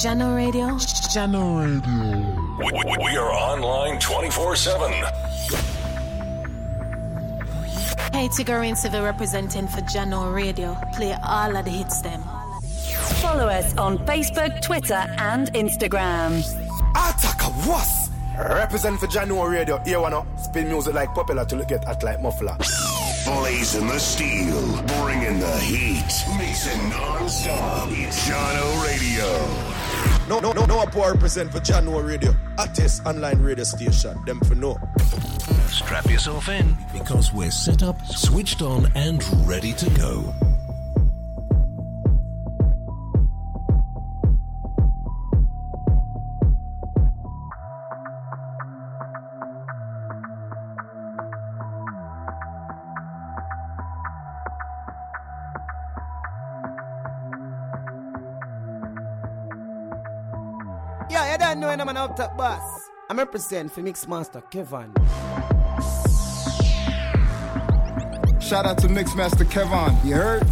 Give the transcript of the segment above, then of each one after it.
Jahkno Radio. Jahkno Radio. We, we, we are online 24 7. Hey, Tigger and Civil representing for Jahkno Radio. Play all of the hits them. Follow us on Facebook, Twitter, and Instagram. Attack was represent for Jahkno Radio. Here one spin music like popular to look at like muffler. Blazing the steel, bringing the heat, mixing non-stop. It's Jahkno Radio. No, no, no, no. I represent for Jahkno Radio, artist online radio station. Them for no. Strap yourself in because we're set up, switched on, and ready to go. When I'm an up top boss. I'm represent for Mixmaster Kevan. Shout out to Mixmaster Kevan. You heard?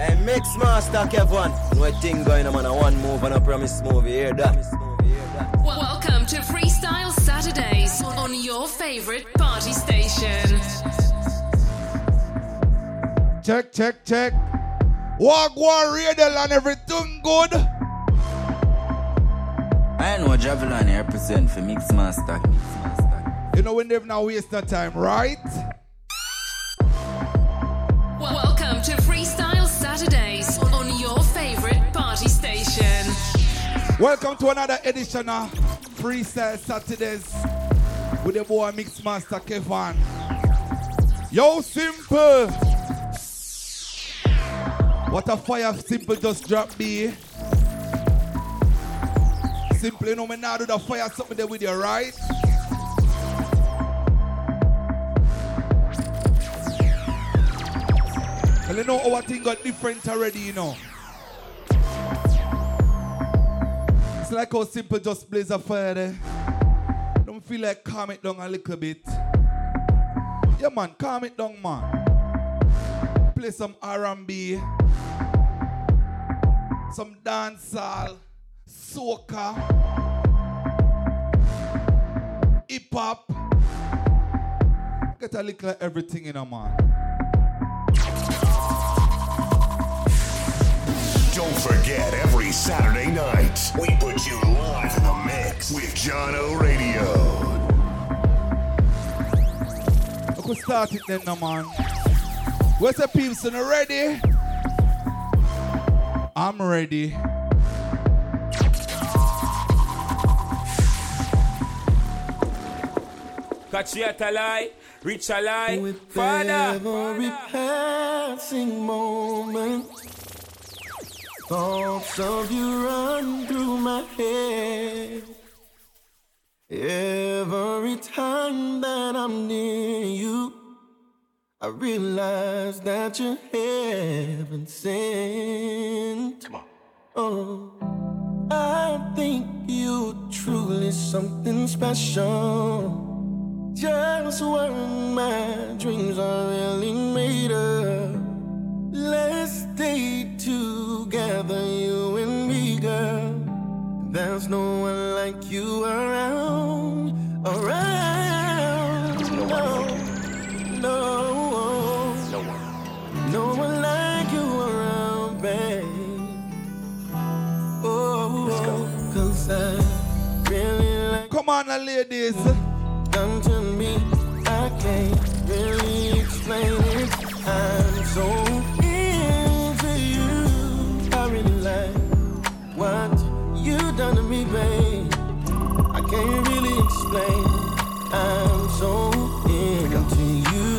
Hey, Mixmaster Kevan. No thing going on, a one move and a promise move. You hear that? Welcome to Freestyle Saturdays on your favorite party station. Check, check, check. Walk one radio and everything good. I know Javelin represent for Mixmaster. You know when they've now waste no time, right? Welcome to Freestyle Saturdays on your favorite party station. Welcome to another edition of Freestyle Saturdays with the boy Mixmaster Kevan. Yo, simple. What a fire simple just drop me. Simple, you know me now do the fire something there with you, right? Well, you know our thing got different already, you know. It's like how simple just blaze a fire there. Don't feel like calm it down a little bit. Yeah, man, calm it down, man. Play some R&B, some dancehall, soca, hip hop. Get a little of everything in a man. Don't forget, every Saturday night, we put you live in the mix with Jahkno Radio. I could start it then, no man. Where's the? Are ready? I'm ready. Catch yet a lie, reach a lie, With Father. every passing moment, thoughts of you run through my head. Every time that I'm near you, I realize that you're heaven sent. Come on. Oh, I think you're truly something special. Just what my dreams are really made of. Let's stay together, you and me, girl. There's no one like you around, around. No, no, no one like you around, babe. Oh, cause I really like. Come on, now, ladies. Come to me, I can't really explain it. I'm so into you. I really like what you done to me, babe. I can't really explain. I'm so into you.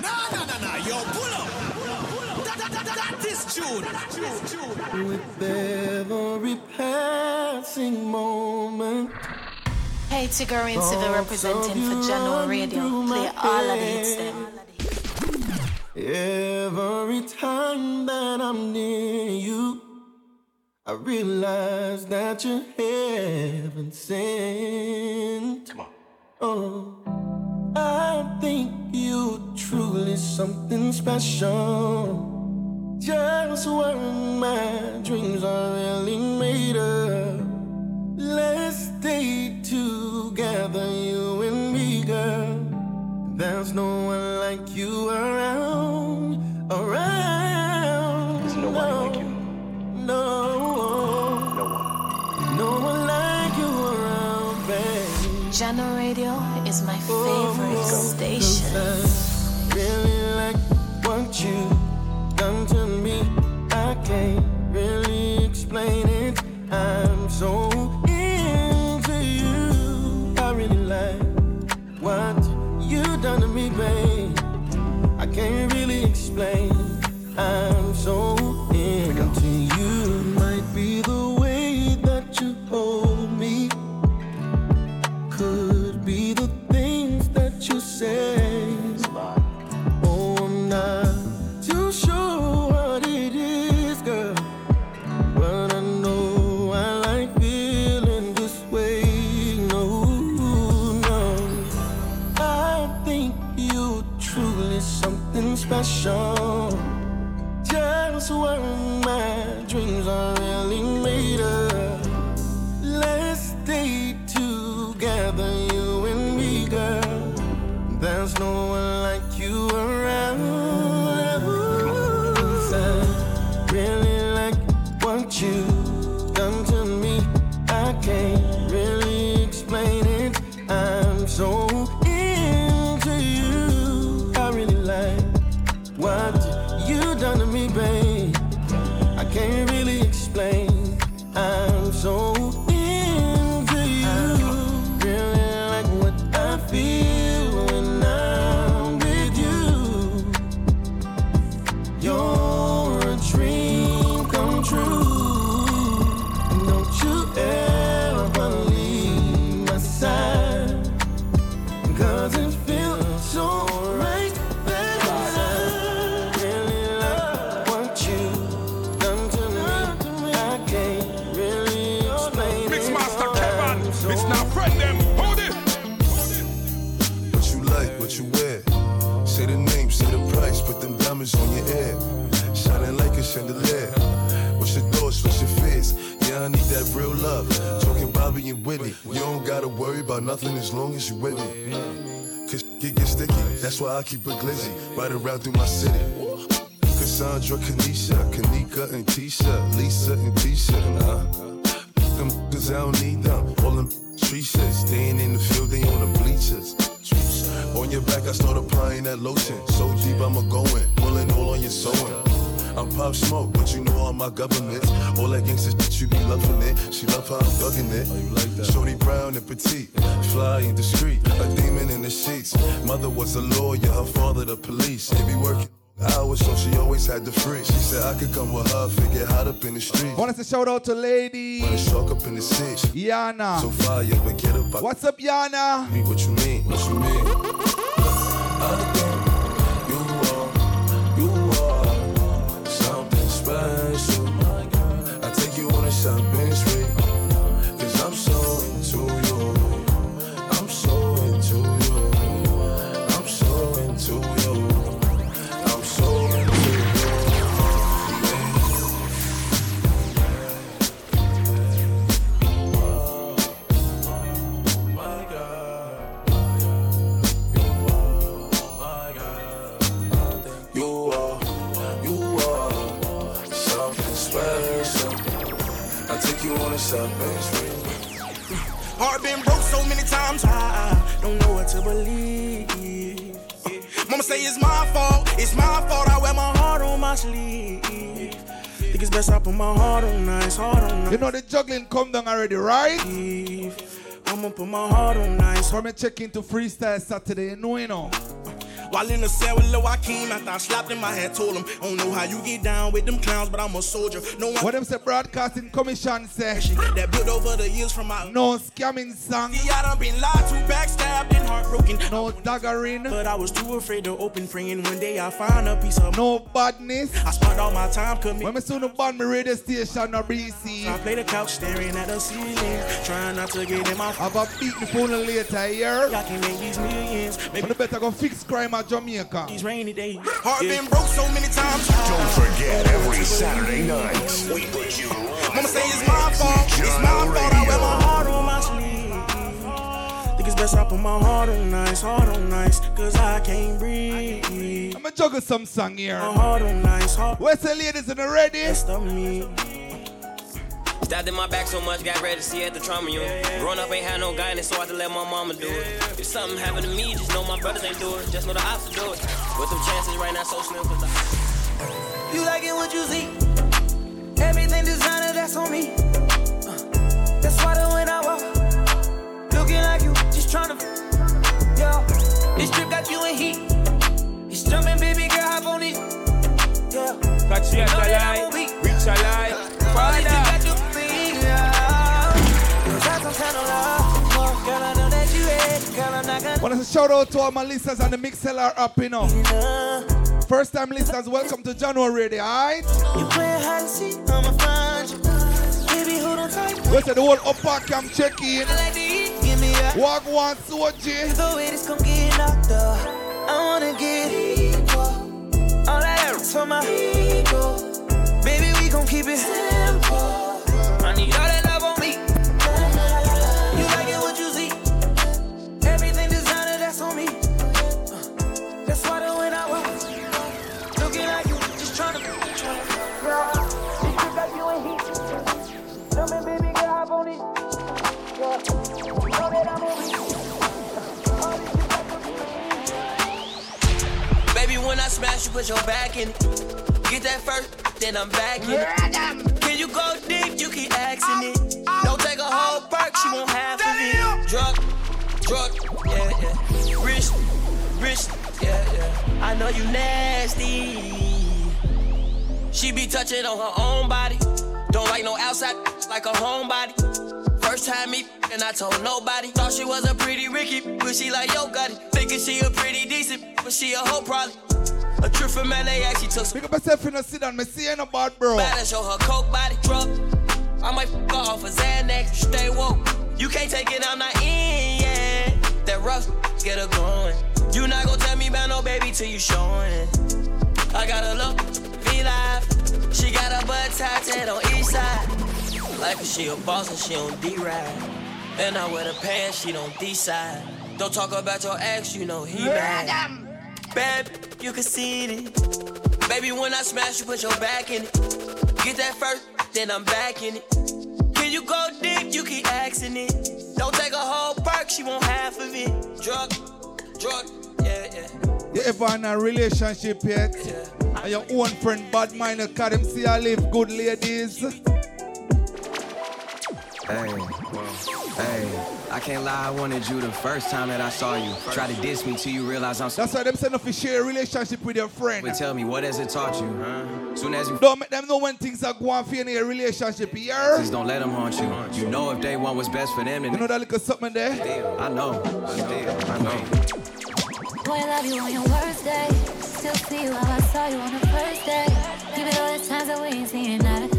Nah, nah, nah, nah. Yo, pull up. That, is June. With every passing moment. Hey, Tigger and Civil representing for Jahkno Radio. Play all of the hits them. Every time that I'm near you, I realize that you haven't sent. Come on. Oh, I think you truly something special. Just what my dreams are really made of. Let's stay together, you and me, girl. There's no one like you around, around. There's no one like you. No, no one. No one like you around, babe. Jahkno Radio is my oh, favorite oh, station. Really like what you. time. I keep a glizzy. out to lady. Yana. So fire, What's up, Yana? check into Freestyle Saturday, you know no. While in the cell with Lil Joaquin, after I slapped him, I had told him, I don't know how you get down with them clowns, but I'm a soldier. No one. What them say, Broadcasting Commission says that built over the years from my No scamming song. See, I done been lied to, backstabbed, and heartbroken. No daggering. But I was too afraid to open praying. One day I find a piece of No badness. I spent all my time coming. When me soon to bond me radio station or BC. I play the couch staring at the ceiling. Trying not to get in my I've a beat the phone later here. Y'all can make these millions. Maybe but better go fix crime at Jamaica. These rainy days. Heart yeah. been broke so many times. Don't forget every Saturday night we put you. Mama say it's my fault. It's my fault. I wear my heart on my sleeve. Think it's best I put my heart on nice, heart on nice, cause I can't breathe. I'ma juggle some song here. My heart on nice, heart. Where's the ladies in the ready? Best of me. Stabbed in my back so much, got ready to see at the trauma unit. Growing up ain't had no guidance, so I had to let my mama do it. If something happened to me, just know my brothers ain't do it. Just know the ops will do it. With them chances right now, so slim. You like it what you see. Everything designer, that's on me. Uh, that's why the when I walk, looking like you, just tryna. Yeah, this trip got you in heat. It's jumping, baby girl, hop on it. Yeah, Catch you at know a that lie, I'm a weak. reach a lie. Probably Father. got you feeling. Cause that's some kind of love. Girl, I know that you ready. Girl, I'm not gonna. Want to shout out to all my listeners and the Mixlr up, you know. First time listeners, welcome to January Radio, alright? You playing hide and seek, I'ma find you. Baby, hold on tight. The whole upper cam check in? I like to give me a. Walk one, Soji. The way this gon' get knocked up, I wanna get equal. All is for my ego. Baby, we gon' keep it simple. Smash, you put your back in. Get that first, then I'm back in it. Can you go deep? You keep asking it. Don't take a whole perk, she won't have it. Drug, drug, yeah, yeah. Rich, rich, yeah, yeah. I know you nasty. She be touching on her own body. Don't like no outside, like a homebody. First time me, and I told nobody. Thought she was a pretty Ricky, but she like yo got it. Thinking she a pretty decent, but she a hoe probably. A trip from LA, she took Pick up yourself in the sit down, me see ain't no bad, bro. Better show her coke body drop. I might fuck off a Xanax, stay woke. You can't take it, I'm not in, yeah. That rough, get her going. You not gonna tell me about no baby till you showing. I got a look, V live. She got a butt tattooed on each side. Like she a boss and she on D ride. And I wear the pants, she don't D side. Don't talk about your ex, you know he mad. Babe, you can see it. Baby, when I smash, you put your back in it. Get that first, then I'm back in it. Can you go deep? You keep asking it. Don't take a whole perk, she want half of it. Drug, drug, yeah, yeah. You ever in a relationship yet? And your own friend bad mind cut him see I live good ladies. Hey, hey, I can't lie, I wanted you the first time that I saw you. Try to diss me till you realize I'm That's why them saying if you share a relationship with your friend. But tell me, what has it taught you, huh? Soon as you Don't make them know when things are going for you in a relationship here. just don't let them haunt you. You know if they want what's best for them, then You know that little something there? I know, I know. Boy, I love you on your worst day. Still see you how I saw you on the first day. Give it all the times that we ain't seen eye to eye.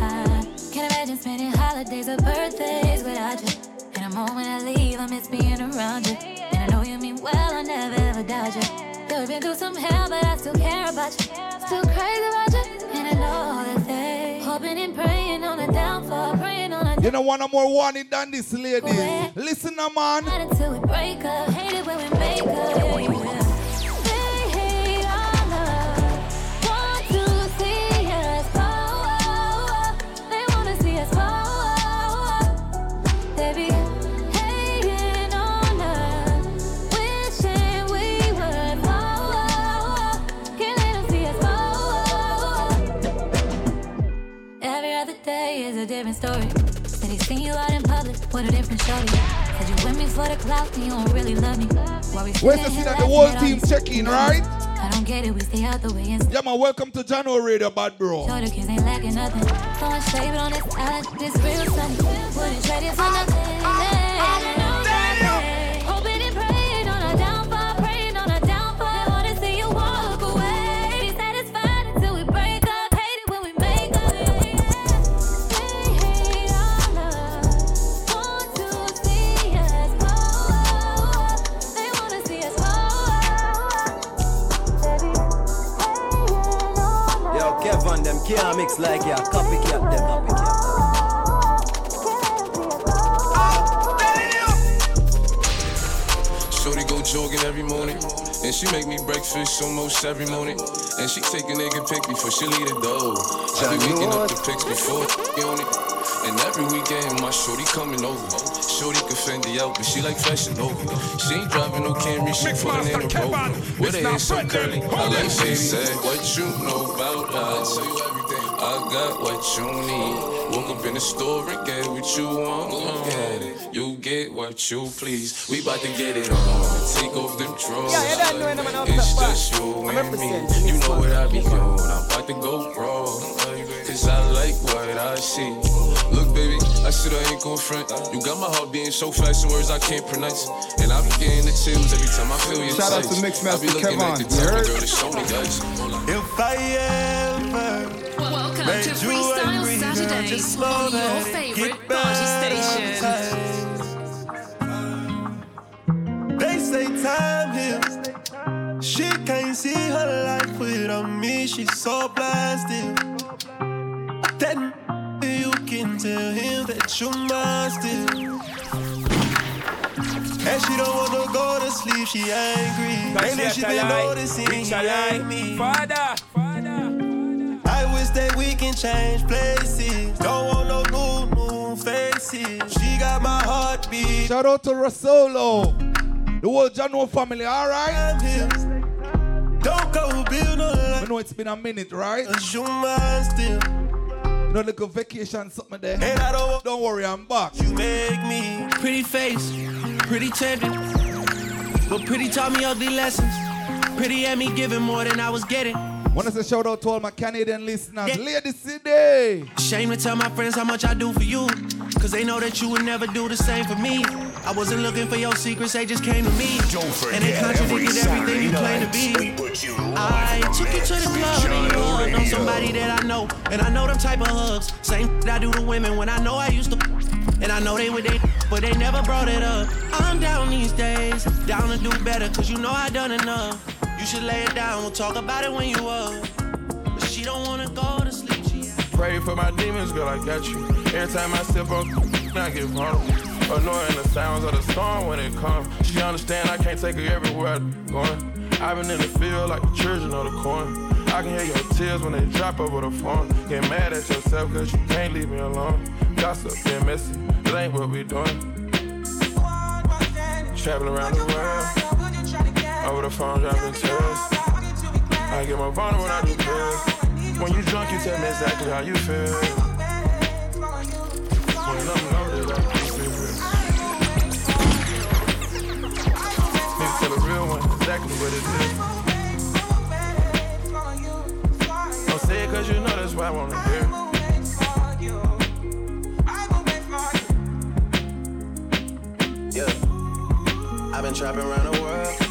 Can't imagine spending holidays or birthdays without you. And the moment I leave, I miss being around you. And I know you mean well, I never ever doubt you. Yeah, we've been through some hell, but I still care about you. Still crazy about you. And I know that they hoping and praying on a downfall, praying on a You know one more warning than this lady. Listen, man. until we break up. Hate it when we make up. Yeah, yeah. A different story. Said seen you out in public with a different shorty. Said you with me for the clout and you don't really love me. We Where's the see that the whole at team these check in, right? I don't get it, we stay out the way and Yeah, man, welcome to January Radio, bad bro. Kids ain't lacking nothing. On this island, this real. Wouldn't trade it for nothing. Can't mix like ya. Copycat them. Shorty go jogging every morning. And she make me breakfast almost every morning. And she take a nigga pic before she leave the door. I be waking up the pics before on it. And every weekend my shorty coming over. Shorty can Fendi out, but she like fashion over. She ain't driving no Camry, she pulling in a Rover. With her hair so curly, I like she said, what you know about us? I got what you need. Woke up in the store and get what you want. Go get it. You get what you please. We bout to get it on. Take off them drawers. It's just you and me. You know what I be on. I'm about to go wrong. Cause I like what I see. Look, baby, I said I ain't gon' front. You got my heart beating so fast in words I can't pronounce. And I be getting the chills every time I feel your Shout out to Mixmaster I be Kevan. like the You type heard? of girl show me guys. If I ever Welcome to Freestyle angry, Saturdays just slow on your down, favorite get party station. baptized. They say time heals. She can't see her life without me. She's so blasted. Then you can tell him that you're mine still. And she don't want to go to sleep. She angry. Cause And she she been noticing bitch he lie. ain't me. Father, I wish that we can change places. Don't want no new, new faces. She got my heartbeat. Shout out to Rosolo. The whole Jahkno family, alright? Don't go build no I know it's been a minute, right? You mine still. You know, like a vacation, something there. And I don't, don't worry, I'm back. You make me Pretty face, pretty tempting. But pretty taught me ugly lessons. Pretty had me giving more than I was getting. Want to say shout out to all my Canadian listeners. Lady City. Shame to tell my friends how much I do for you. Cause they know that you would never do the same for me. I wasn't looking for your secrets, they just came to me. Don't and they contradicted everything you claim to be. I took you to the club and you hugged on somebody that I know. And I know them type of hugs. Same that I do to women when I know I used to. And I know they would they, but they never brought it up. I'm down these days, down to do better, cause you know I done enough. You should lay it down, we'll talk about it when you up. But she don't wanna go to sleep. Pray for my demons, girl, I got you. Every time I step up, I get vulnerable. Annoying the sounds of the storm when it comes. She understand I can't take her everywhere I'm going. I've been in the field like the children of the corn. I can hear your tears when they drop over the phone. Get mad at yourself cause you can't leave me alone. Gossip and messy, that ain't what we doing. Traveling around the world. Over the phone, dropping tears. I get more vulnerable when I do pills. When you drunk, you tell me exactly how you feel. When I'm loaded, I feel it. Need to tell a real one exactly what it is. Don't say it cause you know that's why I wanna hear. I've been trapping around the world.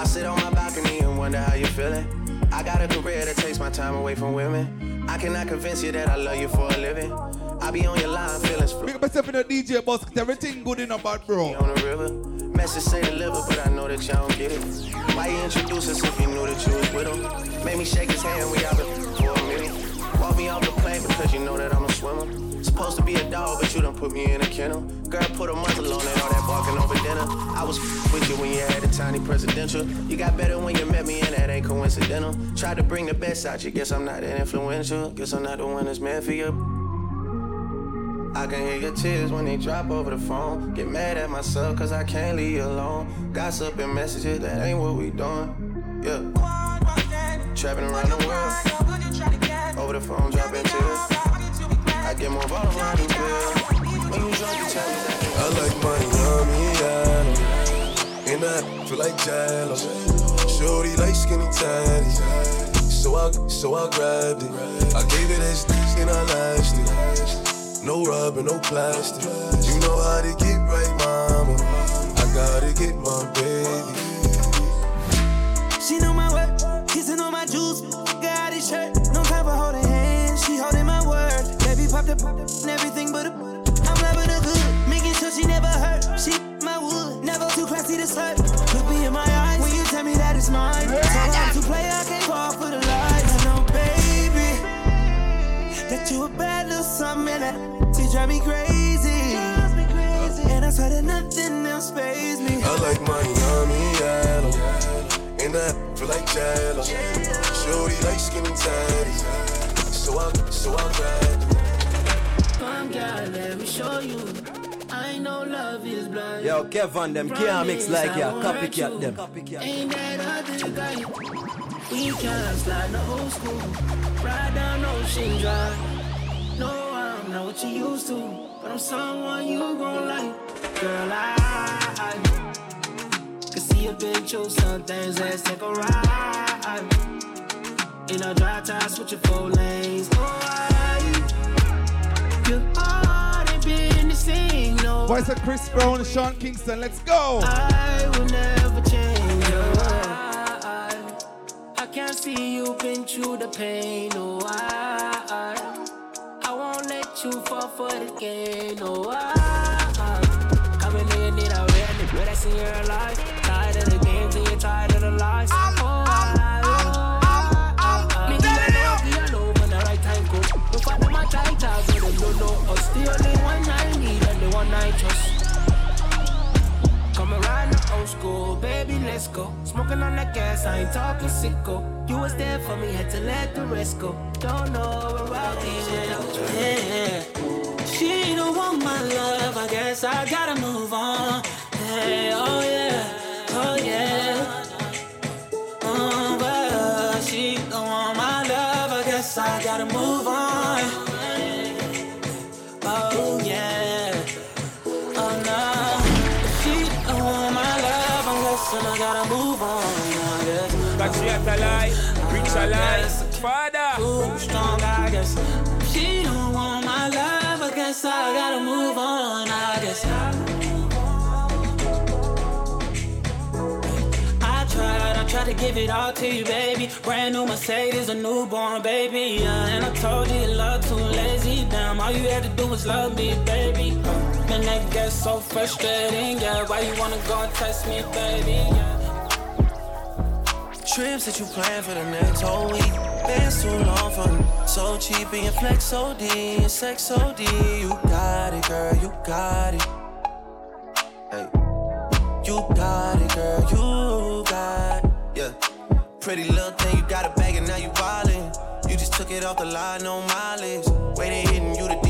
I sit on my balcony and wonder how you're feeling. I got a career that takes my time away from women. I cannot convince you that I love you for a living. I be on your line, feelings free. Pick up yourself in the DJ bus, 'cause everything good in a bad bro. on the river. Message say deliver, but I know that y'all don't get it. Why you introduce us if you knew that you was with him? Made me shake his hand, we out for a minute. Walk me off the plane because you know that I'm a swimmer. Supposed to be a dog, but you done put me in a kennel. Girl, put a muzzle on it, all that barking over dinner. I was with you when you had a tiny presidential. You got better when you met me, and that ain't coincidental. Tried to bring the best out you, guess I'm not that influential. Guess I'm not the one that's meant for you. I can hear your tears when they drop over the phone. Get mad at myself cause I can't leave you alone. Gossip and messages, that ain't what we doing. Yeah. Trapping around the world. Over the phone, dropping tears. I get more when I do pills. When you drunk, you tell me. I like my. And I feel like jello. Shorty like skinny tiny. So I, so I grabbed it. I gave it as and I lashed it. No rubber, no plastic. You know how to get right, mama. I gotta get my baby. She know my work, kissing on my juice, got his shirt. No time for holding hands, she holding popped up and everything but a. I'm loving her good, making sure she never hurt. She my wood, never too classy to slurp. Look me in my eyes when you tell me that it's mine. So I'm to play, I can't fall for the lies. No, baby. That you a bad little something that she drive me crazy. And I swear that nothing else pays me. I like Miami yellow, and I feel like jello. Shorty like skinny tatties, so I, so I grab. Come, girl, let me show you. I know love is blind. Yo, Kevan, them can't mix like ya. Copycat them. Ain't that other guy? We can slide the old school. Ride down Ocean Drive. No, I'm not what you used to. But I'm someone you gon' like. Girl, I, I can see a picture, some things. Let's take a ride. In a dry tie, switching four lanes. Oh, I, Voice of Chris Brown and Sean Kingston. Let's go. I will never change. Oh, I, I can't see you been through the pain. Oh, I, I won't let you fall for the game. Oh, I, coming in, need a red, red, I see your life. Tired of the games and you're tired of the lies. Oh, I, oh, me give you love, give you love when the right time come. Look for them a try talk, but them don't know us. The only one I need and the one I trust. Come around the old school, baby, let's go. Smoking on that gas, I ain't talking sicko. You was there for me, had to let the rest go. Don't know where I'll be without. Yeah. She don't want my love, I guess I gotta move on. Hey, oh yeah, oh yeah. Oh, but she don't want my love, I guess I gotta move on. Patriot alive, rich alive, father. Too strong, I guess. She don't want my love, I guess I gotta move on. I guess. I tried, I tried to give it all to you, baby. Brand new Mercedes, a newborn baby. Yeah, and I told you love too lazy. Damn, all you had to do was love me, baby. Man, that gets so frustrating. Yeah, why you wanna go and test me, baby? Yeah. Trips that you plan for the next whole week. Bands too long for me. So cheap and your flex OD and sex OD. You got it, girl, you got it. Hey. You got it, girl, you got it. Yeah. Pretty little thing, you got a bag and now you wildin'. You just took it off the line, no mileage. Waiting, hitting you the.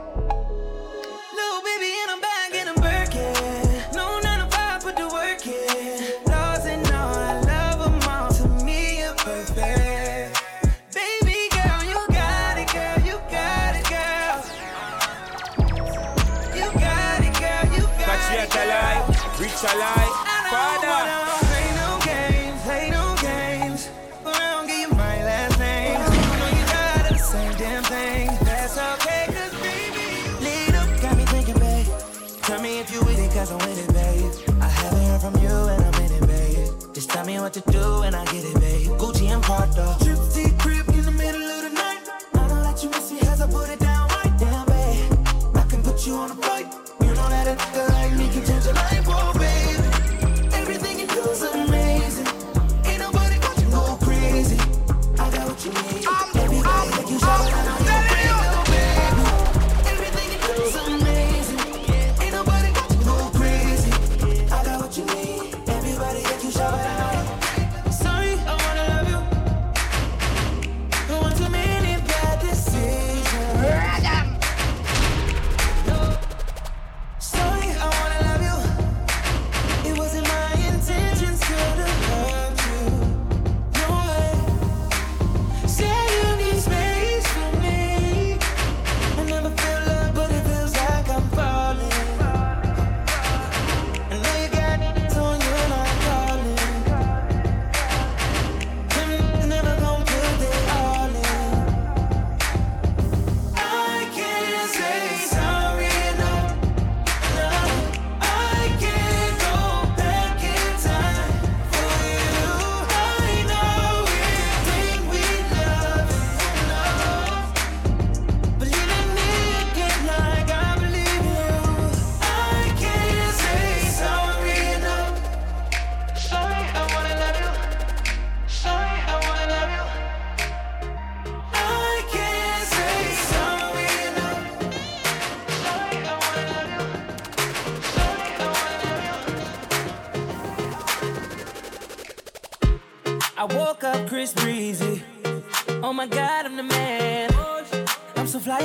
What to do, and I get it, babe. Gucci and Prada. Trip to the crib in the middle of the night. I don't let you miss it as I put it down right down, babe. I can put you on a flight. You know that a nigga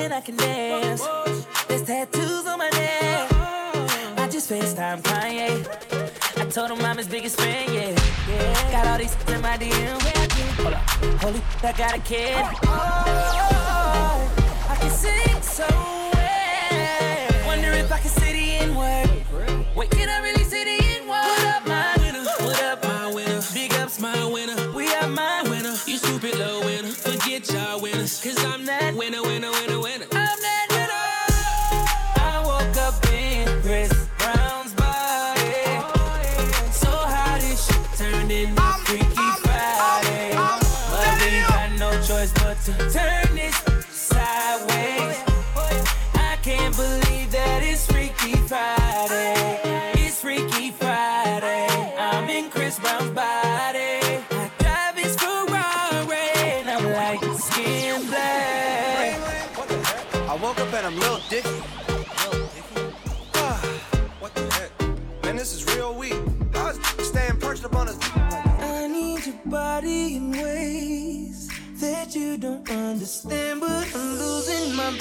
And I can dance. There's tattoos on my neck. I just FaceTime Kanye. I told him I'm his biggest fan, yeah. yeah. Got all these in my DM. Hold up, holy, I got a kid. Oh, I can sing so well. Wonder if I can say the N word. Wait, can I really Cause I'm that winner, winner, winner, winner.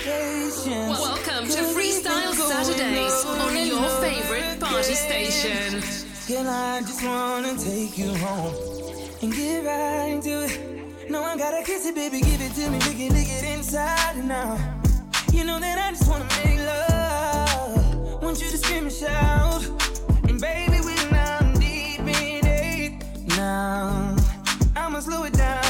Welcome to Freestyle Saturdays on your favorite party station. Girl, I just wanna take you home and get right into it. No, I gotta kiss it, baby, give it to me, lick it, lick it inside and out. You know that I just wanna make love. Want you to scream and shout, and baby, we're now deep in it. Now I'ma slow it down,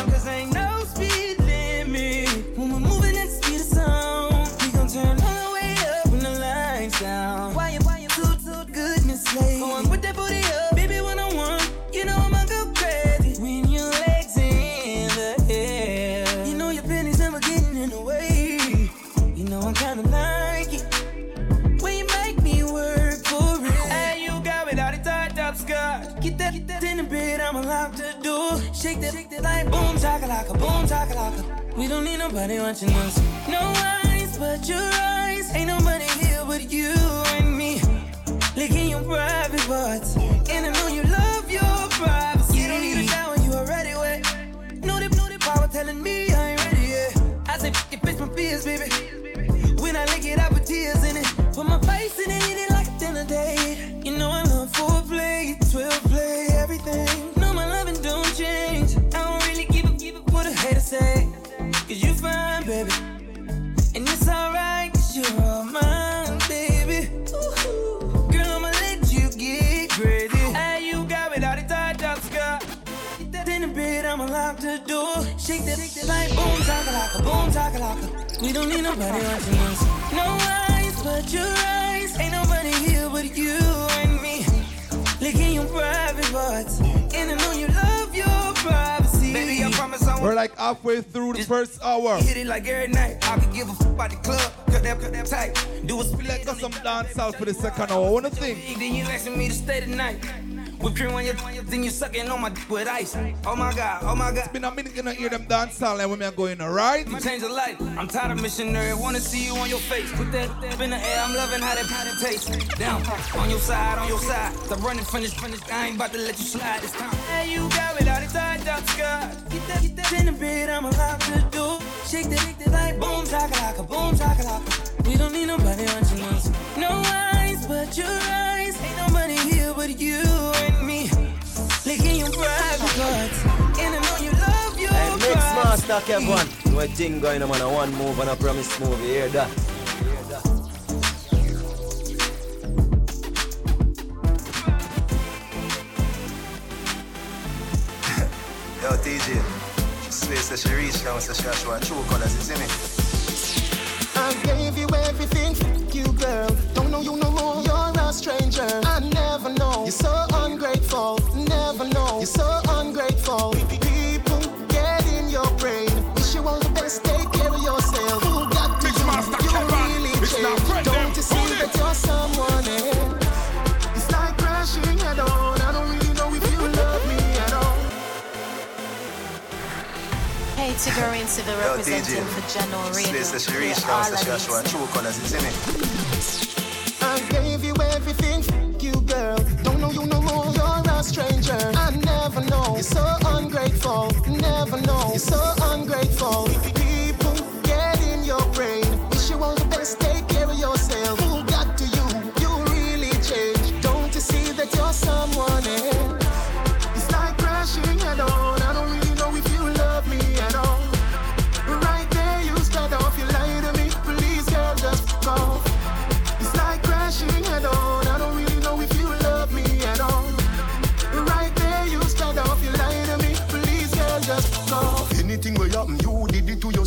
The door. Shake that, shake that like boom, chakalaka, boom, chakalaka. We don't need nobody watching us. No eyes but your eyes. Ain't nobody here but you and me. Licking your private parts. And I know you love your privacy. You don't need a shower, you already wet. Know the, know the power telling me I ain't ready yet. I say, it fits my fears, baby. When I lick it, I put tears in it. Put my face in it, eat it like a dinner date. Door. Shake that, shake that like boom, chakalaka, boom, chakalaka. We don't need nobody watching us. No eyes but your eyes. Ain't nobody here but you and me. Licking your private parts. And I know you love your privacy. Baby, I promise I won't We're like halfway through the first hour. hit it like every night. I could give a fuck about the club. Cut that, cut that tight. Do a split. Let us some dance out for the second hour. What do you think? Then you asking me to stay tonight. Whipped cream on your then you sucking on my dick with ice. Oh my god, oh my god. It's been a minute you don't hear them dance sound like when me are going, alright? You change a life. I'm tired of missionary. Wanna see you on your face. Put that up in the air. I'm loving how that how tastes. Down on your side, on your side. Stop running, finish, finish. I ain't about to let you slide this time. Hey, you got without it tied up, Scott. Get that, get that in the bed. I'ma lock the door. Shake that, shake that like boom, chakalaka, boom, chakalaka. We don't need nobody watching us. No eyes but your eyes. Ain't nobody here but you and me. Licking your private parts. And I know you love your Hey, mix privacy. master Kevan. No thing going on, man. A one move and a promise move. You hear that? Yo, DJ. Space that she reach now, so she has one true colors, you see me? I gave you everything, you girl. Don't know you no more, you're a stranger. I never know, you're so ungrateful. Never know, you're so ungrateful. Nigerian civil Yo, representing for General This is true colors, isn't it? I gave you everything, you girl. Don't know you no more, you're a stranger. I never know, you're so ungrateful. Never know, you're so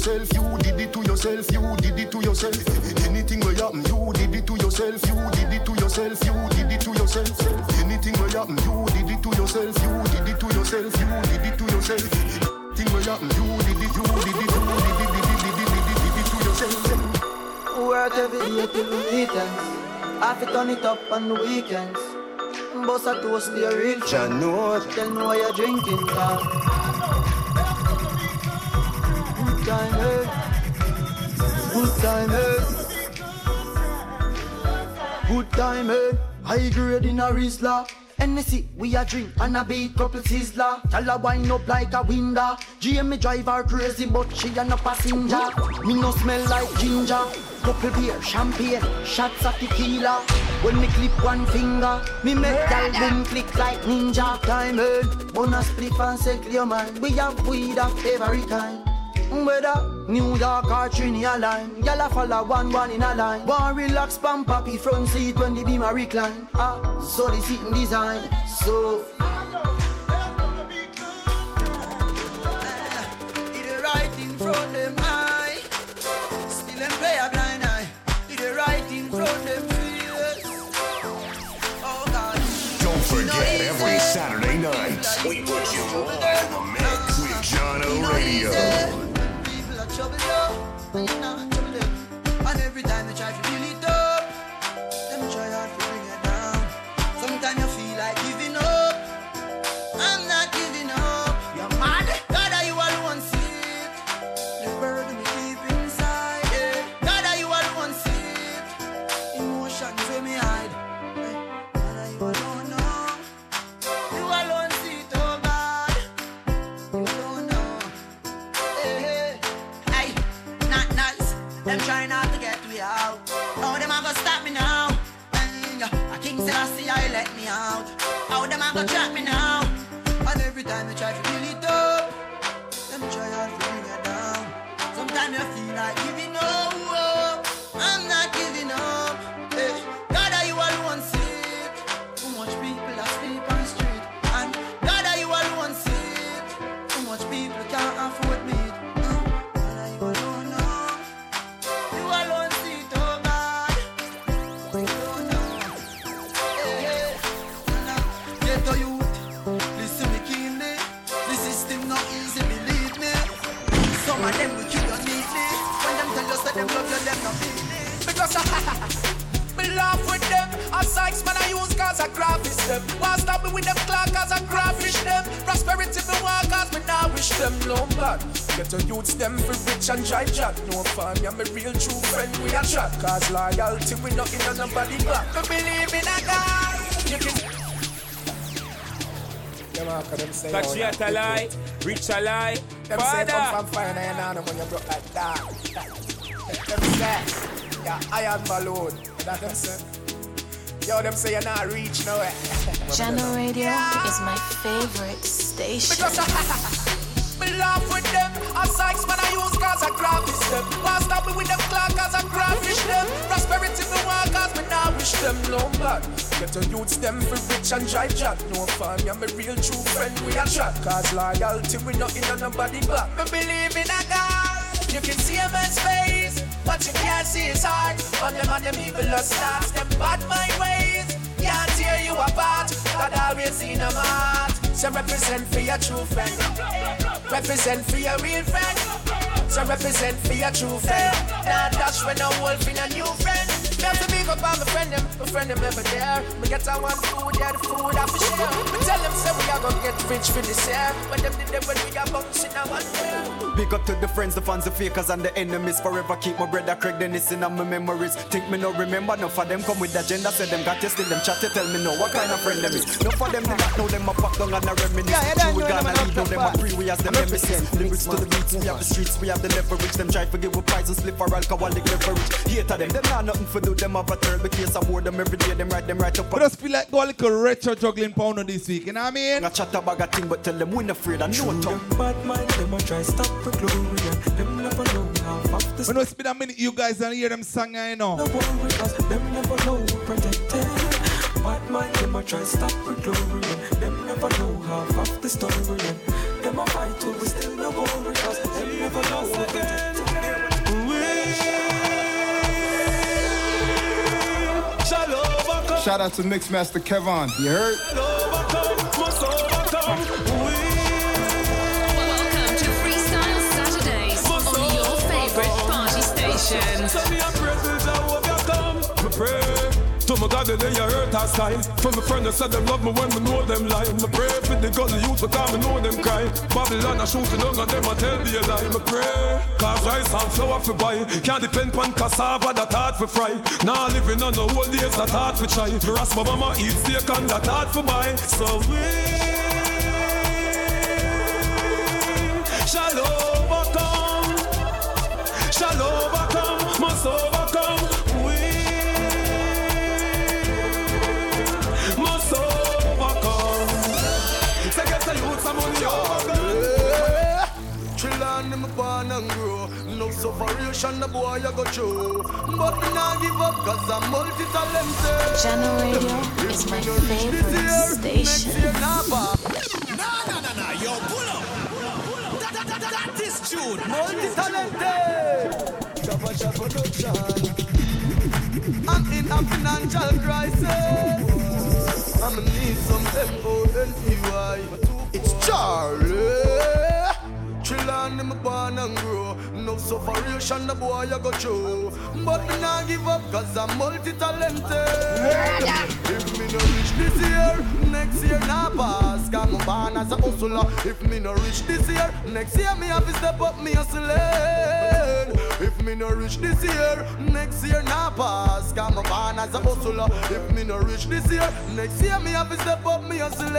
yourself, you did it to yourself, you did it to yourself. Anything will happen, you did it to yourself, you did it to yourself, you did it to yourself. Anything will happen, you did it to yourself, you did it to yourself, you did it to yourself. Anything will happen, you did it, you did it, you did it, did it, did it, did it, did it to yourself. Work every day till the weekends. I fi turn it up on the weekends. Boss a toast to your real friend. Tell me why you're drinking, car. Time, eh? Good time, eh? Good time, eh? High grade in a Rizla. Hennessy, we a drink and a beat couple sizzler. Tell her wind up like a window. GM drive her crazy, but she a no passenger. Me no smell like ginger. Couple beer, champagne, shots of tequila. When me clip one finger, me make gal boom click like ninja. Time earn, bonus split and settle your mind. We have weed of every kind. Whether New York or Trinidad line, gyal a follow one one in a line. One relax, pam papi front seat when the beam a recline. Ah, so the seating design. So It right in front them eye, still them play a blind eye. It right in front them face. Oh God. Don't forget, every Saturday night, we put you live in the mix with Jahkno Radio. Trouble up, and you know. And every time they try to I let me out. How them a go trap me now? And every time they try to build it up, them try hard to bring it down. Sometimes you feel like giving Catch you a lie, reach a lie. Them say come from fire and you know when you broke like that. Them say, yeah, iron balloon. That them say. Yo, them say you're not reach nowhere. Jahkno Radio is my favorite station. Me laugh with them. A sykes man I use cause I graphish them. Why stop me with them clock cause I graphish them. Prosperity me want cause me now wish them no bad. Get your youths them for rich and dry jack. No fun, I'm a real true friend we a chat. Cause loyalty we not in on nobody back. Me believe in a God. You can see a man's face, but you can't see his heart. On them and them evil stars, them bad mind ways. Can't tear you apart. God always in a heart. So represent for your true friend. Represent for your real friend. So represent for your true friend. Now dash when a wolf in a new friend. Me have to big up all my friend them, my friend them never there. Me get a one food, yeah the food I for share. Me tell them say we are gonna get rich for this year. When them did them when we are bouncing a one way. Big up to the friends, the fans, the fakers, and the enemies. Forever keep my brother Craig Dennis in my memories. Think me no remember, no for them come with the agenda. Say them got you still them chat, you tell me no what kind of friend them is. No for them, they not know them a pop down and a reminisce. Yeah, yeah, we yeah, gonna yeah, lead, know them a free, we as them I'm. Lyrics to the beats, we have the streets, we have the leverage. Them try to give with price and slip for alcoholic leverage. Hater them, them not nothing for do, them have a terrible case. I board them every day, them write them right up. But just feel like go a little retro juggling pound on this week, you know what I mean? I chat about a thing, but tell them we not afraid of no tongue. Bad mind, them a try stop with glory them never know half of the When it's been a minute, you guys don't hear them song, I know. No worry, cause them never know we protected. Bad mind, them a try stop with glory them never know half of the story them a fight too, we still no go because them never know what Shout out to Mixmaster Kevan. You heard? Overcome. Welcome to Freestyle Saturdays on your favorite party station. To my God, they you hurt our side. For my friends, said them love me when we know them lie. Me pray for the gun, the youth, because me know them cry. Babylon, I shooting on them, I tell me a lie. Me pray. Cause rice and flour for buy. Can't depend on cassava that hard for fry. Now living on the old days that hard for try. Ras my mama eat steak and that hard for buy. So we shall and grow. No sufferation the boy I go through. But me nah give up cause I'm multi-talented. Channel Radio is my favorite station. Nah, nah, nah, nah, yo, pull up. That, that, that, that, that is Jude. Multi-talented. Shabba Shabba Production I'm in a financial crisis. I'ma need some M-O-N-E-Y It's Charlie Chillin' in my born and grow. No the boy I go through. But me nah give up cause I'm multi-talented. If me no reach this year Next year nah pass. Cause me born as a hustler. If me no reach this year Next year me have to step up me hustling If me no reach this year Next year nah pass. Cause me born as a hustler. If me no reach this year Next year me have to step up me hustling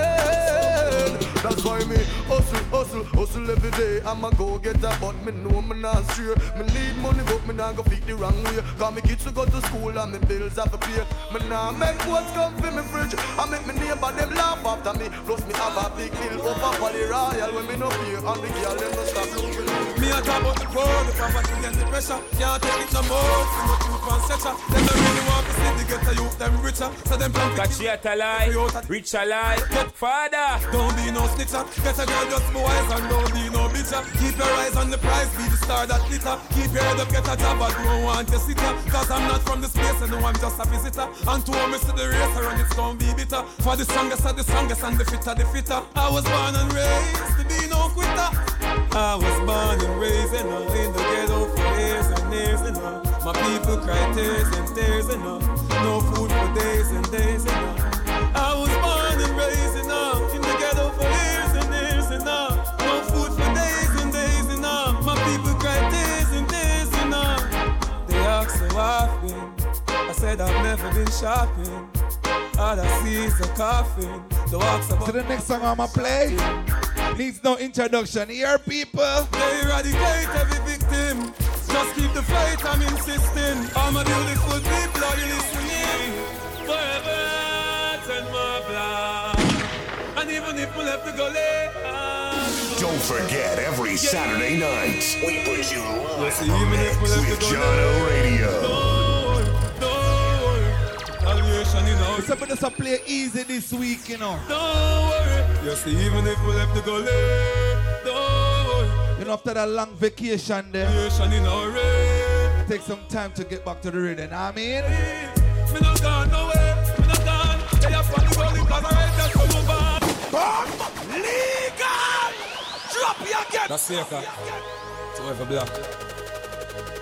That's why me hustle, hustle, hustle every day I'ma go get a but me know me not straight Me need money but me not go feed the wrong way. Cause me kids to go to school and me bills have to pay. Me nah make what's come for me fridge. I make me neighbor them laugh after me. Plus me have a big bill over for the royal When me no pay. And the girl them no stop looking Me a talk about the poor, the poverty and the pressure. Can't take it no more. See no truth and section. Them don't really want to see the ghetto youth them richer. So them plan Got you at a lie, rich a lie. Father, Don't be no snitcher. Get a girl just be wise and don't be no bitcher. Keep your eyes on the prize, be the star that glitter. Keep your head up, get a job, but don't want to sit here. Cause I'm not from the space and no, I'm just a visitor. And to me to the race, I run it's gonna be bitter. For the strongest of the strongest and the fitter the fitter. I was born and raised to be no quitter. I was born and raised know, in the ghetto for years and years you know. My people cry tears and tears you know. No food for days and days you know. I was born and raised you know, in the ghetto for years and years you know. No food for days and days you know. My people cry tears and tears you know. They ask so often. I said I've never been shopping. All I see is a coffin. The walks about So the next song I'ma play needs no introduction. Here, people. They eradicate every victim. Just keep the fight, I'm insisting. All my beautiful people, are you listening? Forever, turn my blood. And even if we left to go late. Don't forget, every Saturday night, we put you live Yes, even if we mix left with to go Jahkno Radio. Salvation in our So just a play easy this week, you know. Don't worry. Yes, even if we left to go late. Don't. You know, after that long vacation there, Salvation in our way. take some time to get back to the rhythm. I mean, Me not gone nowhere. Me not gone. They have funny rolling cause I read that from above. Legal! Drop you again! That's Seika. To every block,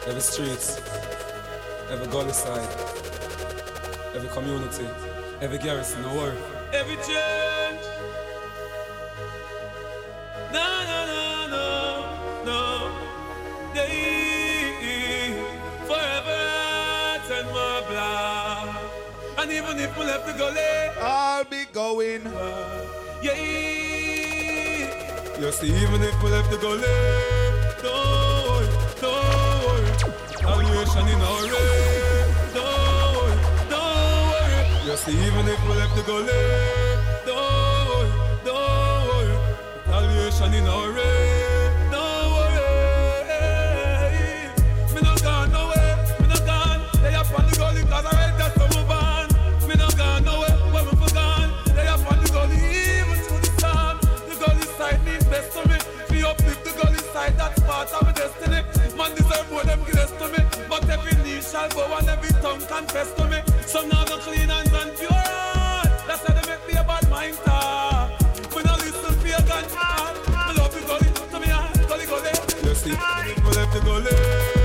every streets, every gully side, every community, every garrison, no worry. Every change. And even if we left the gully, I'll be going. yeah. You see, even if we left the gully, don't worry, don't worry. Salvation in our way. Don't worry, don't worry. You see, even if we left the gully, nation in a hurry. Don't worry. Me no gone nowhere. Me no gone. They up on the gully cause I read that from move on. Me no gone nowhere. where me for gone. They up on the gully even through the storm. The gully side needs best to me. Me uplift the gully side. That's part of my destiny. Man deserve more than grace to me. But every knee shall bow and every tongue confess to me. So now the clean hands and pure You see, me left the gully.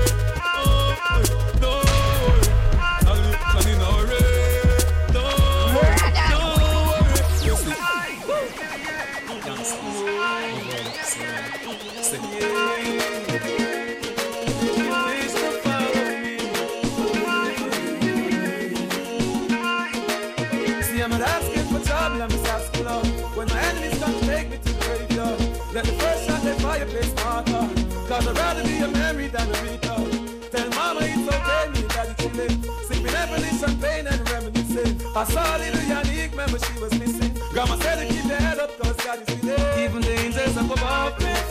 I saw little Yannick, remember she was missing. Grandma said to keep your head up, cause God is with it. Even the angels up above me.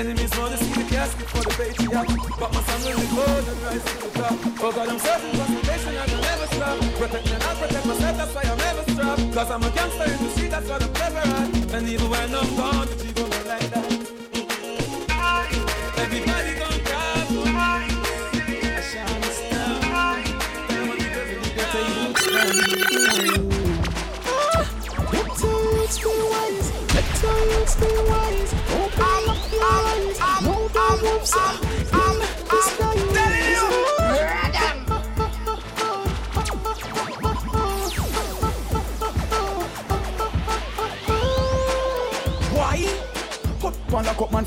Enemies wanna see the casket for the patriot, but my son will be cold and rise to the top. Oh God, I'm certain concentration and I'll never stop. Protect me and I'll protect myself, that's why I'm never strapped. Cause I'm a gangster in the street, that's what I'm clever at. And even when I'm gone, the G gon' like that. Everybody gon' cry for me. I shine a star. Tell my niggas when you. Let your youths be wise. Let your youths be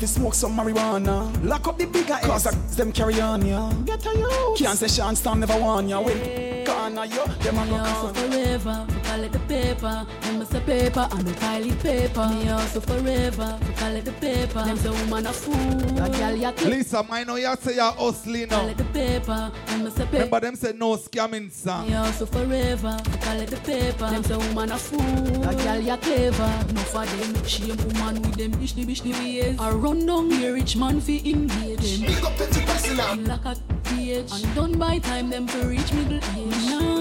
fi smoke some marijuana. Lock up the bigger cause them carry on ya. Get a you. Can't say Sean Stan never won ya. Win. Corner yo. Them a go Me also come. forever, collect the paper. Them a say paper, and we pile it paper. Me also forever, we collect the paper. Them say woman a fool, a girl ya kill. Lisa, I know you say you're hustling now. Collect the paper, them a say paper. Remember them say no scamming song. Me also forever, we collect the paper. Them say woman a fool, a girl ya clever. No for them, shame woman with them bishly bishly ways. I run down here, rich man fi engage them. Big up Petty Priscilla. Like a pH. And done by time them for reach middle age. Nah,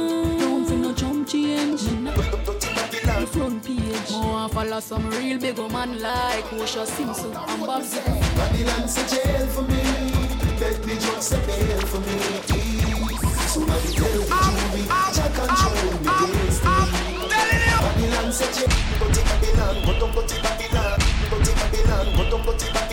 change. Nah, the front page. More follow some real big man like Osha Simpson and Babs. Babylon say jail for me. Bet the judge say bail for me. Somebody tell the jury, Jack control me destiny. Babylon say jail, go to Babylon, go down, go to Babylon, go to Babylon, go down, go to Babylon,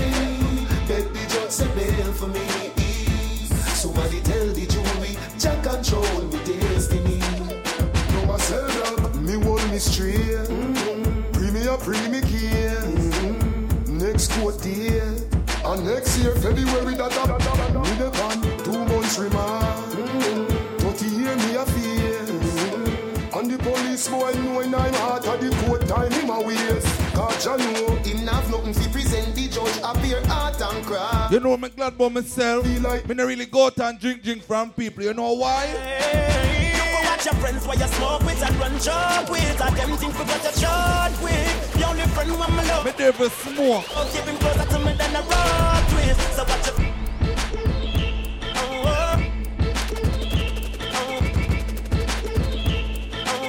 year, February, that that that that the pan, two months remand. Thirty year me a fear. And the police boy know in I'm heart of the court time him a waste. Cause I know him have nothing to present the judge appear heart and cry. You know, me glad about myself. Me not really go out and drink drink from people. You know why? You go watch your friends while you smoke with and run job with. And them think because you're short with. The only friend when me love. Me never smoke. Oh, keep him closer to me than a rock with. So watch your. Oh,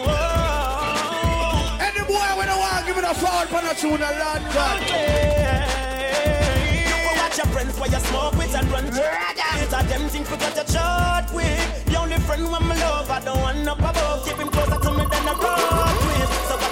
oh. Any boy when I want give a fall for a tune a land You go watch your friends while you smoke with and run It's a them think because you're short with The only friend when me love I don't want up above Keep him closer to me than a rock with So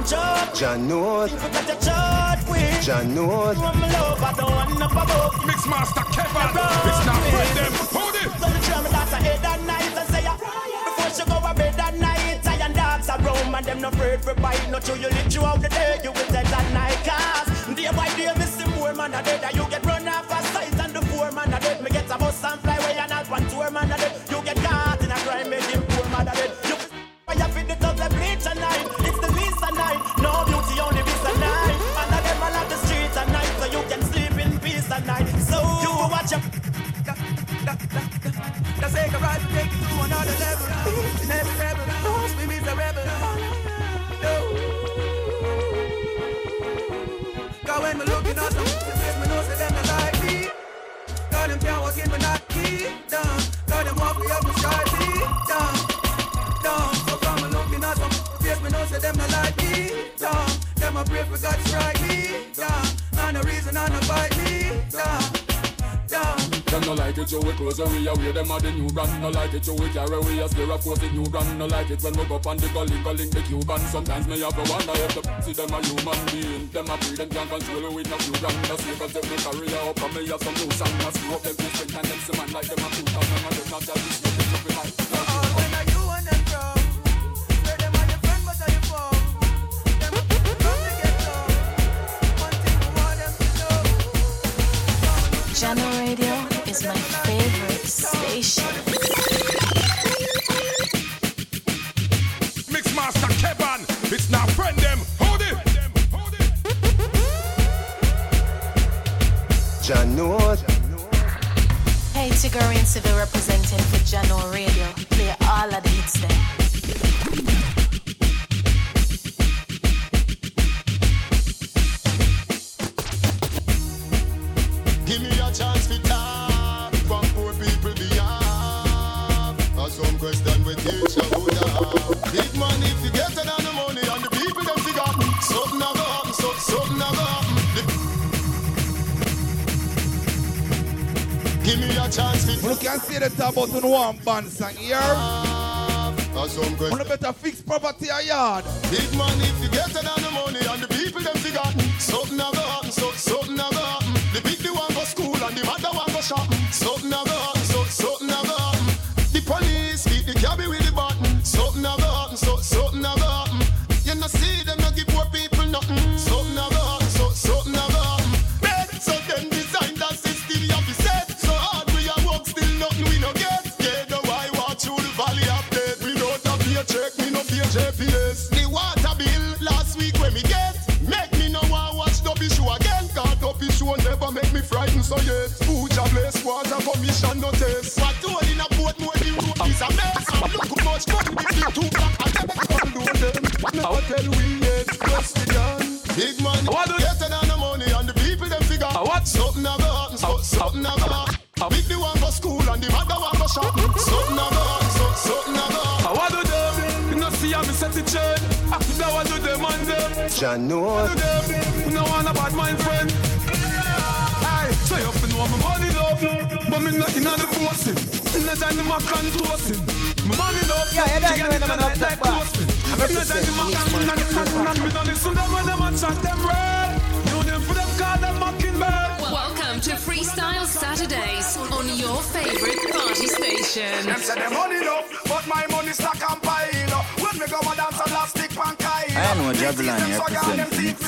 with and run job John North. Think because you're with John North. When me love I don't want up above Mixmaster Kevan. It's not friend them. Hold it. So the tell me that's a head and night and say ya Before she go a bed at night Iron dogs are roam and them no afraid for bite Not till you live throughout the day You will dead at night Cause day by day me see more man a dead. You get run off a sight and the poor man a dead. Me get a bus and fly away and out one tour man a dead. It to another level. Rebel, we meet the rebel. Cause when me looking at them, the face me know them not like me. Cause them can't walk in me not key down. Cause them walk me up the sky deep down, down. Me looking at the me know them not like me down. Them a pray for God to strike me down. And the reason not me down, down. Them no like it, so we close and we away Them are the new brand. No like it, so we carry we a scare of course the new brand. No like it when we go up on the gully Gully the Cuban. Sometimes me have to wonder if the see them a human being Them a breed, them can't control it with no few grand. No see cause them me career up and me have some new song No screw up them strength and them see man like them a two thousand. And them not just band song here. As some question You better fix property a yard. Big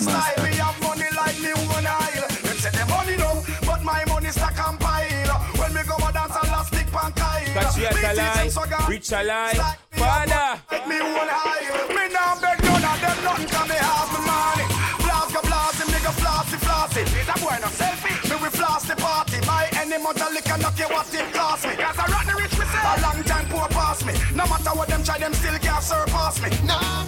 represent the Mix Master. Me have money like me one aisle. Them say them money enough, but my money stack and pile. When me go a dance, I last stick pan Kyle. Catch you at Me a teach lie, them so God reach a lie. stack me Father. up, Make me one aisle. Me now beg none of them nothing 'cause me have me money. Blast go blast him, nigga flossy flossy. Is a boy no selfie? Me we floss the party. Buy any much liquor, knock you what it cost me. Cause I run the rich me say. A long time poor pass me. No matter what them try, them still can't surpass me. Nah.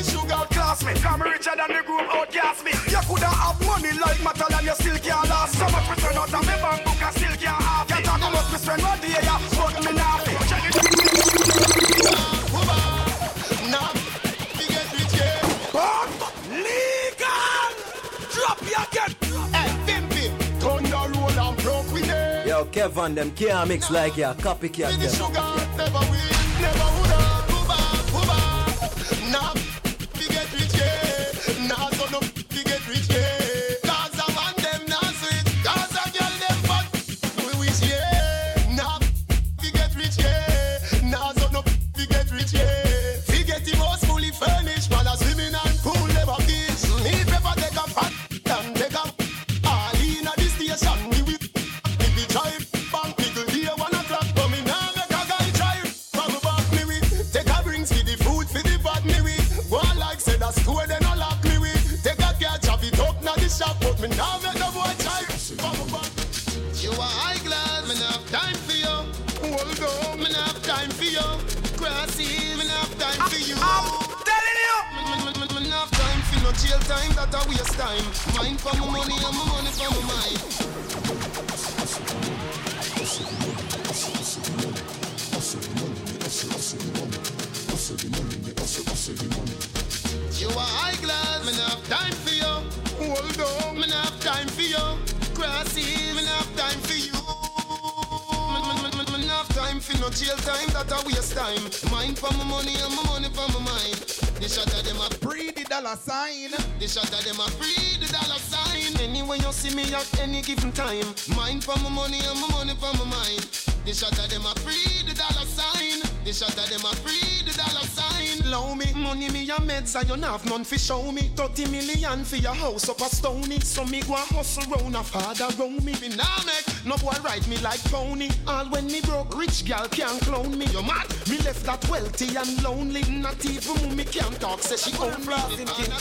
The sugar outclass me Come richer than the group outcast me You coulda have money like metal and you still can't last So much me spend out of me bank book and still can't have it Can't talk about me spend one day, yeah, but me not it we get rich, yeah. Legal Drop your get Hey, Pimpy, thunder roll and broke. Yo, Kevan, them can't mix like ya. Copycat The them. A meds you not have none fi show me. 30 million for your house up a stony. So me go a hustle round a father round me. Me nah make no boy ride me like pony. All when me broke rich gal can't clone me. You mad? Me left that wealthy and lonely. Not even mommy can talk. Say she own me.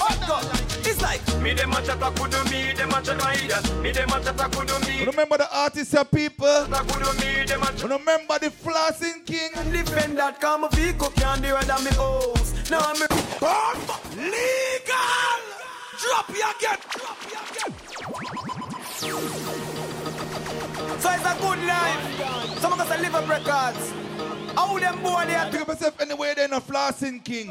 Oh, it's like me dem a chat a kudu me dem a chat a ida me dem a chat a kudu me Remember the artists and people. kudu me dem a Remember the flossing king. defend that come a vehicle can't do than me hoes some of us are live up records. How them boy they are Pick up yourself anywhere there in a flossing king.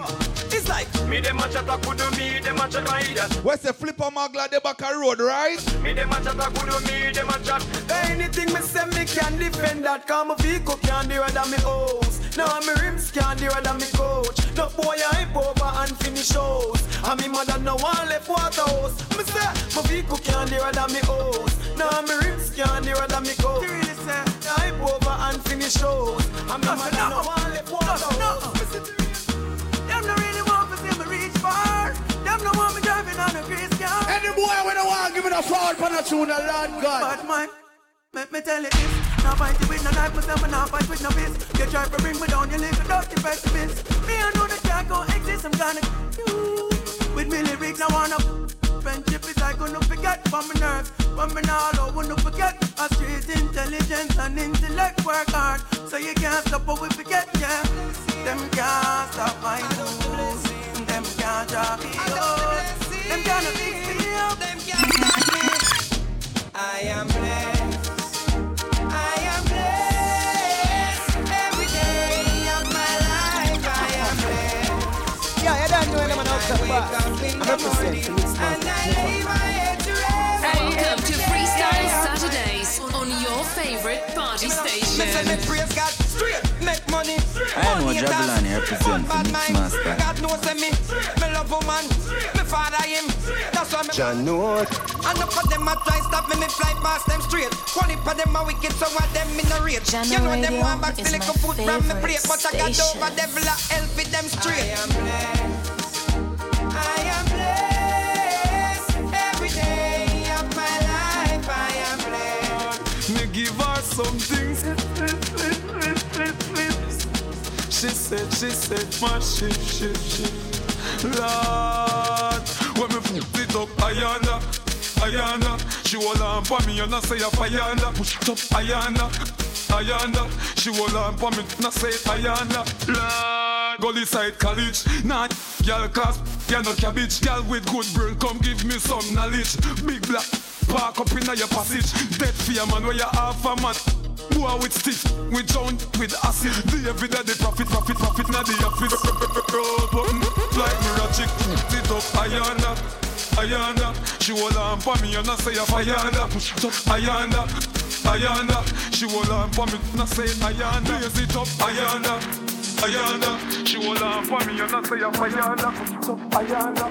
It's like me dem a chat a kudu me dem a chat a ida. Where's the flipper magla the back a road, right? Me dem a chat a kudu me dem a chat Anything me say me can defend that. Come a vehicle can do than me hoes Now me rims can do than me coach. No boy I hype over and finish shows And me mother no one left water house Me say my vehicle can do than me hoes Now I me rims can do than me coach. You really say I hype over and finish shows And me mother no one left water house Them no really want to see me reach far Them no want me driving on a grease car Any boy when I want give me the fall for the tune, the Lord God. But man, let me tell you this. Now fight it with no knife, myself and now fight with no fist. You try to bring me down, you little dirty pessimist. Me I know that can't go exist, I'm gonna you. With me lyrics, I wanna friendship is I gonna forget from my nerves. From me now, I wanna forget. A street intelligence and intellect work hard. So you can't stop what we forget, yeah. Them can't stop my moves. Them can't drop me out. Them can't fix me up. Them can't me. I am blessed. I outside wake up in the represent morning Felix and I lay my head to rest. Welcome to Freestyle Saturdays on your favorite party station. praise God straight, make money. I know Money haters, Jabulani represent bad the mind. Mix Master. God knows say me, me love woman, me father him. That's why me. Jahkno. And up for them a try stop me, me fly past them straight. One for them a wicked, so what them in a rage. Jahkno you know them Radio want back is still my little food from me favorite plate, but I got over devil a help with them straight. Said, she said, my shit, shit, shit. Lord, when me put it up, Ayana, Ayana. She hold on for me and I say Ayana. Push it up, Ayana, Ayana. She hold on for me I say Ayana. Lord, Gully side college, nah, girl class, girl no cabbage, girl with good brain, come give me some knowledge. Big black, park up in your passage. Dead fear man, where you half a man. Boy with stiff, with drown, with acid. The every day the profit, profit, profit, now the office. Roll button, like me chick. It up, Ayana, Ayana. She hold on for me and I say a Ayana. Push up, Ayana, Ayana. She hold on for me and say Ayana. Raise it up, Ayana, Ayana. She hold on for me and say Ayana. Ayana.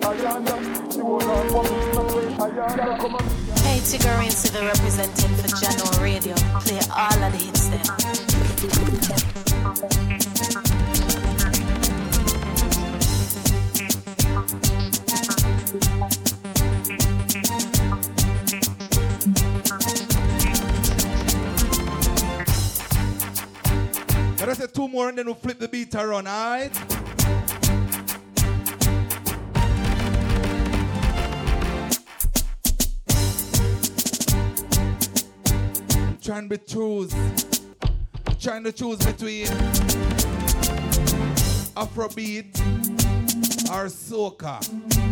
Ayana, she hold on for me and say Ayana. Come on. Hey, Tigger and Civil representing for Jahkno Radio. Play all of the hits there. Us say two more and then we'll flip the beat around, alright? Trying to choose. Trying to choose between Afrobeat or soca.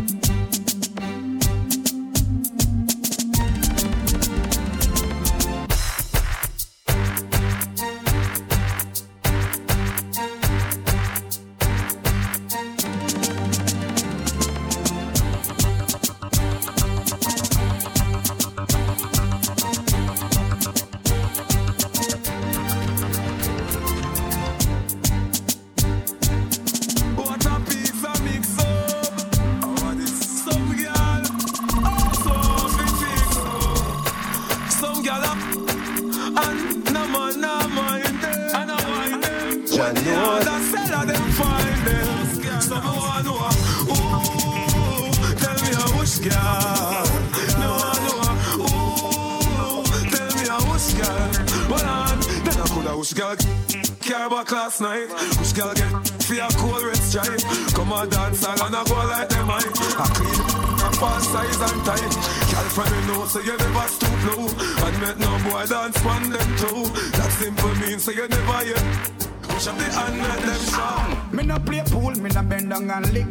So you never stoop low. And make no boy dance on them too. That simple means so you never yet. Push up the hand let them shout. Me no play pool, me no bend down and lick.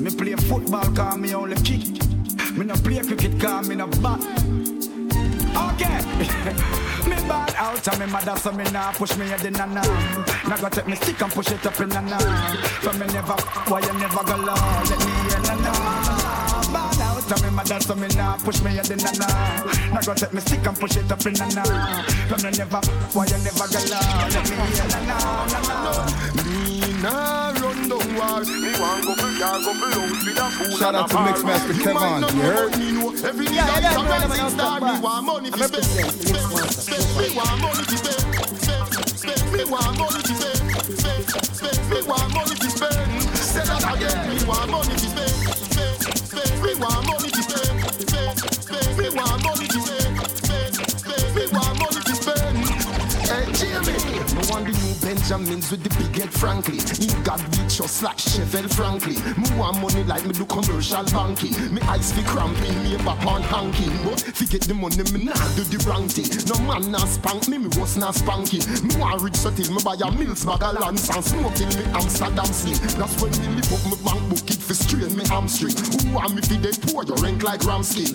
Me play football, cause me only kick. Me no play cricket, cause me no bat. Okay. me bad out and me mother so me nah push me head in a. Now go take me stick and push it up in a. But me never, why you never go low? Let me in a nah. Bad out and me mother so me nah push me head in a nah. Now go take me stick and push it up in a nah. But me never, why you never go low? Let me in a nah, nah, nah. Me nah run down war. Me want go for car, go for house with a fool Shout out to. Mixmaster You Kevan, you heard? but know. Every day Yeah, I yeah, come yeah, and yeah, star. Me want money to spend. Spend, spend. Me want money to spend. Spend, spend. Me want money to spend. Spend, spend. Me want money to spend. Say that again. Me want money to spend. Spend, new Benjamins with the big head, frankly. In God we trust like Chevelle, frankly. Me want money like me do commercial banking. Me eyes fi cramping, me back on hanking. But fi get the money, me nah do the wrong thing. No man nah spank me, me was nah spanking. Me want rich so till me buy a mills bag of land and smoke till me Amsterdam slim. That's when me lift up me bank book it fi strain me hamstring. Who want me fi dead poor, you rank like ram skin.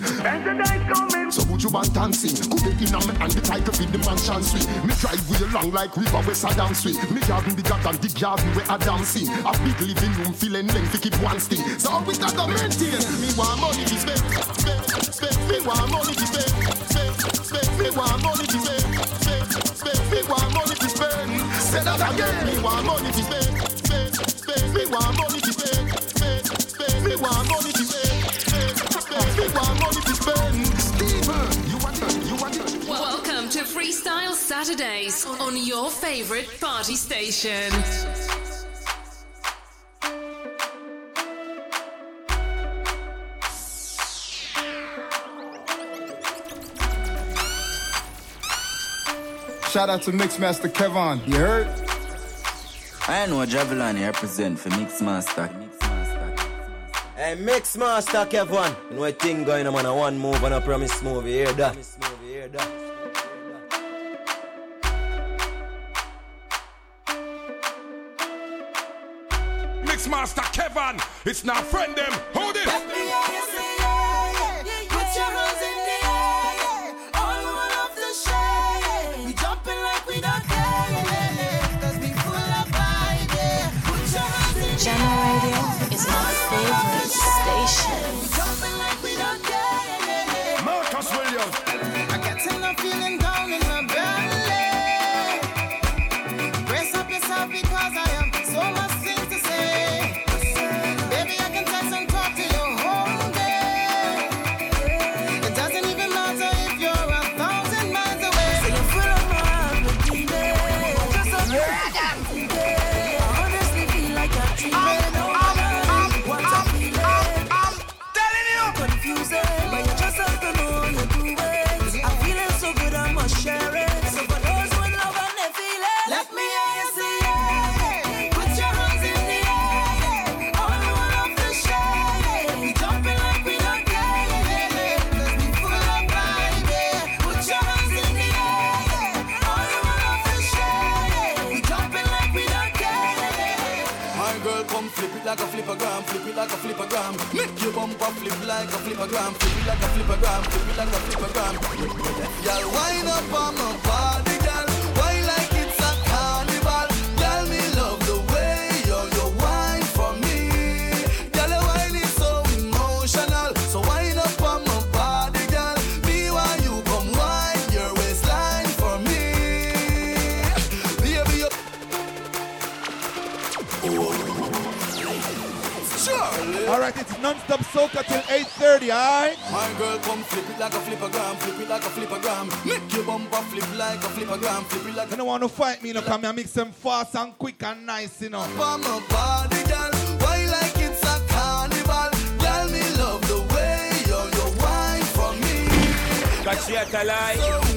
So would you want dancing? Could it in a me and the title fi the mansion suite. Me drive way long like river where Saddam Street. Me garden bigger than the garden where Adam sing. A big living room feeling length keep one sting. So we got to maintain. Me want money to spend, spend, spend. Me want money to spend, spend, spend. Me want money to spend, spend, spend. Me want money to spend. Say that again. Me want money to spend, spend, spend. Me want money to spend, spend, spend. Me want money to spend, spend, spend. Me want money to spend. Steven, you want you want Welcome to Freestyle Saturdays on your favorite party station. Shout out to Mixmaster Kevan. You heard? I know Javelani represent for Mixmaster. Hey, Mixmaster Kevan. You know a thing going on, man. A one move and a promise move. You hear that? Mixmaster Kevan, it's not friend them. Hold it. Is My girl, come flip it like a flippergram, flip it like a flippergram. Make your bumper flip like a flippergram, flip it like a flippergram, flip it like a flippergram. Y'all wind up on my body, non-stop soca till 8.30, alright? My girl, come flip it like a flippergram, flip it like a flippergram. Make your bumper flip like a flippergram, flip it like a... You don't want to fight me, you know, come here, mix them fast and quick and nice, you know. I'm a body girl, why like it's a carnival? Girl, me love the way you're your wine for me. Catch you at a lie.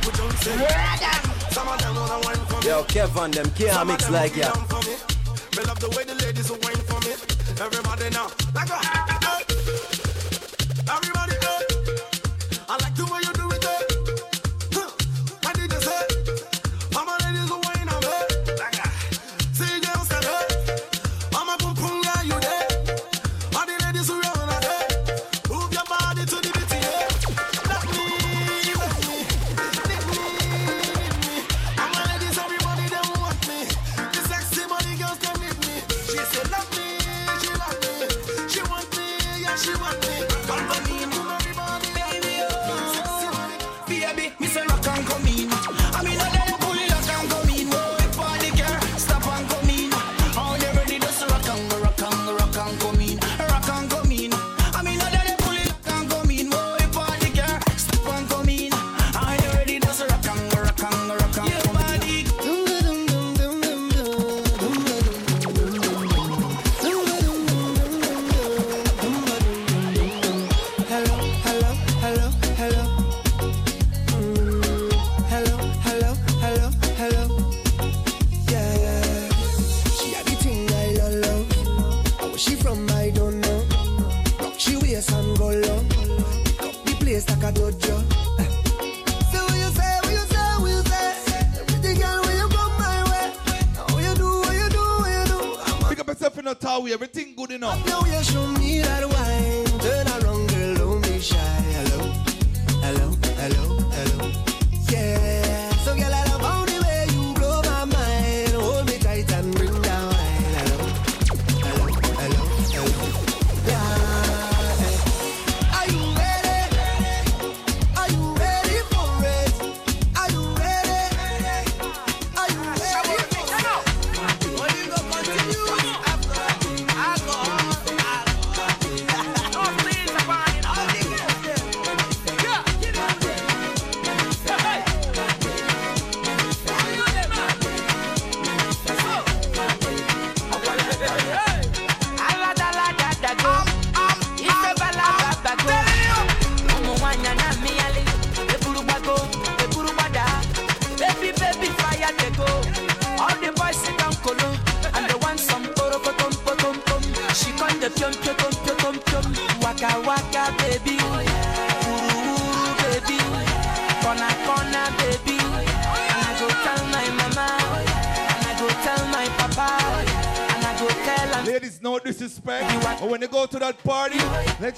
people don't say. Some of them wine for me. Yo, Kevan, them can't mix like ya. Me love the way the ladies wine for me. Everybody now, like a.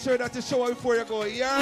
sure that to show up before you go. Yeah.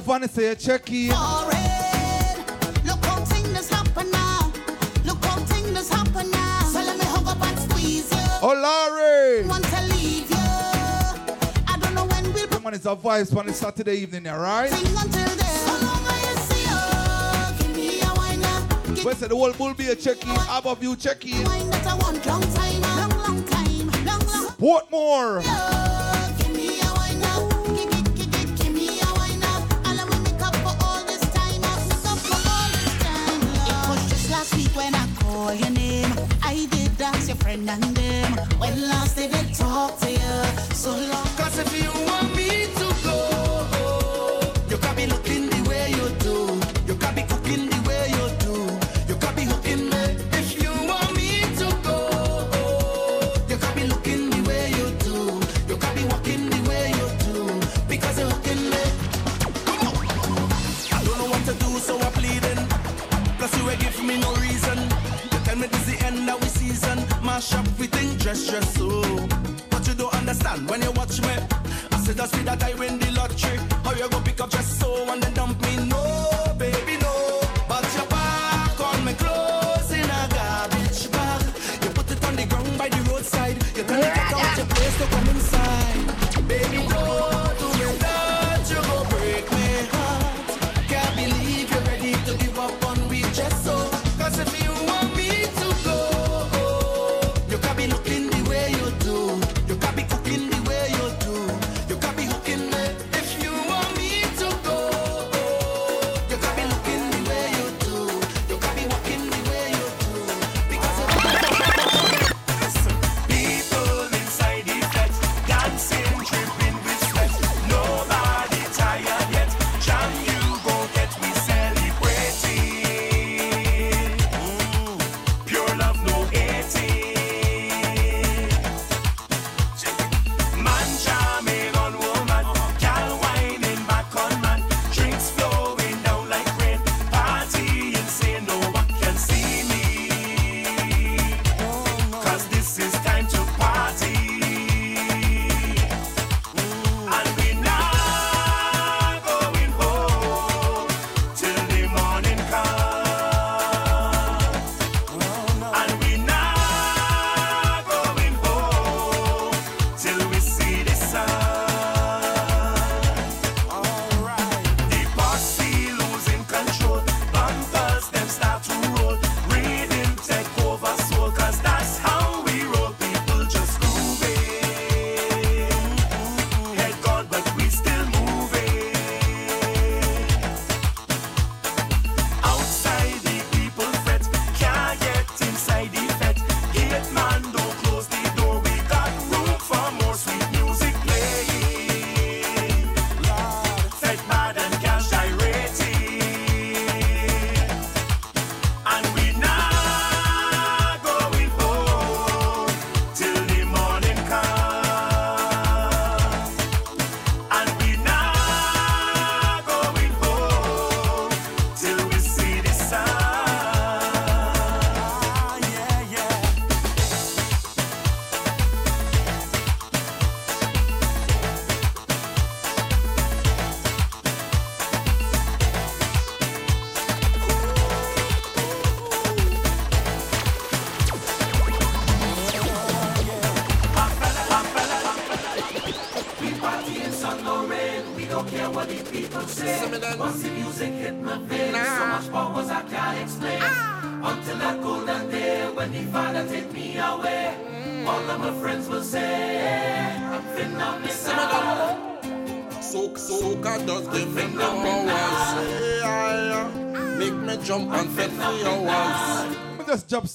the say check in. Oh, Larry. Want to leave you. I don't know when we'll. Come on, it's a Saturday evening, alright? Sing until then. The whole bull be a check-in, you check-in. Wine that I want long time, long, long time, long, long. Portmore. Yeah. friend and them. When last they did talk? stress, stress. But you don't understand when you watch me. I said I see that I win the lottery.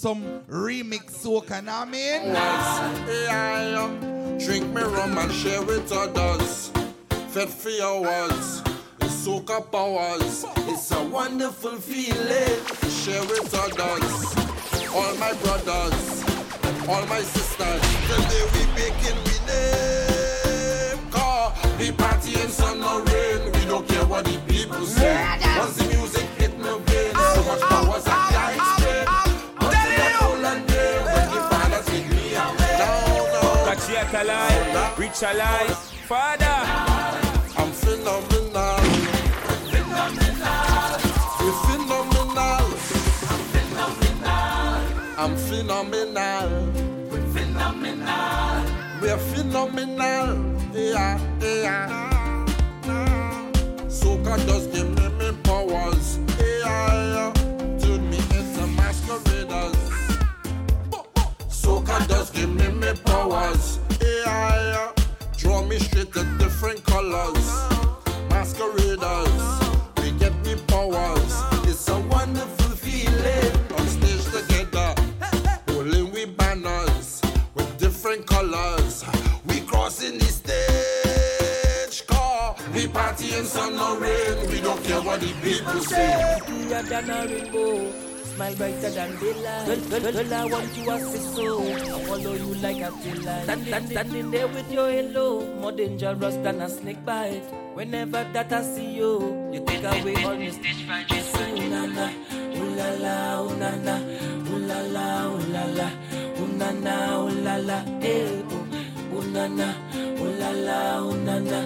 some remix soak and I mean. Yeah. drink me rum and share with others. Fed for hours. Soca powers, it's a wonderful feeling share with others. All my brothers, all my sisters, today we making we name. Call the party in sun or rain. We don't care what the people say. alive, rich alive, Father. I'm phenomenal. Phenomenal. You're phenomenal. I'm phenomenal. We're phenomenal. We're phenomenal. Yeah, yeah. So Soca just give me my powers. Girl, I want you as a soul. I follow you like a villain. Standing, standing there with your halo, more dangerous than a snake bite. Whenever that I see you, you take away all my stage fright. Ooh la la, ooh la la, ooh la la, ooh la la, ooh la la, ooh na na, ooh la la, eh oh, ooh na na, ooh la la, ooh na na,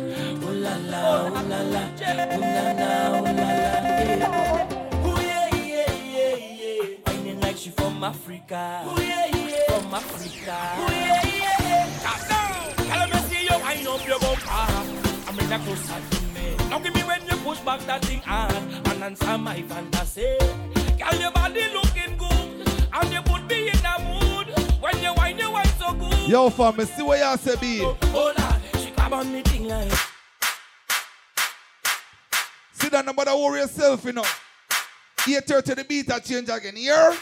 ooh la la, ooh la la, ooh na na, ooh la la, eh oh. from Africa. Ooh, yeah, yeah. From Africa. Ooh, yeah, yeah. Calm down. Tell me see you wind up your bumper. I'm in a close to me. Now give me when you push back that thing hard and answer my fantasy. Girl, your body looking good and you put me in a mood when you wind you wind so good. Yo, fam, see where y'all say be. Oh, hold on, she grab on me thing like. Sit down, nobody worry yourself, you know. 8.30 the beat, I change again. Here.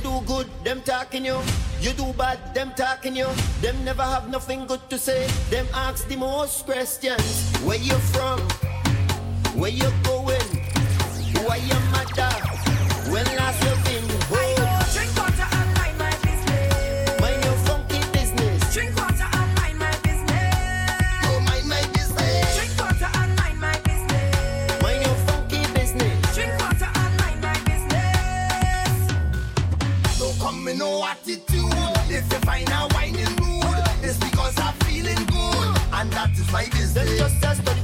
do good, them talking you. You do bad, them talking you. Them never have nothing good to say. Them ask the most questions. Where you from? Where you going? Why your mother? When last you fight is this?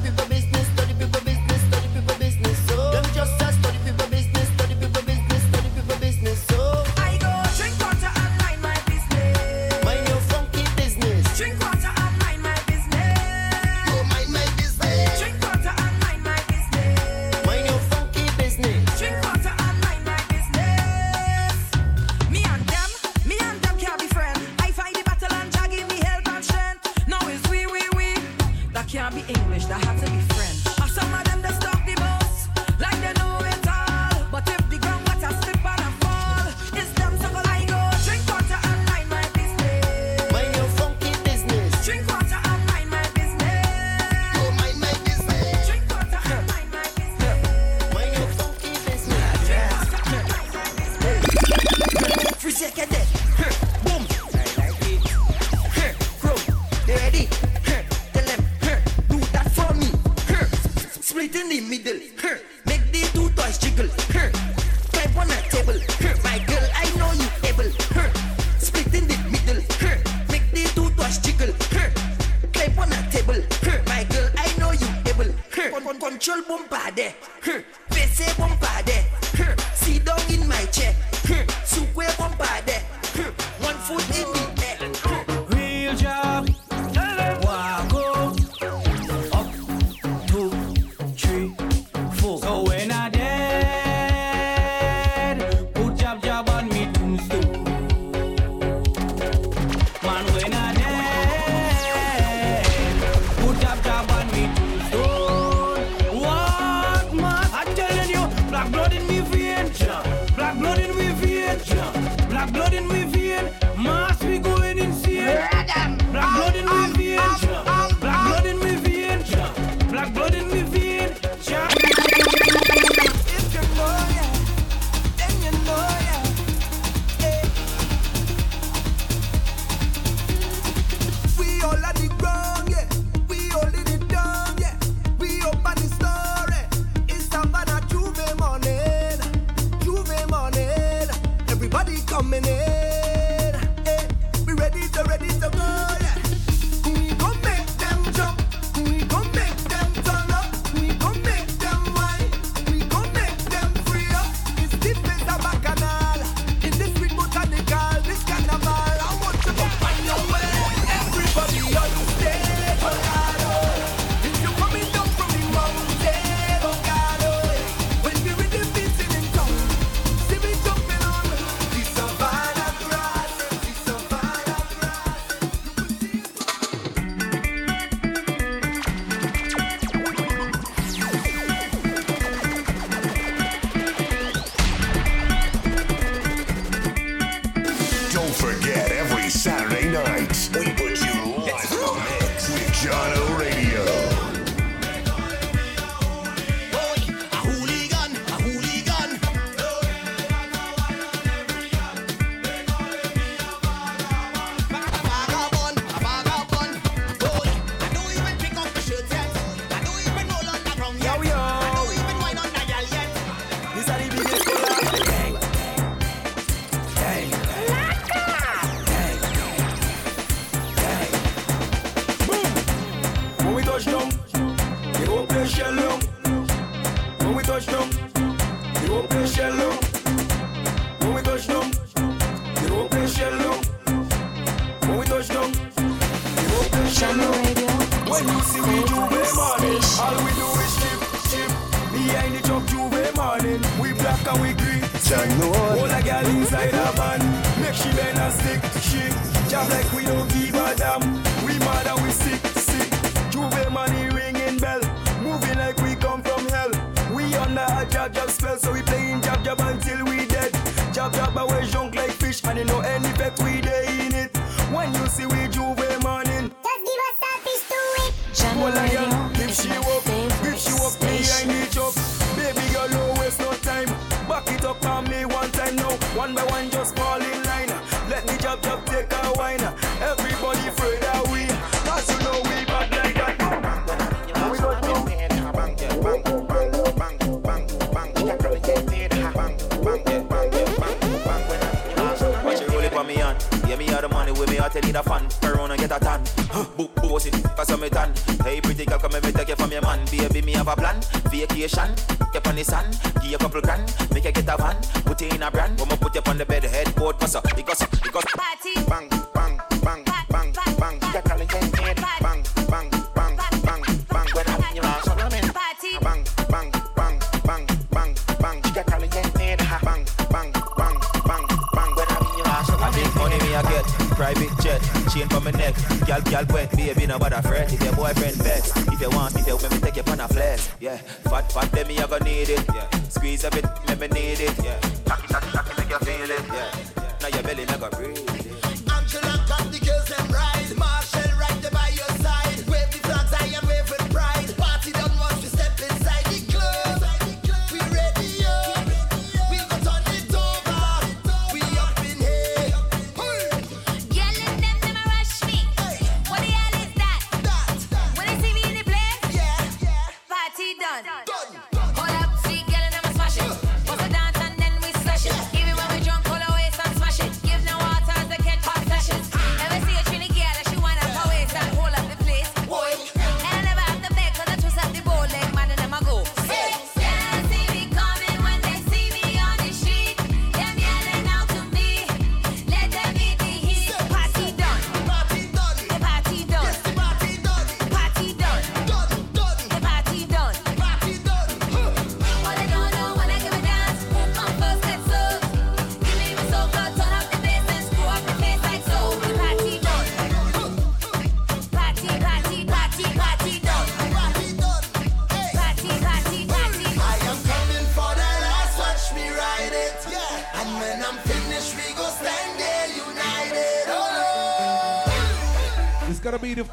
When you see we J'ouvert Boss it, cause I'm a tan. Hey, pretty girl, come and take it from your man. Baby, me have a plan. Vacation, get on the sun. Give you a couple grand, make you get a van. Put it in a brand. Me put you on the bed, Gal, gal, wet, baby, no bother fret. If your boyfriend vex, if you want, if you want me take you on a flex. Yeah, fat, fat, them me I gonna need it. Yeah, squeeze a bit, let me need it. Yeah, cocky, cocky, cocky, make you feel it. Yeah, now your belly not gonna breathe.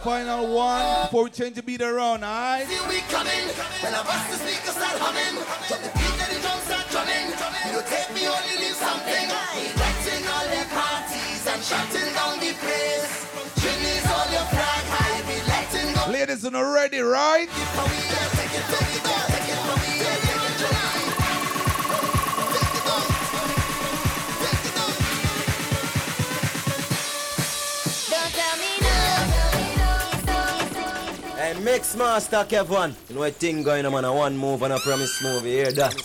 Final one before we change the beat around, alright? See we coming. When I bust the speakers start humming. Drop the beat and the drums start drumming. You take me only leave something. We lighting all the parties and shutting down the place. Trinity's all your flag high. We lighting up. Ladies, are ready, right? Mix Master Kevan. You know what thing going on, man? A one move and a promise move. You hear that?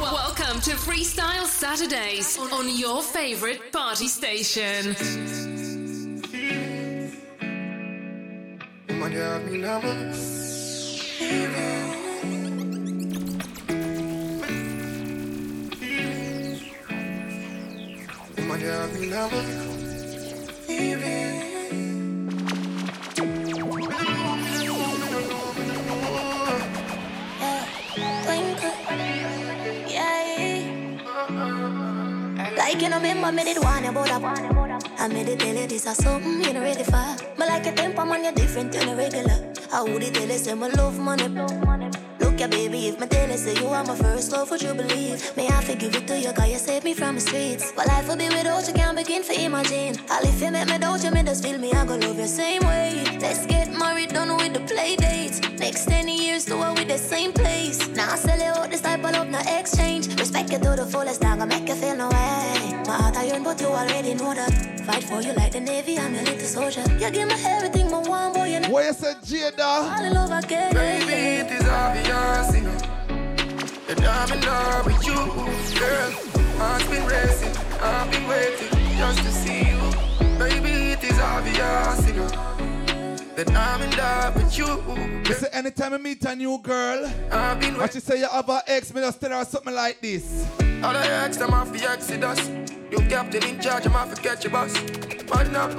Welcome to Freestyle Saturdays on your favorite party station. Woman, you have me number. Woman, it tell you say my love money. Look ya baby, if my you say you are my first love, would you believe? May I forgive it to you, cause you saved me from the streets. But life will be without you, can't begin to imagine. All if you make me doubt you, me just feel me, I gonna love you same way. Let's get married, done with the play dates. Next 10 years, do it with the same place. Now I sell you out this type of love, no exchange. Respect you to the fullest, I gonna make but you already know that. Fight for you like the Navy, I'm your little soldier. You give me everything, my one boy, you know. What you said, Jada? All in love again. Baby, it is obvious, you know. That I'm in love with you, girl. Heart's been racing, I've been waiting just to see you. Baby, it is obvious, you know. that I'm in love with you. Listen, anytime I meet a new girl, I've been and she say you have an ex, me just tell her something like this. All I ask them off the exodus. You captain in charge, I'm off to catch your bus. Man up,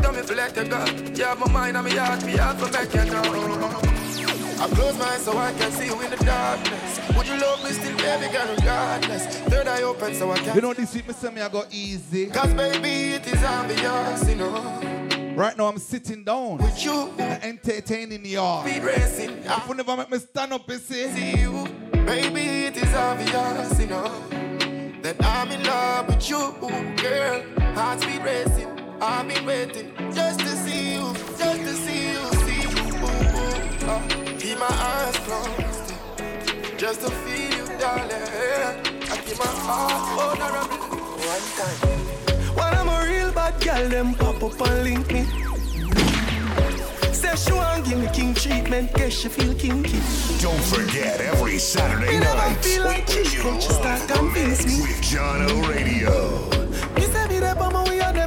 don't me for let you go. You have my mind and my heart, me heart for make you know. I close my eyes so I can see you in the darkness. Would you love me still, baby girl, regardless? Third eye open so I can. You know this week, me say me I go easy. Cause baby, it is obvious, you know. Right now I'm sitting down with you, entertaining y'all. Speed racing, if you never make me stand up, you see. See you, baby, it is obvious, you know. That I'm in love with you, girl. Heart speed racing, I've been waiting just to see you, just to see you, see you. Ooh, oh. Keep my eyes closed, just to feel you, darling. I keep my heart vulnerable. One time. When I'm a real bad girl, them pop up and link me. Yeah, she want give me king treatment. Guess she feel kinky. Don't forget every Saturday and night. I feel like she's she start convince me. With Jahkno Radio.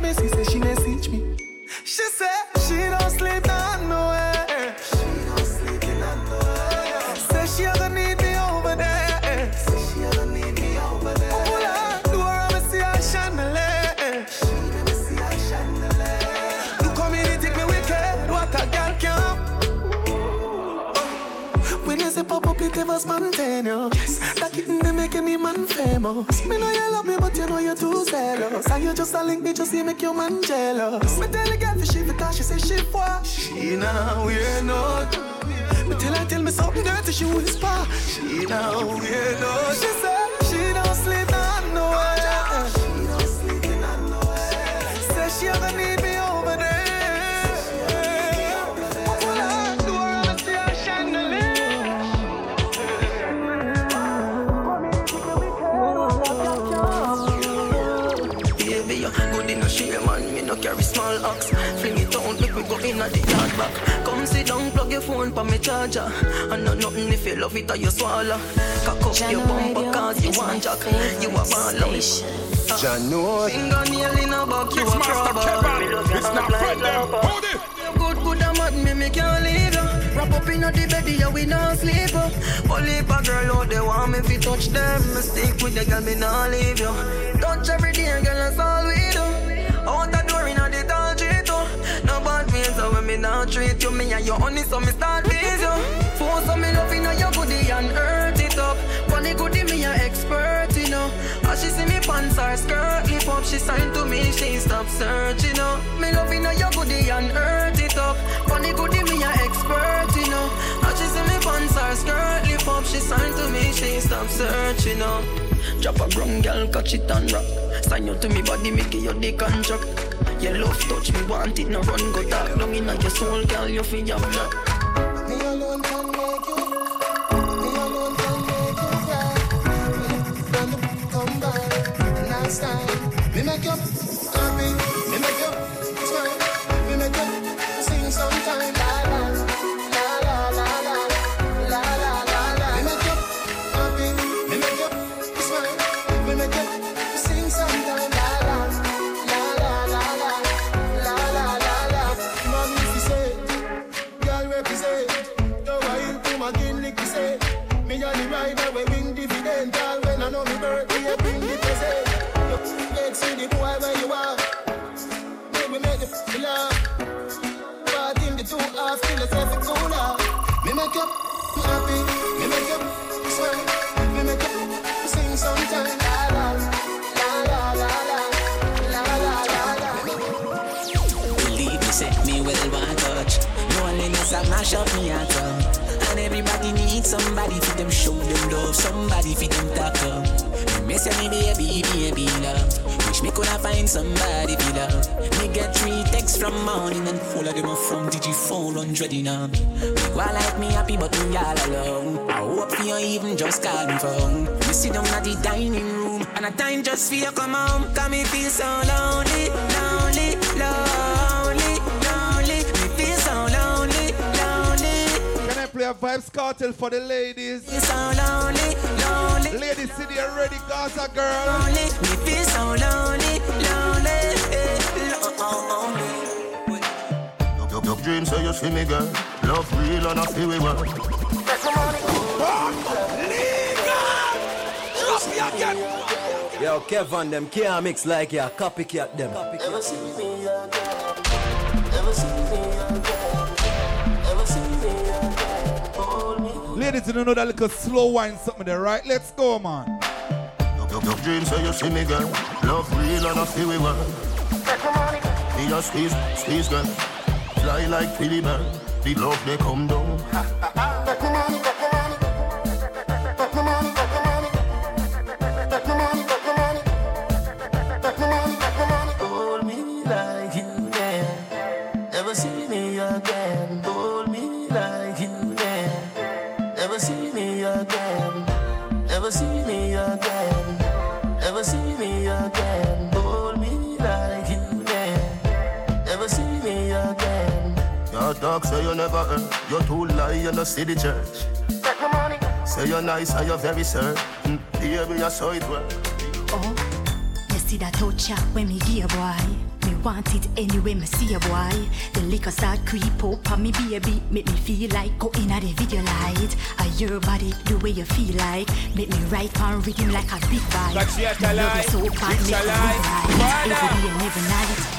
Miss Say she ever spontaneous. Yes. That kitten they make any man famous. Me know you love me, but you know you're too zealous. And you just a link me, just see make your man jealous. Me tell the girl for she because she say she for. She now we're not. Me tell her tell me something dirty, she whisper. She now we're not. She say she don't sleep on nowhere. She don't sleep in nowhere. Say she ever need in the yard back. Come sit down, plug your phone pa me charger. I know nothing if you love it or you swallow. Cock up your bumper cause you want jack. You a ball of it. Jano. Fingernail in a back, you a crabber. It's not friend them. Hold it. You good, good and mad, me me can't leave you. Wrap up in the bed, yeah, we not sleep. Only a girl oh, out there want me fi touch them. Me stick with the girl, me not leave you. Touch every day, girl, that's all we do. Out ways, so when me not treat you, me and you honey, so me start please you. Force on me love in your goodie and hurt it up. Funny goodie, me a expert, you know. As she see me pants or skirt lip up, she sign to me, she stop searching, you know. Me love in your goodie and hurt it up. Funny goodie, me a expert, you know. As she see me pants or skirt lip up, she sign to me, she stop searching, you know. Drop a ground girl, catch it and rock. Sign you to me body, make you the contract. Your love touch me, want it, no run, go talk. Long in your soul, girl, you feel your black. Me alone can make you. Me alone can make you cry. When you come back last time, me make you somebody for them show them love, somebody for them talk up. Me say me baby, baby love. Wish me coulda find somebody for love. Me get three texts from morning and all of them are from Digi 400 in um. Me go like me happy but me all alone. I hope you even just call me phone. Me sit down at the dining room and a time just for you come home. Cause me feel so lonely, play a Vybz Kartel for the ladies? Feel so lonely, lonely. Ladies, city ready, Gaza girl. Lonely, me feel so lonely, lonely, lonely. Your, your dreams say you see me, girl. Love real and I feel we work. Trust me again. Yo, Kevan, them can't mix like ya, copycat them. Ever see me again? Ever see me again? Ladies, you know that little slow wine something there, right? Let's go, man. Your, dreams me, girl. Love real and I feel we. Me just squeeze, squeeze, girl. Fly like bird. The love they come down. Your dog say you never earn. You're too lie in the city church. Say you're nice and you're very certain. Baby, I saw it work. Oh, you see that touch ya when me gear boy. Me want it anyway, me see a boy. The liquor start creep up on me baby, make me feel like go in at the video light. I your body the way you feel like, make me right on rhythm like a big vibe. Like she had a Me love lie, you so bad, it's make a me lie. live right Father. every day and every night.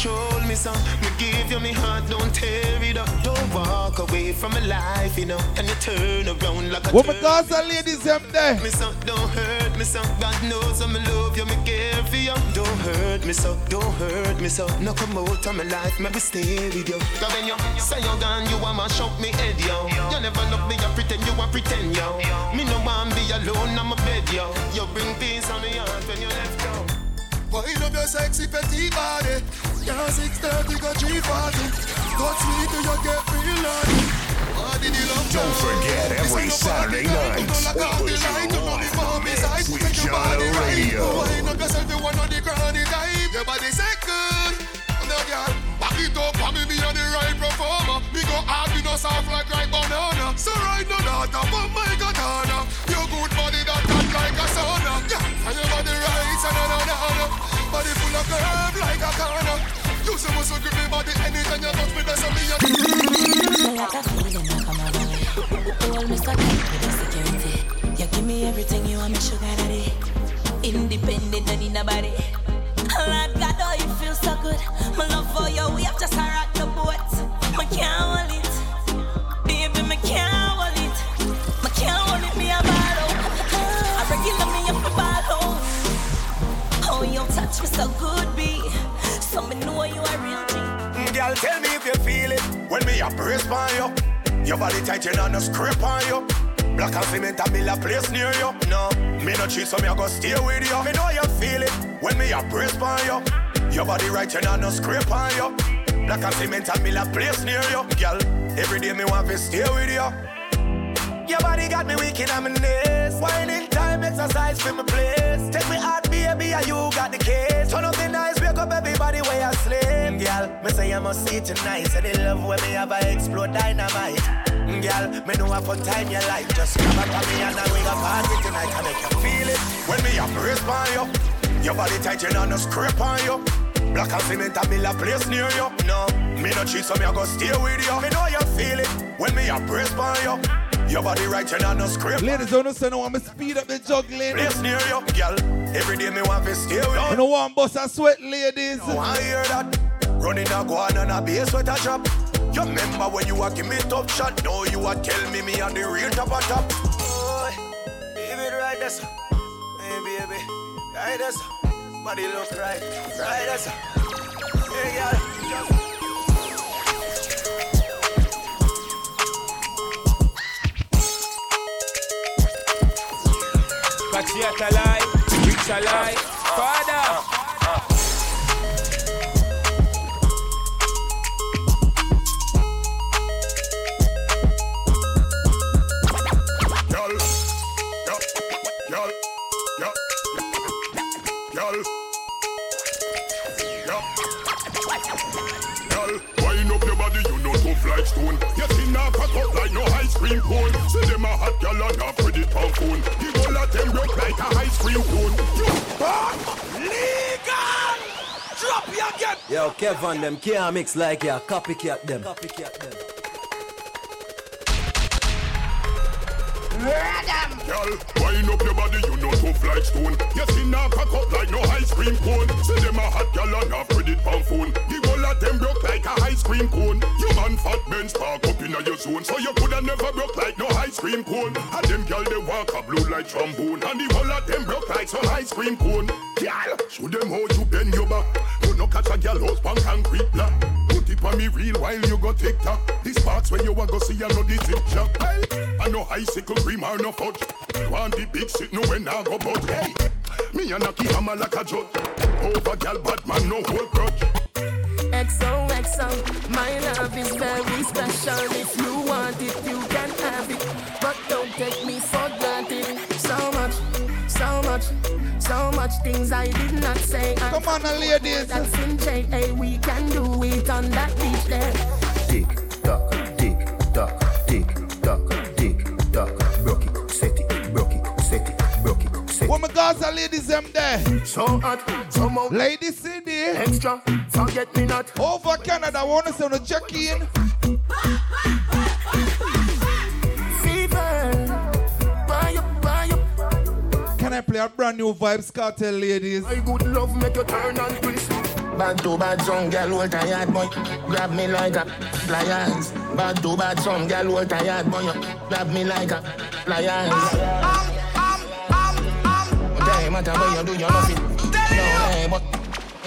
Control me so. Me give you me heart, don't tear it up. Don't walk away from my life, you know. And you turn around like a Woman, turn. girls and ladies, them there. Me so, don't hurt me so. God knows I'm love you, me care for you. Don't hurt me so, don't hurt me so. No come out of my life, maybe stay with you. Cause when you say you're gone, you want to shout me head, yo. You never love me, you pretend you want pretend, yo. Me no want be alone, I'm a bed, yo. You bring peace on the heart when you left, yo. Wind up your sexy petite body. Yeah, 630 go 340. Got sweet till you get real naughty. Love Don't forget every Saturday night. Push With Jahkno Radio. Wind up yourself, you want the granny type. Your body. No girl, it up, and me be on the right performer. Me go hard, me no soft like right banana. So right now, up on my katana. Your good body that hot like a sauna. Yeah, and your body right, no no no no. Body full of curve like a corner. You say muscle grip me body anytime you touch me, that's a me. like a feeling I come hold me so tight with the security You give me everything you want me sugar daddy Independent and in a body Lord God, oh, you feel so good. My love for you, we have just a rock the boat. Me can't hold it. Baby, me can't hold it. Me can't hold it, me a out I regular me up Oh, you touch me so good, B. So me know you a real G. Girl, tell me if you feel it. When me a brace on you. Your body tight, you know no scrape on you. Black and cement and build a place near you. No, me no cheat, so me a go stay with you. Me know you feel it when me a brace on you. Your body right, you know no scrape on you. Black and cement and build a place near you. Girl, every day me want to stay with you. Your body got me weak in my knees. Whining time, exercise for my place. Take me out, baby, and you got the case. Turn up the nice, wake up everybody where I sleep. Girl, me say I must see tonight. Say the love when me have a explode dynamite. Girl, me know a fun time your life. Just come up on me and I we got party tonight. I make you feel it when me have brace on you. Your body tight, you know no scrape on you. Black and cement and build a place near you. No, me no cheat, so me a go stay with you. Me know you feel it when me a brace on you. Your body right, you know no scrape. Ladies, don't understand, I want me speed up the juggling. Place near you, girl. Every day me want to stay with I you. don't want bust a sweat, ladies. I hear that. Running a go on and a base with a chop. You remember when you a give me top shot? Now you a tell me me on the real top of top. Boy, baby, right there, sir. Hey, baby, right there, sir. Body look right, right there, sir. Hey, girl, just. Patriot alive, rich alive, father. Like stone. You see now cock up like no ice cream cone. See them a hot gal and a credit on phone. The whole of them broke like a ice cream cone. You ah, Legal! Drop you again! Yo, Kevan, them can't mix like ya. Copycat them. Copycat them. Girl, wind up your body, you know tough like stone. You see now cock up like no ice cream cone. See them a hot gal and a credit on phone. The of them broke like a ice cream cone. You man fat Benz park up in your zone, so you coulda never broke like no ice cream cone. And them gal they walk a blue like trombone, and the whole of them broke like some ice cream cone. Gal, show them how you bend your back. You no catch a gal house concrete block. Put it on me real while you go tick tock. This parts where you a go see I know the I no icicle cream or no fudge. Want the big shit no when I go but hey. Me and Aki hammer like a judge. Over gal bad man no whole grudge. XOXO, my love is very special. If you want it, you can have it. But don't take me for granted. So much, so much, so much things I did not say. Come on, now, ladies. That's in J.A. We can do it on that beach there. Tick tock, tick tock, tick tock, broke it, set What my Gaza ladies them there? So hot, so much. Lady Cindy. Extra, forget me not. Over Canada, I wanna send a check in. Fever, buy up, buy up. Can I play a brand new Vybz Kartel, ladies? My good love make you turn and twist. Bad to bad song, girl, hold tired, boy. Grab me like a pliers. Bad to bad song, girl, hold tired, boy. Grab me like a pliers. Damn, matter what you do, you love it. No, hey, eh, but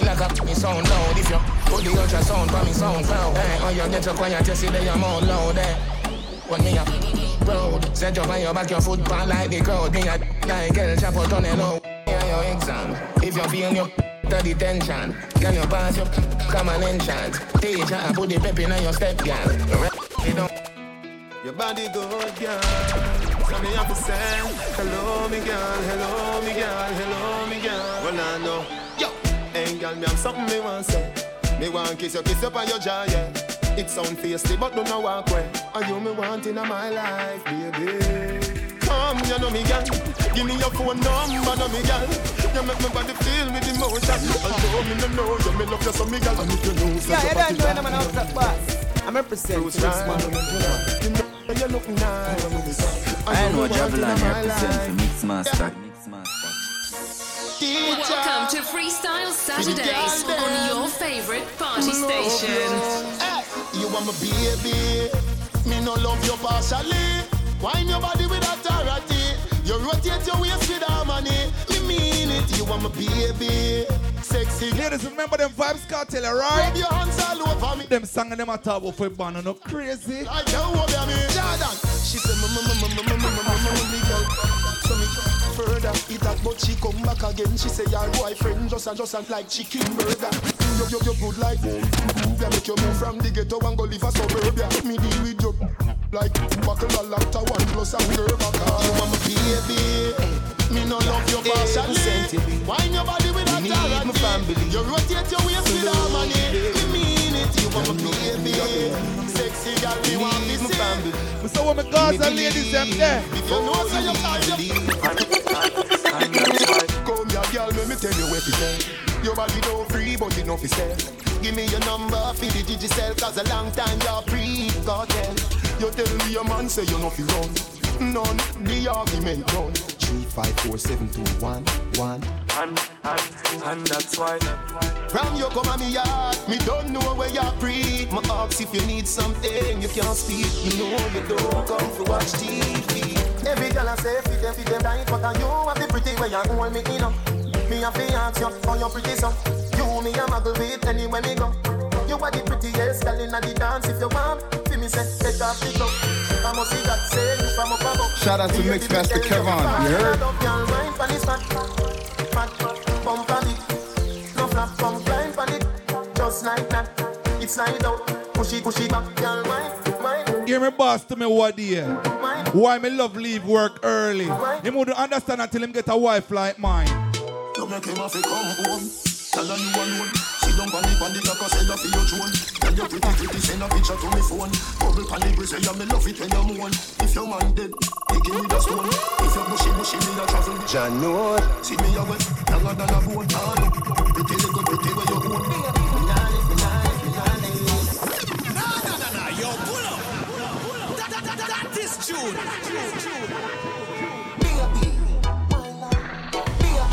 like a me sound loud if you put the ultrasound for me sound cloud. Eh. Hey, oh, you get your quiet, you see that you're more loud. Hey, when me up road, set up on your back, your foot pan like the crowd. Me a like El Chapo, turn it low. Yeah, your exam. If you feel your to detention, can you pass your common enchant? Teacher, I put the pep in your step, girl. You don't. Your body good, girl. So me have to say, hello, me girl, hello, me girl, hello, me girl. Well, I know, yo, hey, girl, me have something me want say. Me want kiss you, kiss up on your jaw, yeah. It sound feisty, but don't know walk way. Are you me want in my life, baby? Come, you know me, girl. Give me your phone number, know me, girl. You make my body feel with emotion. Although me no know you, me love you so, me girl. And if you know, so Yeah, you your don't body know bad, them out that boss. I'm representing this man. You look nice. I know Javelin my represent life. for Mixmaster. Welcome to Freestyle Saturdays on your favorite party station. Hey, you want my baby? Me no love you partially. Wine your body with authority. You rotate your waist with harmony. Me mean it. You want my baby? Sexy. Ladies, remember them Vybz Kartel, Rub alright? your hands all over me. Them song and them a talk about for banner, no crazy. I tell what me. Jordan. She said, "Mama, mama, mama, mama, mama, mama, girl." Me further eat that, but she come back again. She say your boyfriend just and just and like chicken burger. You you you good like They make you move from the ghetto and go live a suburbia. Me deal with you like buckle a lot of one plus and girl back. You want my baby? Me no love you partially. Wine your body with Me authority. family. You rotate your waist with harmony. Me it. You want my baby? Sexy girl, me want to see. We saw what my Gaza ladies them there. If you know so you can't Come here, girl, let me tell you what to say. Your body don't free, but enough is said. Give me your number, feed the digicel, cause a long time you're free, cartel. You tell me your man say you know fi run. None, the argument done. Three, five, four, seven, two, one, one. And, and, and that's why. From you come me yard, me don't know where you're free. My ask if you need something, you can't speak. You know you don't come to watch TV. Every girl I say fit them, fit them right, but you have the pretty way you hold me in up. Me to ask you how you pretty so. You me a muggle with anywhere me go. You are the prettiest girl in the dance. If you want, feel me say take off the glove. I must see that say you from above. Shout out to Me Mixmaster hear Kevan, you heard? I love girl wine pon this fat, fat bump on it. No flap, come climb on it, just like that. It's slide out, push it, push it back, girl wine, wine. Hear me boss to me what year. Why me love leave work early. Him wouldn't understand until him get a wife like mine. You make him have to come home. Tell her you alone. She Sit down on the on the cock, I say you your drone. Tell you pretty pretty, send a picture to me phone. Bubble on the grizzly, yeah, me love it when you moan. If your man dead, take him with a stone. If you bushy bushy, me a travel. John Noor. See me a wet, younger than a bone. Ah, no. Pretty little pretty where you own.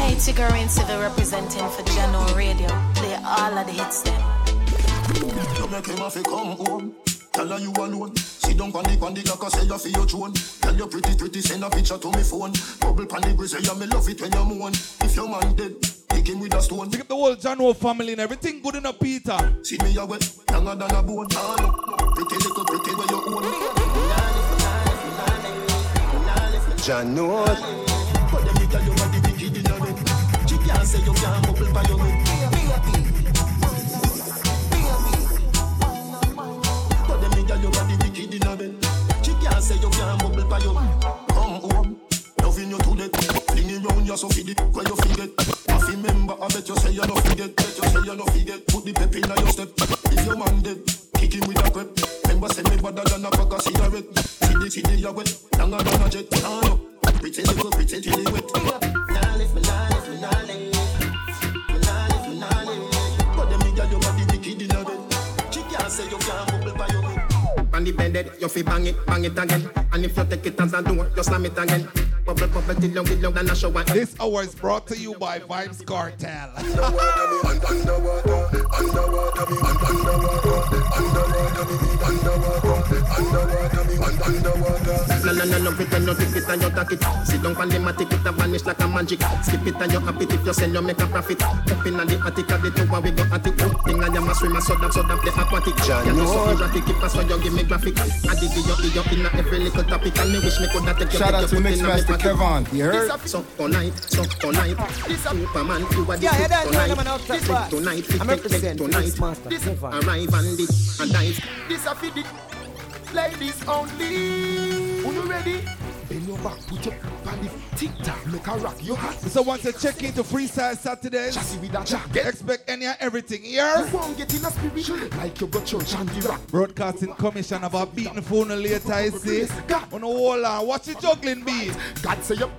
Hey, Tigger and Civil representing for Jahkno Radio. Play all of the hits there. You make him have to come home. Tell her you alone. Sit down on the on the cock, I say you feel your drone. Tell you pretty pretty, send a picture to me phone. Bubble on the grizzly, yeah, me love it when you moan. If your man dead, take him with a stone. Pick up the whole John Wall family and everything good enough, Peter. See me a wet, younger than a bone. Ah, no. Pretty little pretty where you own. John Noor. But them nigga you are the wicked in a bed. She can't say you can't bubble by your head. Head. Come home, loving you to death. Flinging round you so feed it where you forget. I fi remember, I bet you say you no forget. Bet you say you no forget. Put the pep in your step. If your man dead, kick him with a grip. Remember, say me better than a pack of cigarette. See the the you wet, longer than a jet. Ah, no. Pretty little, pretty it wet. Nah, lift me, nah, lift me, nah, lift me. On the bended, you fi bang it, bang it again. And if you take it as a door, you slam it again. Bubble, bubble, till you get loud and a shower. This hour is brought to you by Vybz Kartel. No, no, no, no, pretend you take it and you take it. Sit down on the matic, it vanish like a magic. Skip it and you happy if you sell, you make a profit. Up in the attic, of the two, we go at it. Thing and you must swim, so that, so that the aquatic. John you so erratic, keep us so you give me graphic. I did the you, you in every little topic, and me wish me could have take you. Shout take out you to put Mix in a me Master pocket. Kevan. You heard? So tonight, so tonight, Superman, you are the Yeah, yeah, that's tonight. why I'm an outside So boss. tonight, I'm take, take representing tonight. Mix Master Kevan. Arrive and dip and dive. This a fit ladies only. Who you ready? Bend your back, put your body tick tock, make a rock your hat. So once you check into Freestyle Saturdays, Chassis with a jacket. expect any and everything here. You won't get in a spirit like you go church and the rock. Broadcasting commission about beating phone later, I see. On the wall, uh, watch the juggling beat. God say you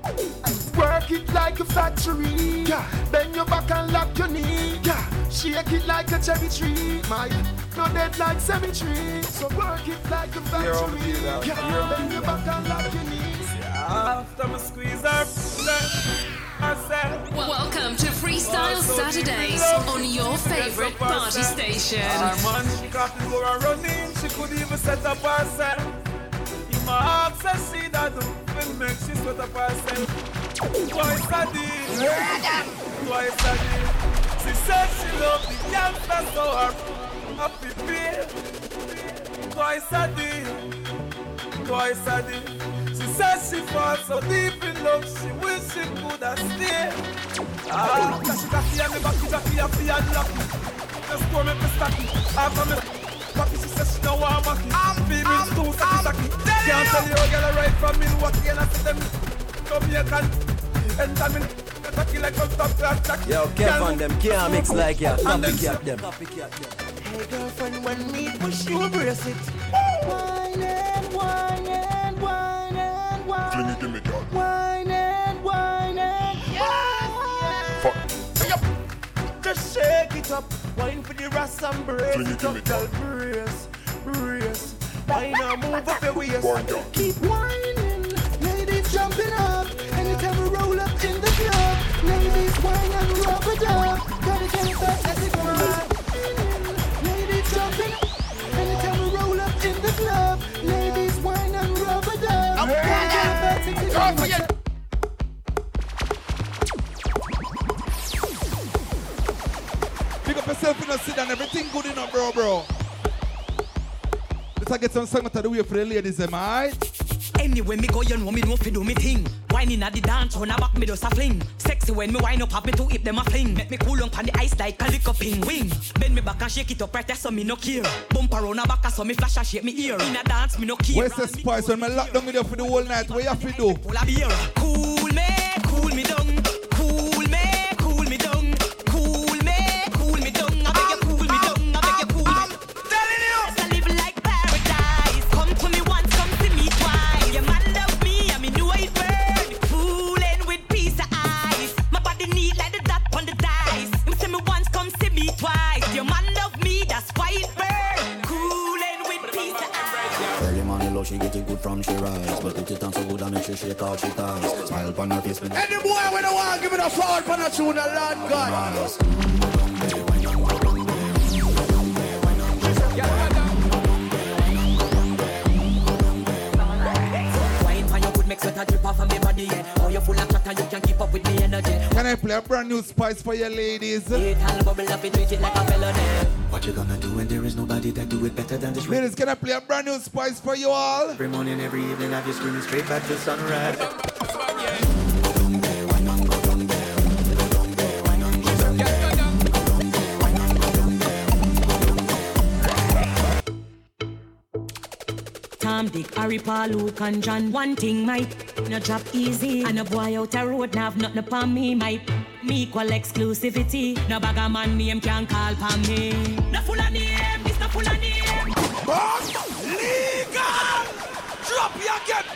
work it like a factory. Yeah. Bend your back and lock your knee. Yeah. Shake it like a cherry tree. My no dead like cemetery. So work it like a factory. Yeah. Bend your back and lock your knees. After squeeze her. Welcome to Freestyle Saturdays on your favorite party station. Our man, she got go and running. She could even set up herself. In my heart, says she that do will make she sweat up herself. Twice a day, twice a day. She said she love the gangster so her happy feel. Twice a day, twice a day. She says she falls so deep in love, she wish she could have stayed. Ah, she got fear me back, she got fear, fear, lucky. Just pour me pistachio, after me Cocky, she says she don't want back I'm feeling too sacky, sacky. Can't tell you, girl, right from Milwaukee, and I see them Jamaican. Enter me, cocky like some top class jacket. Yo, Kevan, them can't mix like ya. And them Copycat them. Hey girlfriend, when me push you, brace it. Fling it, give me girl. Wine and wine and Fuck. Yep. Just shake it up. Wine for the rest and brace Fling it, it give me up, girl. Brace, brace. Wine and move up your waist. Keep whining. Ladies jumping up. Anytime we roll up in the club. Ladies whine and rub it up. Yourself in a sit down, everything good enough, bro, bro. Let's get some song to the way for the ladies, am I? Anyway, me go, you know me know fi do me thing. Whining at the dance, on a back me just a fling. Sexy when me wind up, have me to hip them a fling. Make me cool on pan the ice like a lick up wing. Bend me back and shake it up right there, so me no care. Bump around a back, so me flash and shake me ear. In a dance, me no care. Where's the spice when me lock down with you for the whole night? What you to do? Pull a beer. Cool me, good, I make she shake out. Smile upon her face, me Any boy when I want, give it a forward for the tune, a Lord God. Wine for your good make sweat a drip off of me body, yeah. You full of chatter, you can keep up with me energy. Can I play a brand new spice for your ladies? It and bubble up, it treat it like a felony. What you gonna do when there is nobody that do it better than this? Ladies, can I play a brand new spice for you all? Every morning, every evening, have you screaming straight back to sunrise. Tom, Dick, Harry, Paul, Luke, and John. One thing might no drop easy. And a boy out a road now have nothing upon me. Might me equal exclusivity. No bag a man name can call upon me. No full of name, this no full of name. Boss, legal. Drop your get.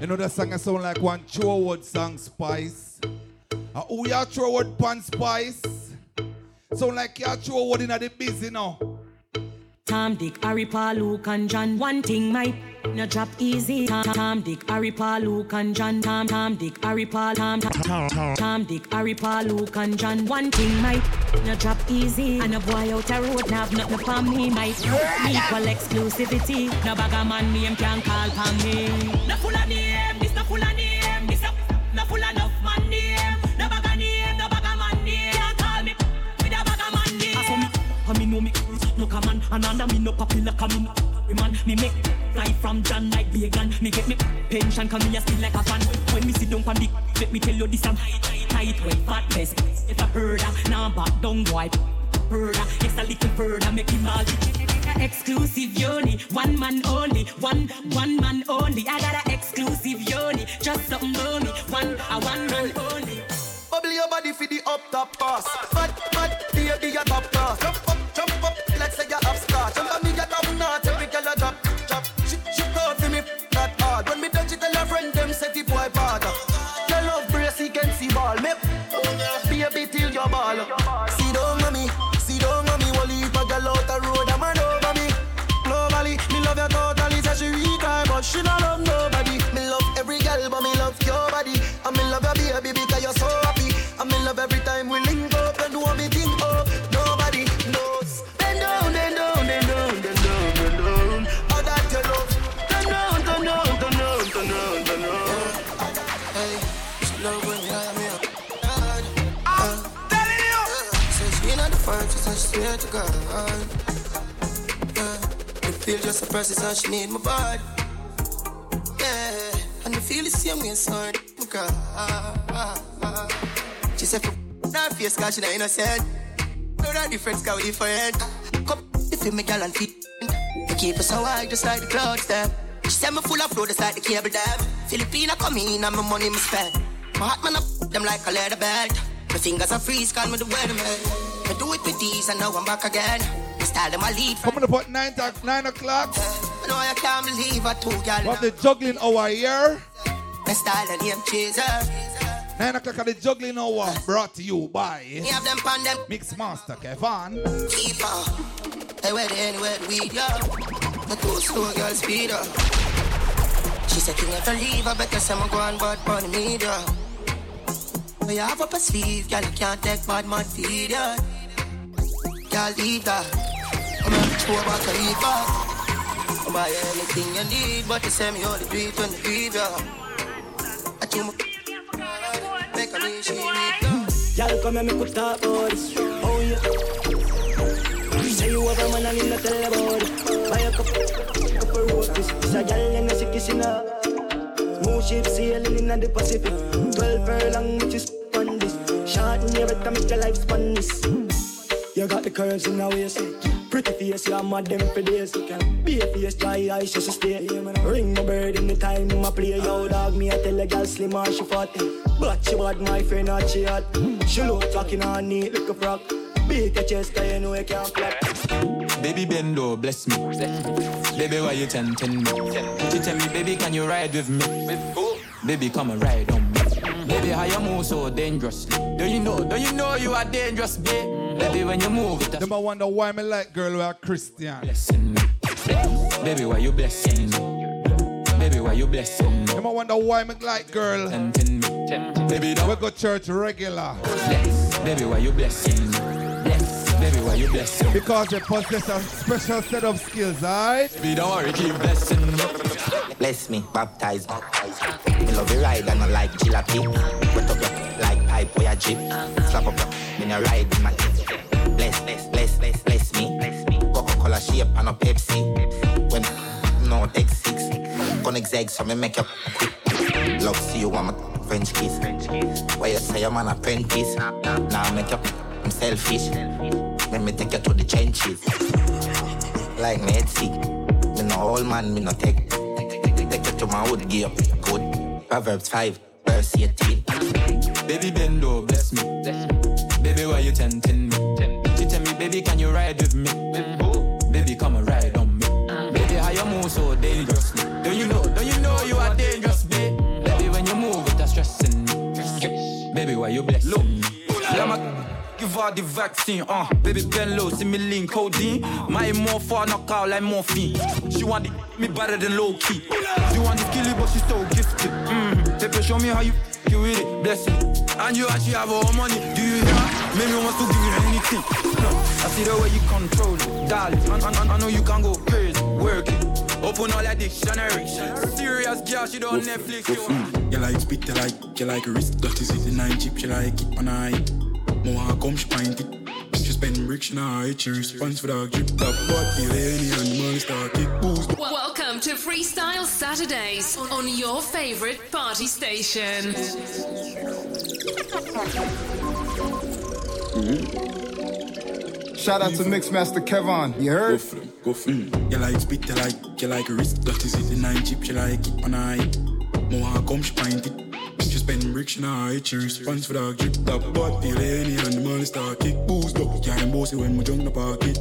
You know that song sound like one Troward song, Spice. Uh, who ya Troward pan Spice? Sound like ya Troward in the busy now. Tom, Dick, Harry, Paul, Luke, and John. One thing might no drop easy. Tom, Tom, Dick, Harry, Paul, Luke, and John. Tom, Tom, Dick, Harry, Paul, Tom, Tom, Tom, Tom, Dick, Harry, Paul, Luke, and John. One thing might no drop easy. And a boy out a road now have nothing upon me. Might equal exclusivity. No bag a man name can call upon me. No full of name, this no full of name. And under me no popular coming. Me man, me make fly from John like vegan. Me get me pension, come me a still like a fan. When me sit down on the, let me tell you this I'm tight, tight, way fat best. If I heard now back down boy. Heard her, yes a little further, make him all Exclusive yoni, one man only, one one man only. I got a exclusive yoni, just something on me, one a one man only. Bubble your body for the up top pass. Fat, fat, baby, your top class. Jump up, jump up, feel just a process and she need my body. Yeah, and I feel the same way, son. God. She said, for her face, cause she not innocent. No, that difference, cause we different. Come, if you make and feet. You keep us so high, just like the clouds, them. She said, me full of flow, just like the cable dam. Filipina come in, and my money me spend. My heart, man, up them like a leather belt. My fingers are freeze, call me the weatherman. I do it with these, and now I'm back again. Style, them I from. Coming up at 9, to- 9 o'clock. I know I can't believe I told y'all. What the juggling hour here? My style and name chaser. 9 o'clock at the juggling hour brought to you by Me them pan them. Mix Master Kevan. Keeper. Hey, where they anywhere we go. The two slow girl speed up. She said, you never leave. I better say, I'm going bad money media. But you have up a sleeve, girl, you can't take bad man feed ya. Girl, leave that. I'm a two to leave back. Buy anything you need, but you say me only do it when you leave ya. I do my make a reach, she need ya. Y'all come and make talk about this. Oh yeah. Say you have a man and you tell about it. Buy a cup, cup of roses. It's a gal and a sick kissing her. Smooth ship sailing in the Pacific. Twelve furlong, which is on this. Short in your better make your life span this. You got the curves in the waist. Pretty face, you're mad them for days. Be a face, dry eyes, just stay. Ring my bird in the time I play. Yo, dog, me, I tell a girl slim or she fat. But she bad, my friend, not she hot. She look talking on neat like a frog. Beat your chest, I know you can't flap. Baby Bendo, bless me. Baby, why you tempting me? She tell me, baby, can you ride with me? Baby, come and ride on me. Baby, how you move so dangerously? Do you know? Do you know you are dangerous, babe? Baby, when you move it, Them I wonder why me like girl who are Christian. Blessing me. baby, why you blessing me? Baby, why you blessing me? Them I wonder why me like girl. Tempting me. Baby, don't. we go church regular. Baby, why you blessing me? Baby, why you blessing? Because they possess a special set of skills, alright? Baby, don't worry, keep blessing me. Bless me, baptize me. Me love you ride and I like jalopy. Wet up your like pipe or your jeep. Slap up your, then you ride in my teeth. Bless, bless, bless, bless, bless me. Coca-Cola shape and a Pepsi. When no take six. Connect eggs so me make you quick. Love see you want my French kiss. Why you say I'm an apprentice? Now make you I'm selfish. Let me take you to the trenches. Like me head. Me no old man, me no take. Take you to my wood gear. Good. Proverbs 5, verse 18. Baby, bend over, bless me. Baby, why you tempting me? She tell me, baby, can you ride with me? Baby, come and ride on me. Baby, how you move so dangerously? Don't you know? Don't you know you are dangerous, babe? Baby, when you move, it's stressing me. Baby, why you blessing me? I'ma her the vaccine, uh Baby bend low, see me lean codeine My more far knock out like morphine. She want the me better than low key She want to kill it, but she so gifted. Mm-hmm. Pepe, show me how you you with it, bless me And you actually have all money, do you hear? Maybe wants to give you anything. I see the way you control it, darling I, I, I know you can go crazy, work it. Open all your dictionary. Serious girl, she don't Netflix you You like spit, you like, you like wrist. That is it, the nine chip, she like it on eye More come, she pint it She spend bricks, she nah hit She response for that drip top But feel any animal start kick boost Welcome to Freestyle Saturdays on your favorite party station. Shout out to Mixmaster Kevan. You heard? Go for them, go for them. You like spit, you like, you like wrist That is it, the nine chip, she like it on eye More come, she pint it She spend bricks, she nah hit She response for that drip top But feel any animal start kick boost up Can't bossy when we jump the pocket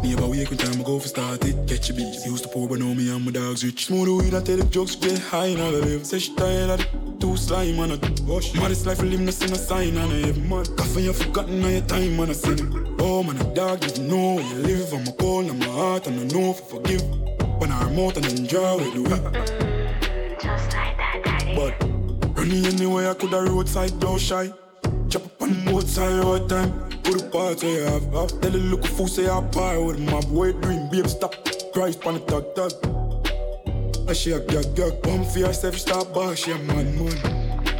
me about wake when time I go for start it. Catch a beat. Used to pour, but now me and my dogs rich. Smooth weed, I tell the jokes get high and all I live. Say she tired of the too slime on it. Wash. Modest life, live, no send a sign on it. Every month, coffee, you forgotten all your time on a sin. Oh man, a dog didn't know where you live. I'm a cold, I'm a heart, and I know I forgive. When I remote and enjoy with the whip. Just like that, daddy. But running anywhere I could a roadside, don't shy. Chop up on the sides all the time. Put the parts where you have. have. Tell the look fool say I buy with my boy dream. Babe, stop. Christ on the tug tug. I shake gag gag. Pump for yourself, start bar. She a man man.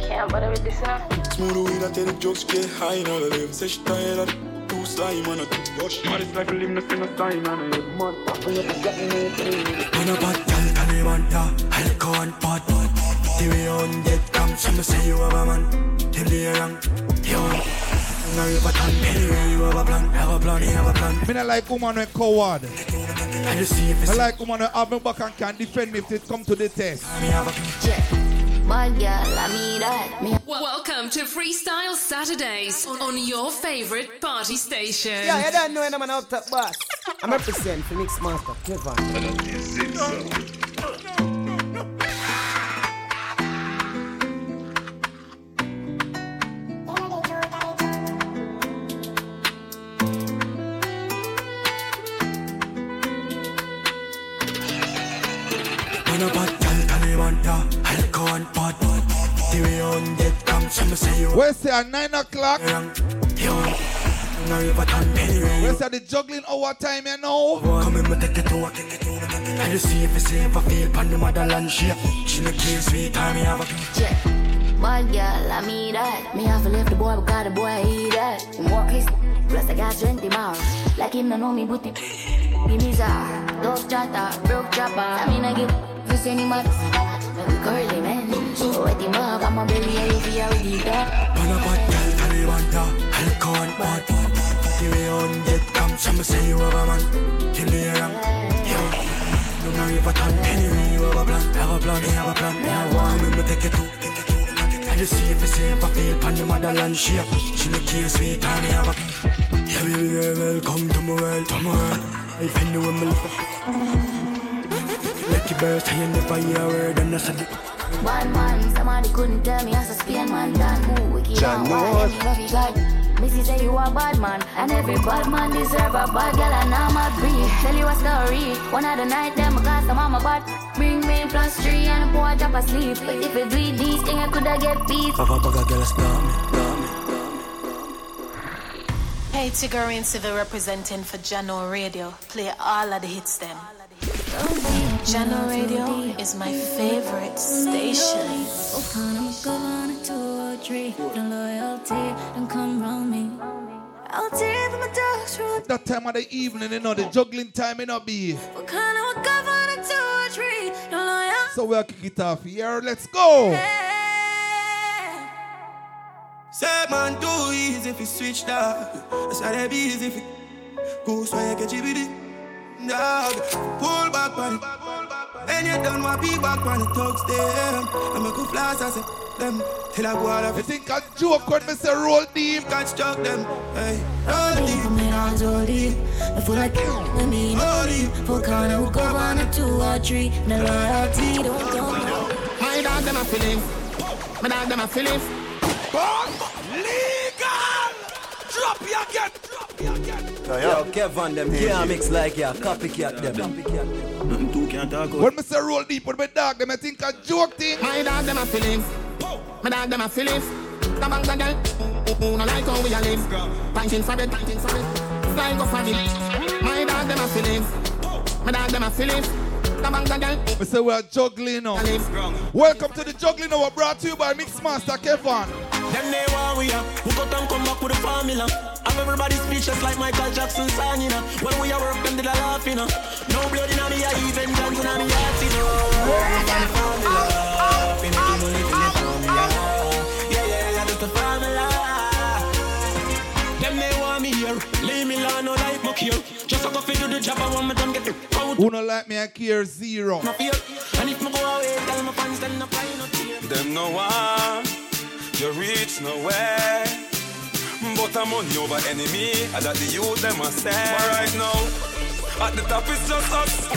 Can't bother with this now. Smooth weed, I tell the jokes get high and all the live. Say she tired of too slime on it. Live, no send a sign on it. Man, when you forgotten anything. On a bad girl, Taliban, yeah. I like one part. The way on get come, some say you have a man. Till the young, yo. Now you have a plan, anyway you have a plan, have a plan, have a plan. Me not like woman with coward. I like woman who have me back and can defend me if it come to the test. Welcome to Freestyle Saturdays on your favorite party station. Yeah, you don't know any man up top boss. I'm represent for Mix Master Kevan. On a bad girl, Taliban, yeah. I like one part. The way on get come, some say you. Where's it at 9 o'clock? Yo. Now you have a plan, anyway. Where's it the juggling hour time, you know? Come in, me take it to work. I just see if it's safe, I feel pan the motherland shit. She no care, sweet time, me have a check. Bad girl, I mean that. Me have to leave the boy because the boy eat that. Him work his plus I got 20 more. Like him no know me booty. Give me czar, dove chatter, broke chopper. I mean I give this any man. Make it curly man. Wet him up, I'm a belly and you feel with the dog. On a bad girl, Taliban. I like one part. The way on get come, some say you have a man. Till the young, yo. No know if I can anyway, you have a plan, have a plan, you have a plan. Have one, me me take it to. I just see if it's safe, I feel pan the motherland shit. She no care, sweet time, have a. Yeah, baby girl, welcome to my world, to my world. If you know me, let your birth, I never hear a word, and that's a One man, somebody couldn't tell me as a Spain man done. Ooh, wicked John and Moore. wild, love you God. Missy say you a bad man, and every bad man deserve a bad girl, and I'm a breed. Tell you a story. One of the night, them cause the mama bad. Bring me plus three and a boy drop asleep. But if you do these things, I coulda get beat. Papa, papa, girl, stop me, stop me. Hey, Tigger Civil representing for Jahkno Radio. Play all of the hits them. Jahkno Radio is my favorite station. I'll take my dogs through That time of the evening, you know, the juggling time, you know, be. What kind of a governor to a tree? No lawyer. So we'll kick it off here. Let's go. Say man too easy if you switch dog. That's how they be easy if you go so you get GBD. Dog, pull back on it. And you done what be back on the thugs them. I make a flash, I say them. Till I go out of You think I joke when me say roll deep? Can't struck them. Hey, Roll deep, me hands roll deep. I feel like me me no deep. For kind of governor to a tree. No loyalty, don't don't. My dog them a feeling. My dog them a feeling. Legal! Drop you again! Drop you again! Yo, Kevan, them can't mix like ya. Copycat them. Nothing too can't talk When me say roll deep with my dog, them I think I joke thing. My dog them a feeling. My dog them a feeling. The bank the girl. Who no like how we a live. Pinting for it, pinting for it. Flying go for it. My dog them a feeling. My dog them a feeling. The bank the. We say we're juggling now. Welcome to the juggling hour brought to you by Mixmaster Kevan. Them they want we are. Who got them come back with a formula? Have everybody speechless like Michael Jackson you know. When we are work, them did a laugh, you know. No blood in even guns in heart, you know. Work on formula. Finna money, they want me here. Leave me alone, no like muck here. Just a go fi do the job, I want me done get the out. Who no like me, I care zero. No fear. And if me go away, tell my fans, them no find no tear. Them no want you reach nowhere. But I'm on over enemy, and that the youth them a say. But right now, at the top it's just us.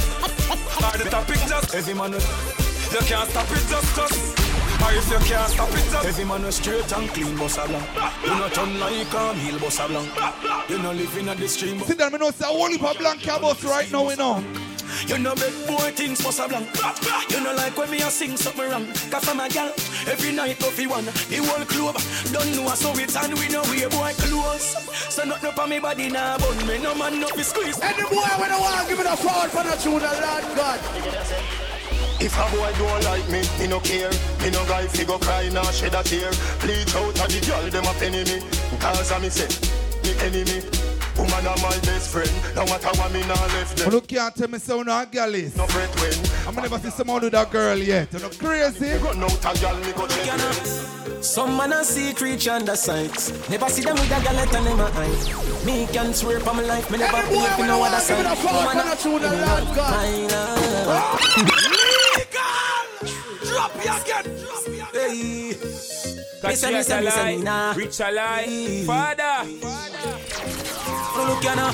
At the top it's just every man. You can't stop it just us. Or if you can't stop it just Every man was straight and clean, boss a blank. You not turn like a meal, boss a blank. You not living at the stream. See that me know say only for blank cabos right now, we know. You know big boy things boss a blank. You know like when me a sing something wrong. Cause I'm a gal, every night coffee one. The whole club don't know so it's and we know we a boy close. So nothing up on me body now, but me no man no fi squeeze. Any boy when I want give it a fall for the tune, the Lord God. If a boy don't like me, me no care. Me no guy fi go cry nor shed a tear. Bleach out of the girl them a penny me. Cause I me say, me enemy. Woman are my best friend. No matter what I want me now left them. Look can't tell me so no a girl is. No breath when. I'm never see someone do that girl yet. You know crazy. Run out a girl, me go check Some man a see creature under sights. Never see them with a galette and them a eye. Me can swear for my life, me never Any be boy up in when I no want other give it a side. fall Woman for the tune, the Lord God. Drop you again. Drop you again. Hey. Me Catch say, me you say, me say, me nah. Rich alive. Father. Oh, look ya now.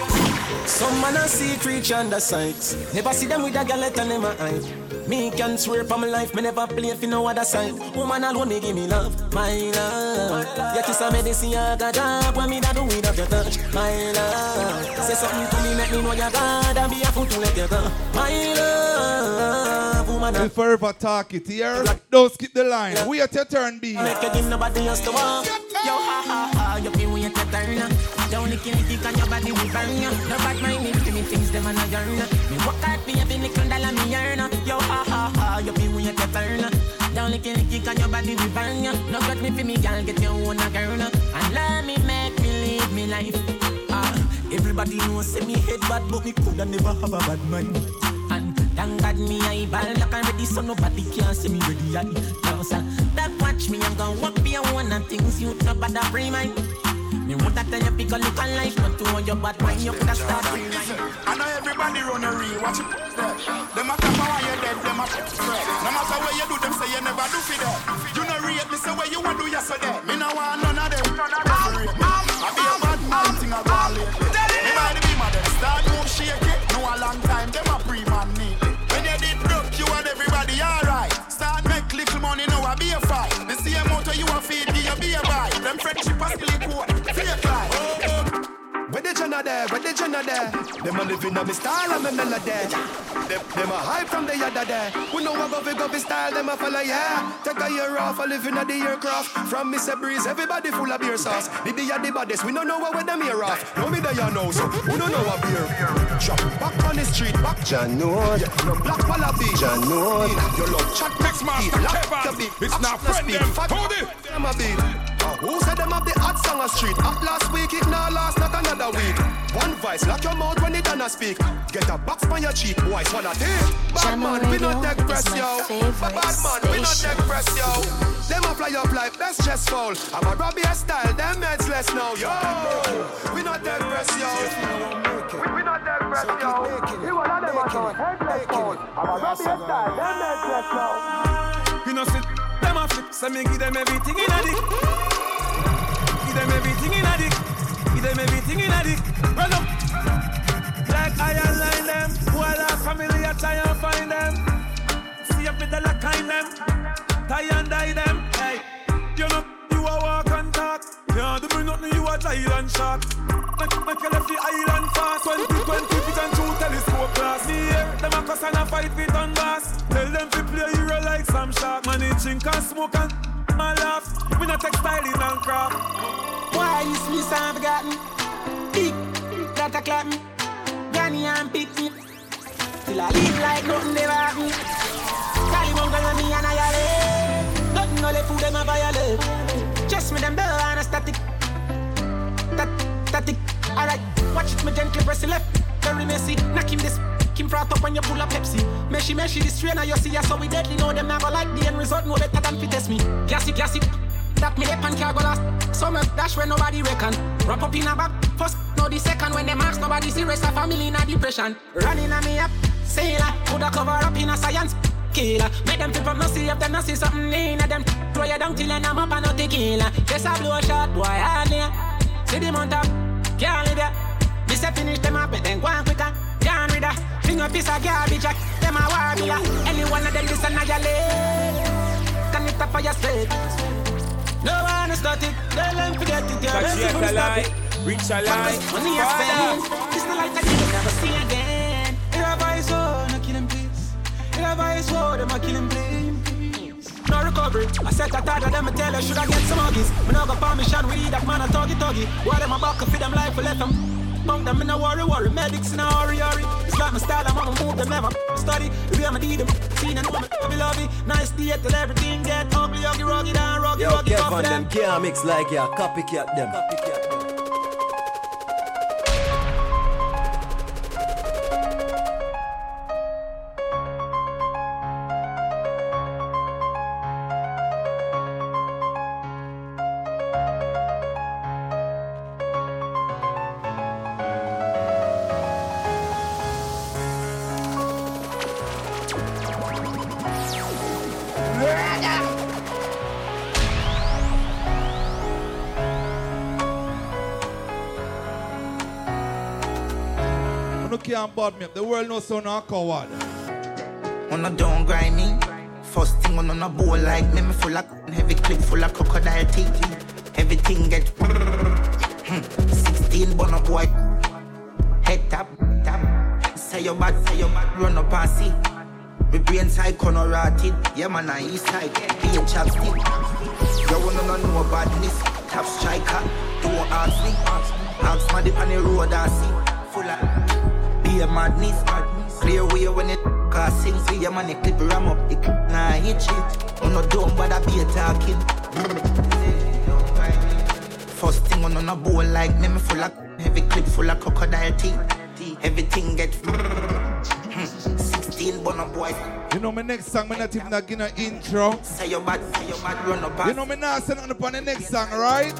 Some man a see creature under sights. Never see them with a galette and them a eye. Me can swear for my life, me never play for no other side. Woman alone, me give me love, my love. Your kiss a medicine, I got job. When me da do without your touch, my love. Say something to me, make me know you God, and be a fool to let you go, my love. Woman, We'll forever talk it here. Don't skip the line. We at your turn, B. Make you give nobody else to walk. Yo, ha ha ha, you you turn. Don't lick anything on your body will burn you. No bad mind me, me things them I. Me work hard for every nickel dollar me earn. Yo, ha ha ha, you feel when you take turn. Don't lick anything on your body will burn. No got me for me, girl, get your own a girl. And let me make me live me life. Ah, everybody knows say me head bad, but me coulda never have a bad mind. And thank God me I ball like I'm ready, so nobody can see me ready. I sir, that watch me, I'm gonna walk be a one and things you bother free mind. Me want that tell you pick a look life, not to on your bad mind, you coulda start free mind. I know everybody run a real, watch it. Them a come while you dead, them a spread. No matter where you do, them say you never do for that. You know rate me, say where you want do yesterday. Me no want none of them. I be a bad I. Me of start move. No a long time, them a. When broke, you everybody alright. Start make little money, now I be a fight. The same amount you a feed, me a be a buy. Them friendship a life. Jenna there, where the Jenna there. Them a living on me style and me melody. Them, them a hype from the other day. We know what govy govy style, them a follow, yeah. Take a year off, a living at the aircraft. From Mr. Breeze, everybody full of beer sauce. The be the baddest, we don't know what them here off. No me there you know, so we don't know what beer. Drop back on the street, back Janot. Yeah, no black wallaby. Janot. You love chat, Mix master. It's not friend them. Hold it. Them a. Who said them have the hot song on street? Up last week, it now last not another week. One voice, lock your mouth when it done a speak. Get a box on your cheek, boy, swallow it. Bad man, we not take press, is my yo. favorite Bad man, we not take press, yo. Them a fly up like best chest fall. I'm a Robbie style, them heads less now, yo. We not take press, yo. We, we not take press, yo. You one of them a son, headless fall. I'm a Robbie style, them heads less now. You know, sit them a flip, so me give them everything in a dick. Them everything in a dick. Give them everything in a dick. Run up. Like I align them. Who our family, I try and find them. See if me the lock them. Tie and die them. Hey, you know, Yeah, do me nothing, you a giant shark. Make, make you left the island fast. 20, 20 feet and two telescope glass. Me here, them a cuss and a fight with on bass. Tell them to play hero like some shark. Man, they drink and smoke and my laugh. We not textiling and craft. Why you sweet and forgotten? Big, that a clap me. Granny and pick me. Till I live like nothing ever happened. Cali won't go me and I yell. Nothing no left food them a violate. Just me them a static. That, static. Alright, watch it me gently press the left. Very messy. Knock him this. Him frat up when you pull a Pepsi. Meshy, meshy, this trainer you see, ya so we deadly. Know them never like the end result, no better than fit test me. Gassy, gassy. That me lep and cargo last. Summer dash when nobody reckon. Wrap up in a bag. First, no the second. When them ask nobody serious, a family in a depression. Running on me up. Sailor. Coulda cover up in a science. Killer. Make them flip up, no see if them no see something in them. Throw you down till I'm up and no tequila. Just a blow shot, boy, hardly. See the mount up. Can't live ya. Me say finish them up, but then go on quicker. Can't read that. Bring a piece of garbage, jack. Them a warrior. Any one of them this another leg. Can it up for your straight? No one is static. They learn forget it. Catch ready for the alive. alive. Money you spend. It's not like you never see again. A vice war, them a kill him please. No recovery. I said that tired of them, I tell you, should I get some huggies? Me no go permission, we eat that man a tuggy tuggy. Why them a buck feed them life, let them. Bunk them in a worry, worry. Medics in a hurry, hurry. It's like my style, I'm on move them, never study. We am a need them. Seen and woman, love lovey. Nice day till everything get ugly, ugly, rugged, and rugged, Yo, rugged, off Kevan, them. them can't mix like ya. Copycat them. You no can't bad me. The world knows so no coward. On a don't grind me. First thing on a bowl like me, me full of heavy clip full of crocodile teeth. Everything get 16 bun up boy. Head tap, tap. Say your bad, say your bad, run up and see. Me brain side corner rotted. Yeah man, I east side. Be a chapstick. You wanna know no badness. Top striker. Don't ask me. Ask my dip on the road I see. Full of be a madness. Clear way when it cause sing for your money clip ram up. It nah hit it. On no but I be a talking. First thing on on a bowl like me, me full of heavy clip full of crocodile teeth. Everything get hmm. 16 bun up boy. You know my next song, me not even not gonna intro. Say your bad, say your bad, run up. You know me not nothing upon the next song, right?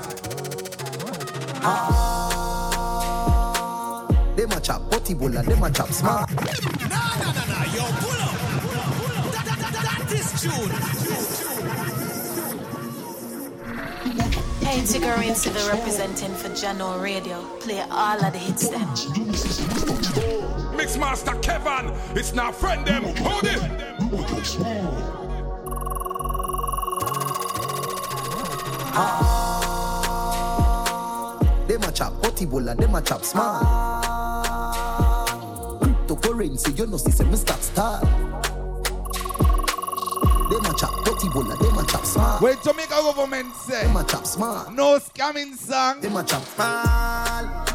Ah. Them a chop potty bulla, them a chop smart. Nah, nah, nah, nah, yo, pull up. That, that, that, that is tune. Hey, Tigger and Civil representing for Jahkno Radio. Play all of the hits them. Mixmaster Kevan. It's now friend them. Hold it. Them them a chop. Potibola, them a chop smart. Cryptocurrency, you know, see, say, Mr. Star. Them a chop. Potibola, them a chop smart. When Jamaica government say, them a chop smart. No scamming song. Them a chop smart.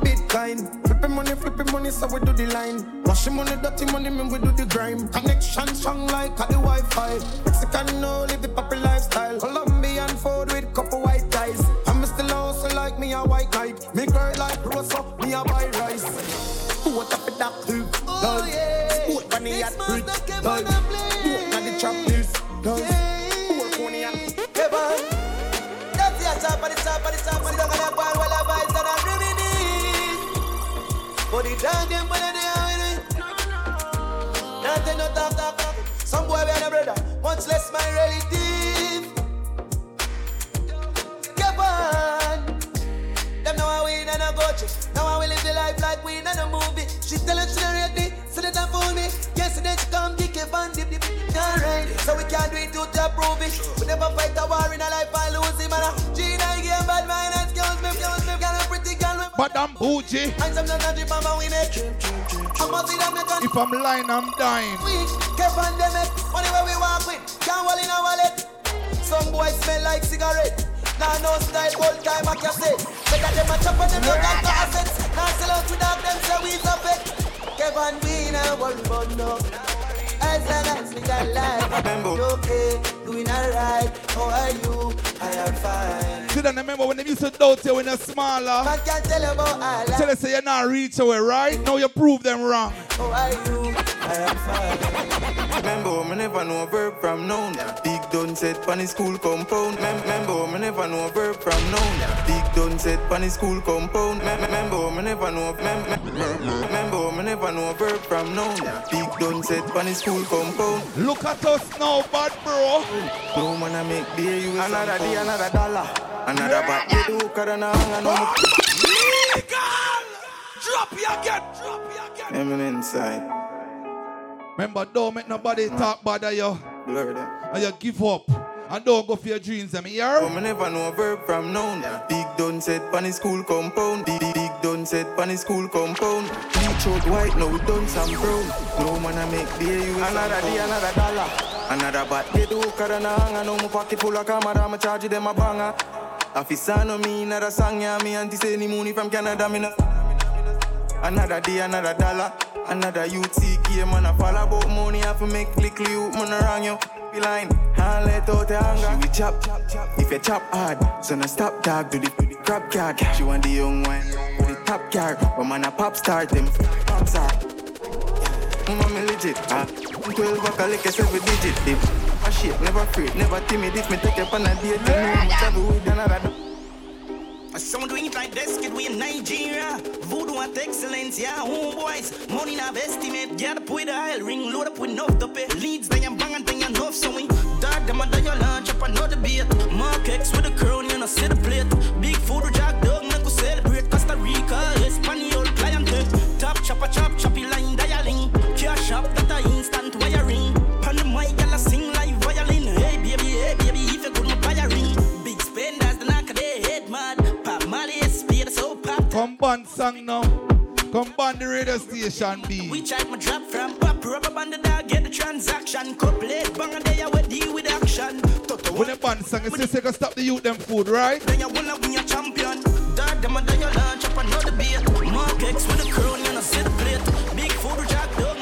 Bitcoin. Flipping money, flipping money, so we do the line. Washing money, dirty money, man, we do the grime. Connection strong like the Wi-Fi. Mexican, no, live the proper lifestyle. Colombian food with couple white ties. I'm still also like me a white knight. Me girl like rose up, me a buy rice. What up with that hook? Oh, yeah. Sport bunny at bridge. Boat on the trap this. Poor pony and heaven. That's the top of the top of the top of the top of the top while I vibes and I'm reminisce. But the dog them when they we in and a movie. She tell us she don't me, so that I fool me. Yesterday she come kick it and dip dip. Alright, so we can't do it to to prove it. We never fight a war in a life and lose him. Gina game bad mind and skills me, me. Got a pretty girl with But I'm bougie. and some not drip on my we. I must see them If I'm lying, I'm dying. Keep on them eh? it. Money where we walk with, can't hold in a wallet. Some boys smell like cigarette. Now no style, old time I can say. Better them a chop them no got no assets. Sell out without them, say we up it. Kevan we not worry about no. As long as we got life, you okay, doing alright. How are you? I am fine. See, then remember when they used to doubt you when you're smaller. I can't tell you about life. Tell us say you're not reach away, right? Now you prove them wrong. How are you? I am fine. Remember, me never know a verb from noun. Big done said pan school compound. Mem- Remember, me never know a verb from noun. Big done said pan school compound. Remember, me never know. Mem- mem- Remember, me never know a verb from noun. Big done said pan school compound. Look at us now, bad bro. No man I make beer you another day, another dollar. Another back with the hooker and a hang on Drop you again. Drop you again. I'm inside. Remember, don't make nobody mm. talk bad of you. Blur them. And you give up. And don't go for your dreams, them here. Me never know a verb from noun. Big done said pan school compound. Big, big, big done said pan school compound. Bleach out white, now we done some brown. No man I make beer you another day, another dollar. Another bat get hooker and a hanger. Now my pocket full of camera, I'ma charge them a banger. Officer no me, another song, yeah, me auntie say any money from Canada, me no. Another day, another dollar. Another UT game, man, I fall about money. I have to make little you, man, around you. Be line, and let out the anger. She will chop, chop, chop. If you chop hard, so no stop dog, do the, do the crab card. She want the young one, with the top car. But man, a pop star, them pop star. Mommy legit, ah. 12 back, I like a seven digit, dip. A shit, never afraid, never timid. If me take up on a date, know I'm travel with another. Some doing it like this, kid, we in Nigeria. Voodoo at excellence, yeah, homeboys. Money our estimate, get up with the aisle ring, load up with enough to pay. Leads, then you bang and you enough, so we dark them and then you launch up another beat. Mark X with a crown, you know, see the plate. Big food, jack dog, make us celebrate. Costa Rica, Espanol, clientele. Top chopper, chop, choppy Come band song now. Come band the radio station B. We check my drop from pop rubber band the dog get the transaction. Couple it bang and they we deal with action. Toto When the band song, it's just to stop the youth them food, right? then you wanna win your champion. Dog them and then you launch up another beat. Mark X with the crown, and see the plate. Big food jack dog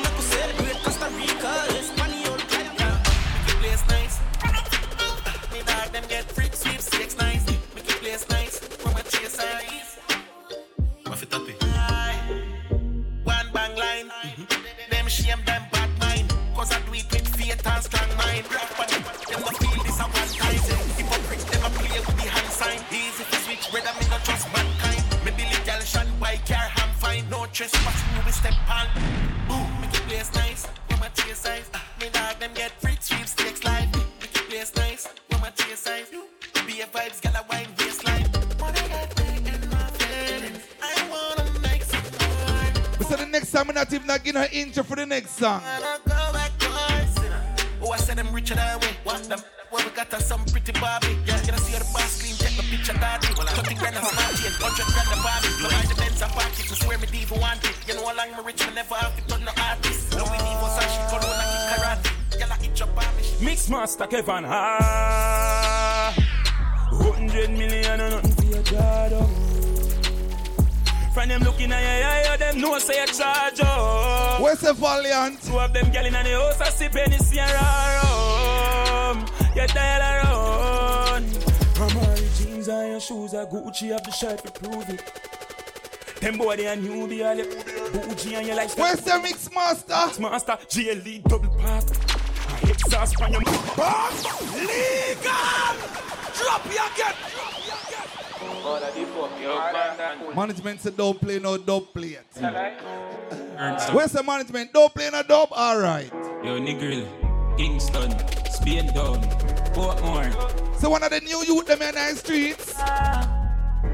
and strong mind. Them. Them no feel this a one time. Hypocrites them a play with the hand sign. Easy to switch. Brother me not trust mankind. Me Billy gal shine white car ham fine. No trespass. You will step on. Ooh, make it place nice. From a chase eyes. Me dog them get free sweepstakes live. Make it place nice. From a chase eyes. Be a vibes, gal a wine waistline. Wanna get in my feelings. I wanna make some more. So the next time, I'm not even not getting her intro for the next song. Oh, I said them richer than we. What them? Well, we got us some pretty Barbie. Yeah, you see the boss check the picture, daddy. Well, 30 grand a smart chain, 100 grand a Barbie. So I the Benz and park it, swear me diva want it. You know how long me rich, me never have to turn no artist. Louis Diva, Sashi, Corona, kick karate. Girl, I eat your Barbie. Mix master Kevan Ha. 100 million and nothing for your job. From them looking at your eye, oh, them know say you charge up. Where's the Valiant? Two of them girl in the house, I see penny see her around. You dial around. From all your jeans and your shoes, are Gucci have the shirt to prove it. Them boy they a newbie, all your bougie and your lifestyle. Where's the mix master? Mix master, GLE double park. I exhaust from your mouth. Legal! Drop your get! Management said don't play no dub plate. Where's the management? Don't play no dub? Alright. Yo, Negril, Kingston, Spain Down, Portmore. So one of the new youth them in the streets.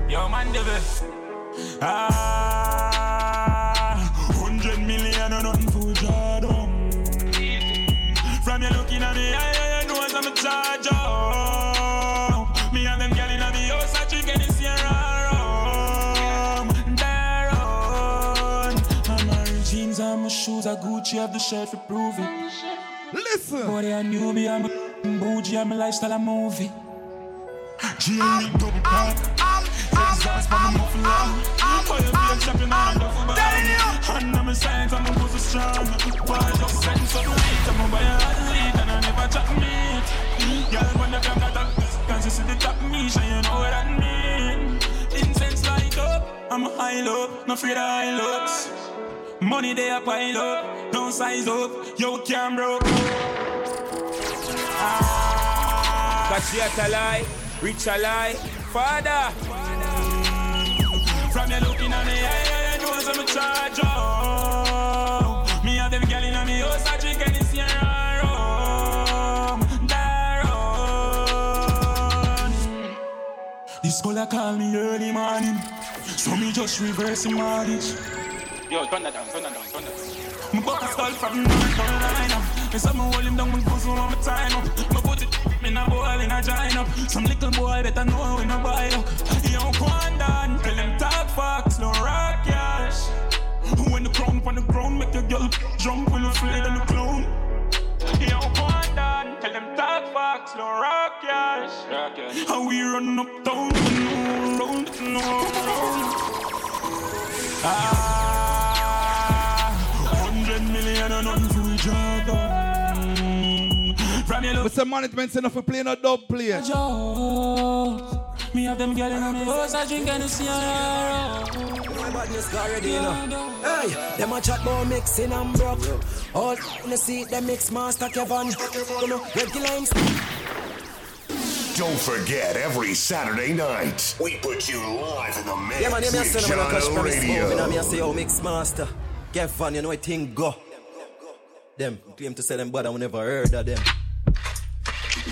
Yo, man, devil. Ah, 100 million or nothing for Jordan. From you looking at me, I, I know I'm a charge and my shoes are Gucci, have the shirt to prove it. Listen. Boy, they a newbie, I'm a bougie, I'm a lifestyle, a movie. GLE double park. Exhaust from the muffler. Boy, you feel champion on the duffel bag. And I'm a science, I'm a pussy strong. Boy, just send some weed. I'm a buy a hot lead and I never chat meat. Girl, when the camera talk, cause you see the top me, so you know what I mean. Incense light up, I'm a high low, no afraid of high looks. Money they a pile up, don't size up, yo can't broke. Ah, yet a lie, rich a lie, father. From you looking at me, I, I know some charge up. Me and them girl in me house, I drink rum. Daron. This girl call me early morning, so me just reverse him mortgage. Yo, turn that down, turn that down, turn that down. Me buck a skull from North Carolina. Me say me hold him down, me pussy on my time up. Me put it in a bowl in a giant up. Some little boy better know we no buy up. Yo, Quandan, tell them talk facts, no rock cash. When the crown on the ground, make your girl jump when you afraid of the clown. Yo, Quandan, tell them talk facts, no rock cash. How we run up down, no round, no round. Ah, 100 million and nothing for each other. From your But some management enough for playing a dub plate. Me have them girl in me house, I drink and see My badness already, you know. Hey, them a chat about mixing and broke. All in the seat, them mix master Kevan. You know, regular him. Don't forget, every Saturday night, we put you live in the mix Yeah, man, you me a with son of a cash John from his move. You know, me a say, oh, mix master. Kevan, you know, I think go. Them claim to say them, but I never heard of them.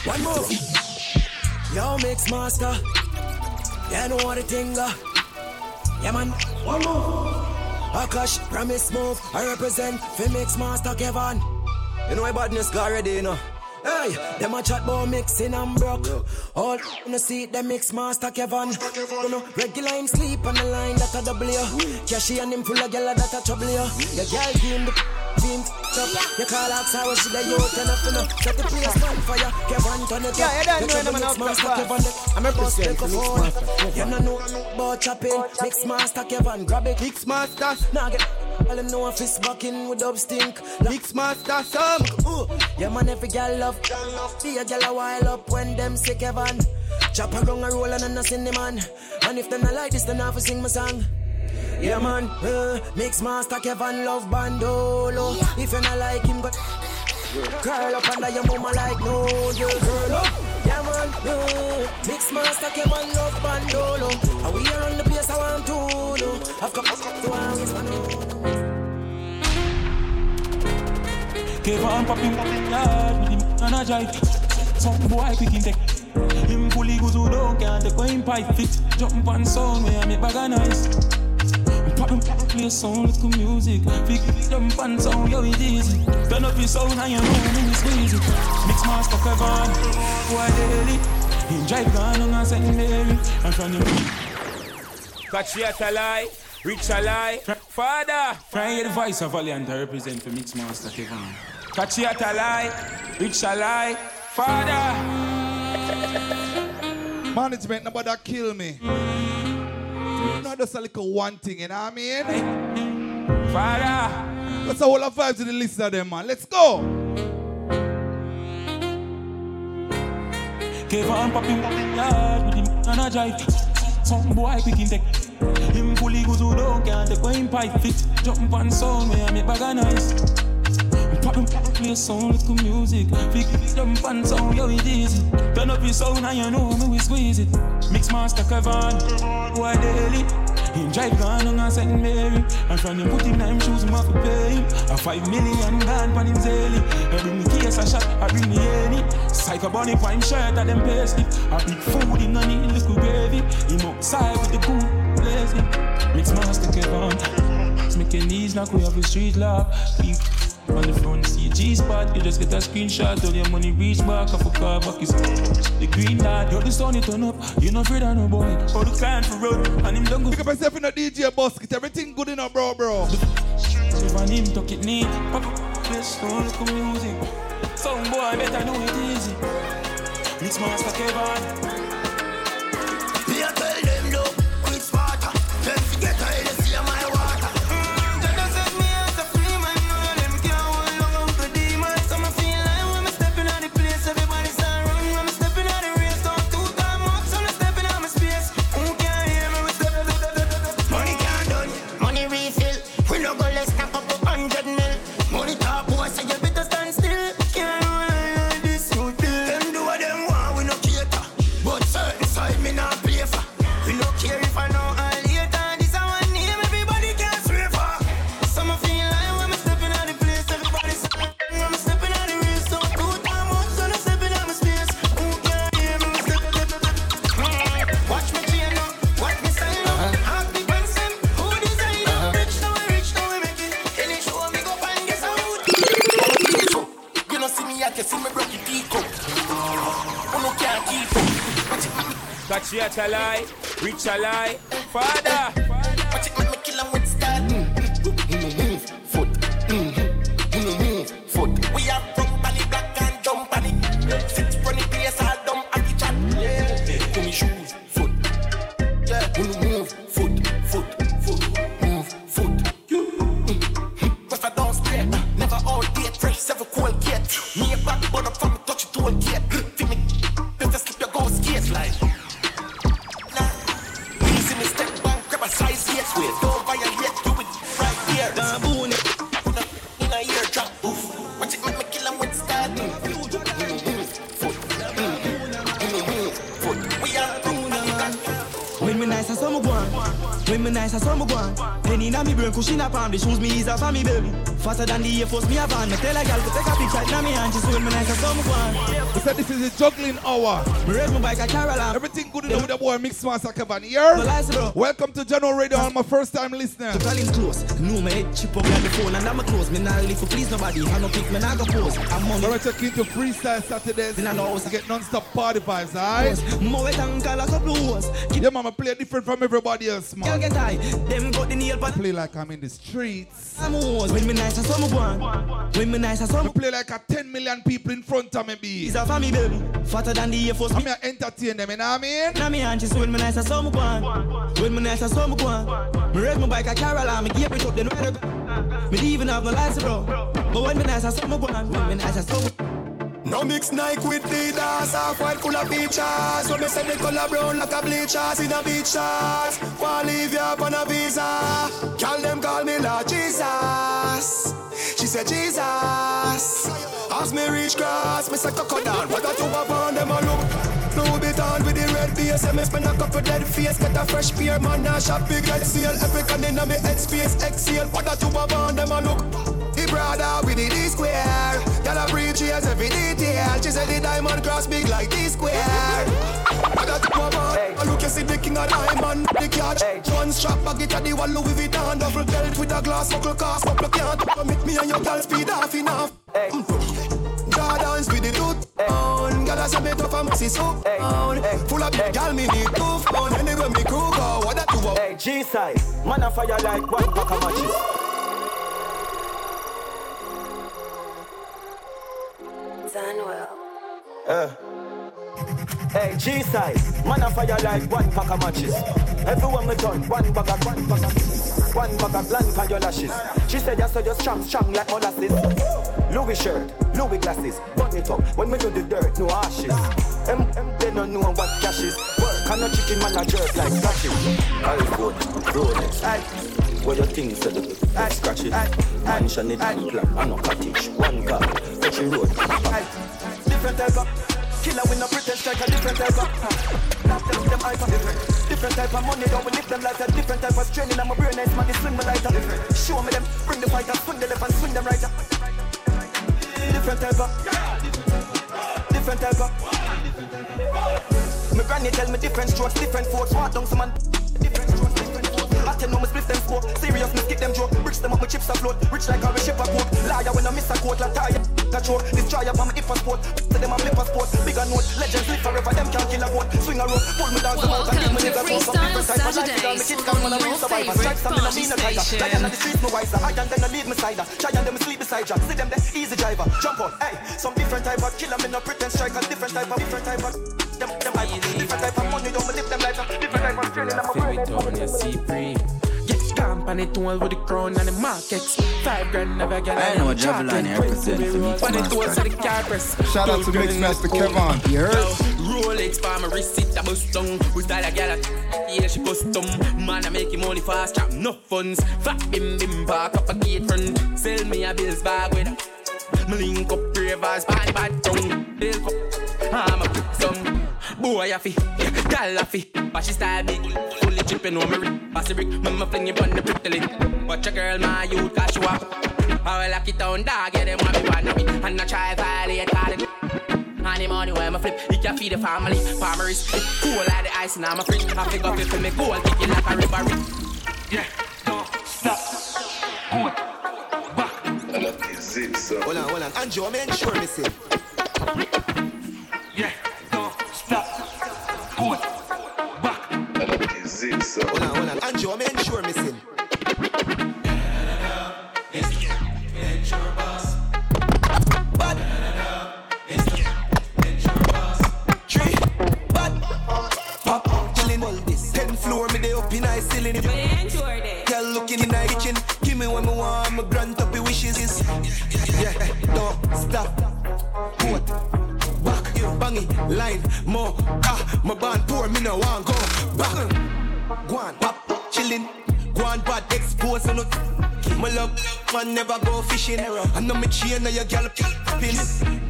One more. Yo, mix master. You know what the thing go. Yeah, man. One more. Akash, promise move. I represent for mix master Kevan. You know, my badness got ready, you know. Hey, them a chat about mixing and broke. All in the seat, them mix master Kevan. You know, regular him sleep on the line that a double you. Cashy and him full of gyal that a trouble you. Your girl team the team top. You call out sour she the youth enough to know. Set the place on fire. Kevan turn it up. Yeah, you don't know Get them your enough, mix master. Kevan. I'm a boss Represent take a for phone. Mix Master You don't know about chopping. Mix master Kevan, grab it. Mix master. Now get. All them know if it's bucking with dub stink. Mix master. Ooh. Yeah man, every girl love. See a girl a while up when them sick Kevan. Chop a gong a roll and a sing the man. And if they not like this, then have to sing my song. Yeah man, uh, mix master Kevan love bandolo. If you not like him, go curl up under your mama like no, you girl up. Yeah man, uh, mix master Kevan love bandolo. And we on the place I want to know. I've come to our Kevan popping yard with him and a jive. Some boy quick him take. Him fully goes who don't can't take him pipe fit. Jump on sound where I make bag of noise. Pop Pop them, play a song, little music. Big them fun sound, yo, it easy. Turn up your sound and you know me squeeze it. Mix master Kevan, why daily? Him drive gone on a. Mary. And from the Catch yet a lie, rich a lie. Father, Try the voice of Valiant to represent for Mix Master Kevan. Catch yet a lie, rich a lie. Father. Management, nobody kill me. Not just a little one thing, you know what I mean? Father. Let's all the vibes to the list of them man. Let's go. Kevan popping with him and a drive. Some boy picking tech. Him fully goes who don't can't take him pipe fit. Jump on sound where I make bag of. Him play a song little music. Big jump on sound, yo it easy. Turn up your sound and you know me we squeeze it. Mix master Kevan, boy daily. Him drive gone on a St. Mary And from him put him nine shoes, him have to pay him A five million gone pan him I bring the case a shot, I bring the any Psycho bunny pine shirt, and them pay slip A big food, him no need little gravy Him outside with the good blazing Mix master Kevan Making these knock, we have a street Big on the front seat G-spot, you just get a screenshot. All your money reach back off a car back is The green light, you're the sun, it turn up You no afraid of no boy. All the client for road And him don't go Pick up yourself in a DJ basket. Everything good enough, bro, bro. So on him tuck it neat. Pop up, play slow, look music. Some boy better know it easy. Mix master Kevan rich a brain, up on the shoes me is a for me baby. Faster than the Air Force, me a van. Me tell a girl to take a picture inna me hand. She when me nice, I saw me go on. We said this is a juggling hour. Me raise my bike a Caroline. Everything good enough with the boy Mix Master Kevan here. Welcome to General Radio, all my first time listeners. Call him close. No, me head chip up like the phone and I'm a close. Me not live for please nobody. I no pick me not go pose. I'm money. Alright, check into Freestyle Saturdays. In a house. to get non-stop party vibes, alright? More and call a couple hours. Yeah, mama, play different from everybody else, man. Girl get high. Them got the nail but Play like I'm in the streets. I'm always when me nice I saw me go on. When me nice I saw me play like a 10 million people in front of me, be. He's a family baby. Fatter than the Air Force. I'm here entertain them, you know what I mean? Now me hand, she when me nice I saw me go on. When me nice I saw me go on. Me raise my bike a Caroline, me gear it up, then ride it. Me even have no license, bro. But when me nice I saw me go on. When me nice I saw me No mix Nike with Adidas, half white full of features. So me say the color brown like a bleachers in a beach shorts. Wanna leave you up on a visa? Call them call me Lord Jesus. She said Jesus. As me reach grass, me say crocodile. What got to upon them a look? Louis Vuitton with the red base. And me spend a couple dead face. Get a fresh pair, man. Now shop big red seal. And inna me head space. Exhale. What got to upon them a look? The brother with the D square. Girl a has every detail. She said the diamond cross big like D square. I got a ball. Hey. Look, you see the king of diamond, the catch. Hey. One strap bag it at the one Louis Vuitton, double belt with a glass buckle cast. Couple can't make me and your girl speed off enough. Hey. Jordans with the tooth on. Gotta say me tough and messy so on. Full of big gal, me need two phone. Anyway, me crew go, what that do? Hey, G-size, man a fire like one pack of matches. Zanwell. Uh. Hey, G-size, man a fire like one pack of matches. Everyone me done, one bag of, one bag of, one bag of blank on your lashes. She said you're so just strong, strong like molasses. Louis shirt, Louis glasses, bun it up. When me do the dirt, no ashes. Em, em, they don't know what cash is. Work on a chicken man a jerk like scratches. iPhone, Rolex, aye. What you think said the big scratches? Mansion it and plan, I no cottage. One car, touchy road. Different type of killer with no pretend strike a different type of. Not them them hyper different. Different type of money, don't we live them like a different type of training. I'm a brain nice man, swing a different. Show me them, bring the fighter, swing the left and swing them right. Different type of. Different type of. My granny tell me different strokes, different forks. Walk down some I tell no me split them smoke. Serious me skip them joke. Bricks them up, my chips afloat. Rich like how we ship a. Liar when I miss a quote. Like tire, a choke. Destroyer from my hip sport. To them a flip a sport. Bigger note. Legends live forever. Them can't kill a goat. Swing a rope. Pull me down some out and give me niggas some some different type of life. Because me kids come when I real survivor. Strike something I mean a tiger. Lion on the streets me wiser. I and then I leave me cider. Try and them sleep beside ya. See them there easy driver. Jump on. Hey, some different type of killer. Me no pretend striker. Different type of different type of. Them, them, different type of money. Don't me live them like a different type of training. I'm a Feel it Get scamp on it all with the crown and the markets. Five grand never get I know what Javelin represent for me. When it was at the car press. Shout out to Mixmaster Kevan. You heard? Rolex for my wrist, it a bust down. We style a gal, yeah, she custom. Man, I make him money fast, chop no funds. Fat bim bim, park up a gate front. Sell me a bills bag with me link up ravers, bad bad tongue. Bill up, I'm a quick some. Boy, I fi, gal I fi. But she style big, fully dripping on me rip. Pass the brick, mama fling you on the pretty lip. Watch a girl, my youth, cause she up. I will lock it down, dog, yeah, them want me, want me. And I try violate, call it. And the money where I flip, it can feed the family. Farmers, it's cool like the ice in my fridge. I pick up it for me, gold, kick it like a river. Yeah, don't stop. Good. Hold on, hold on. Andrew, I'm ensure me never go fishing. I know me chain, now your gal pin.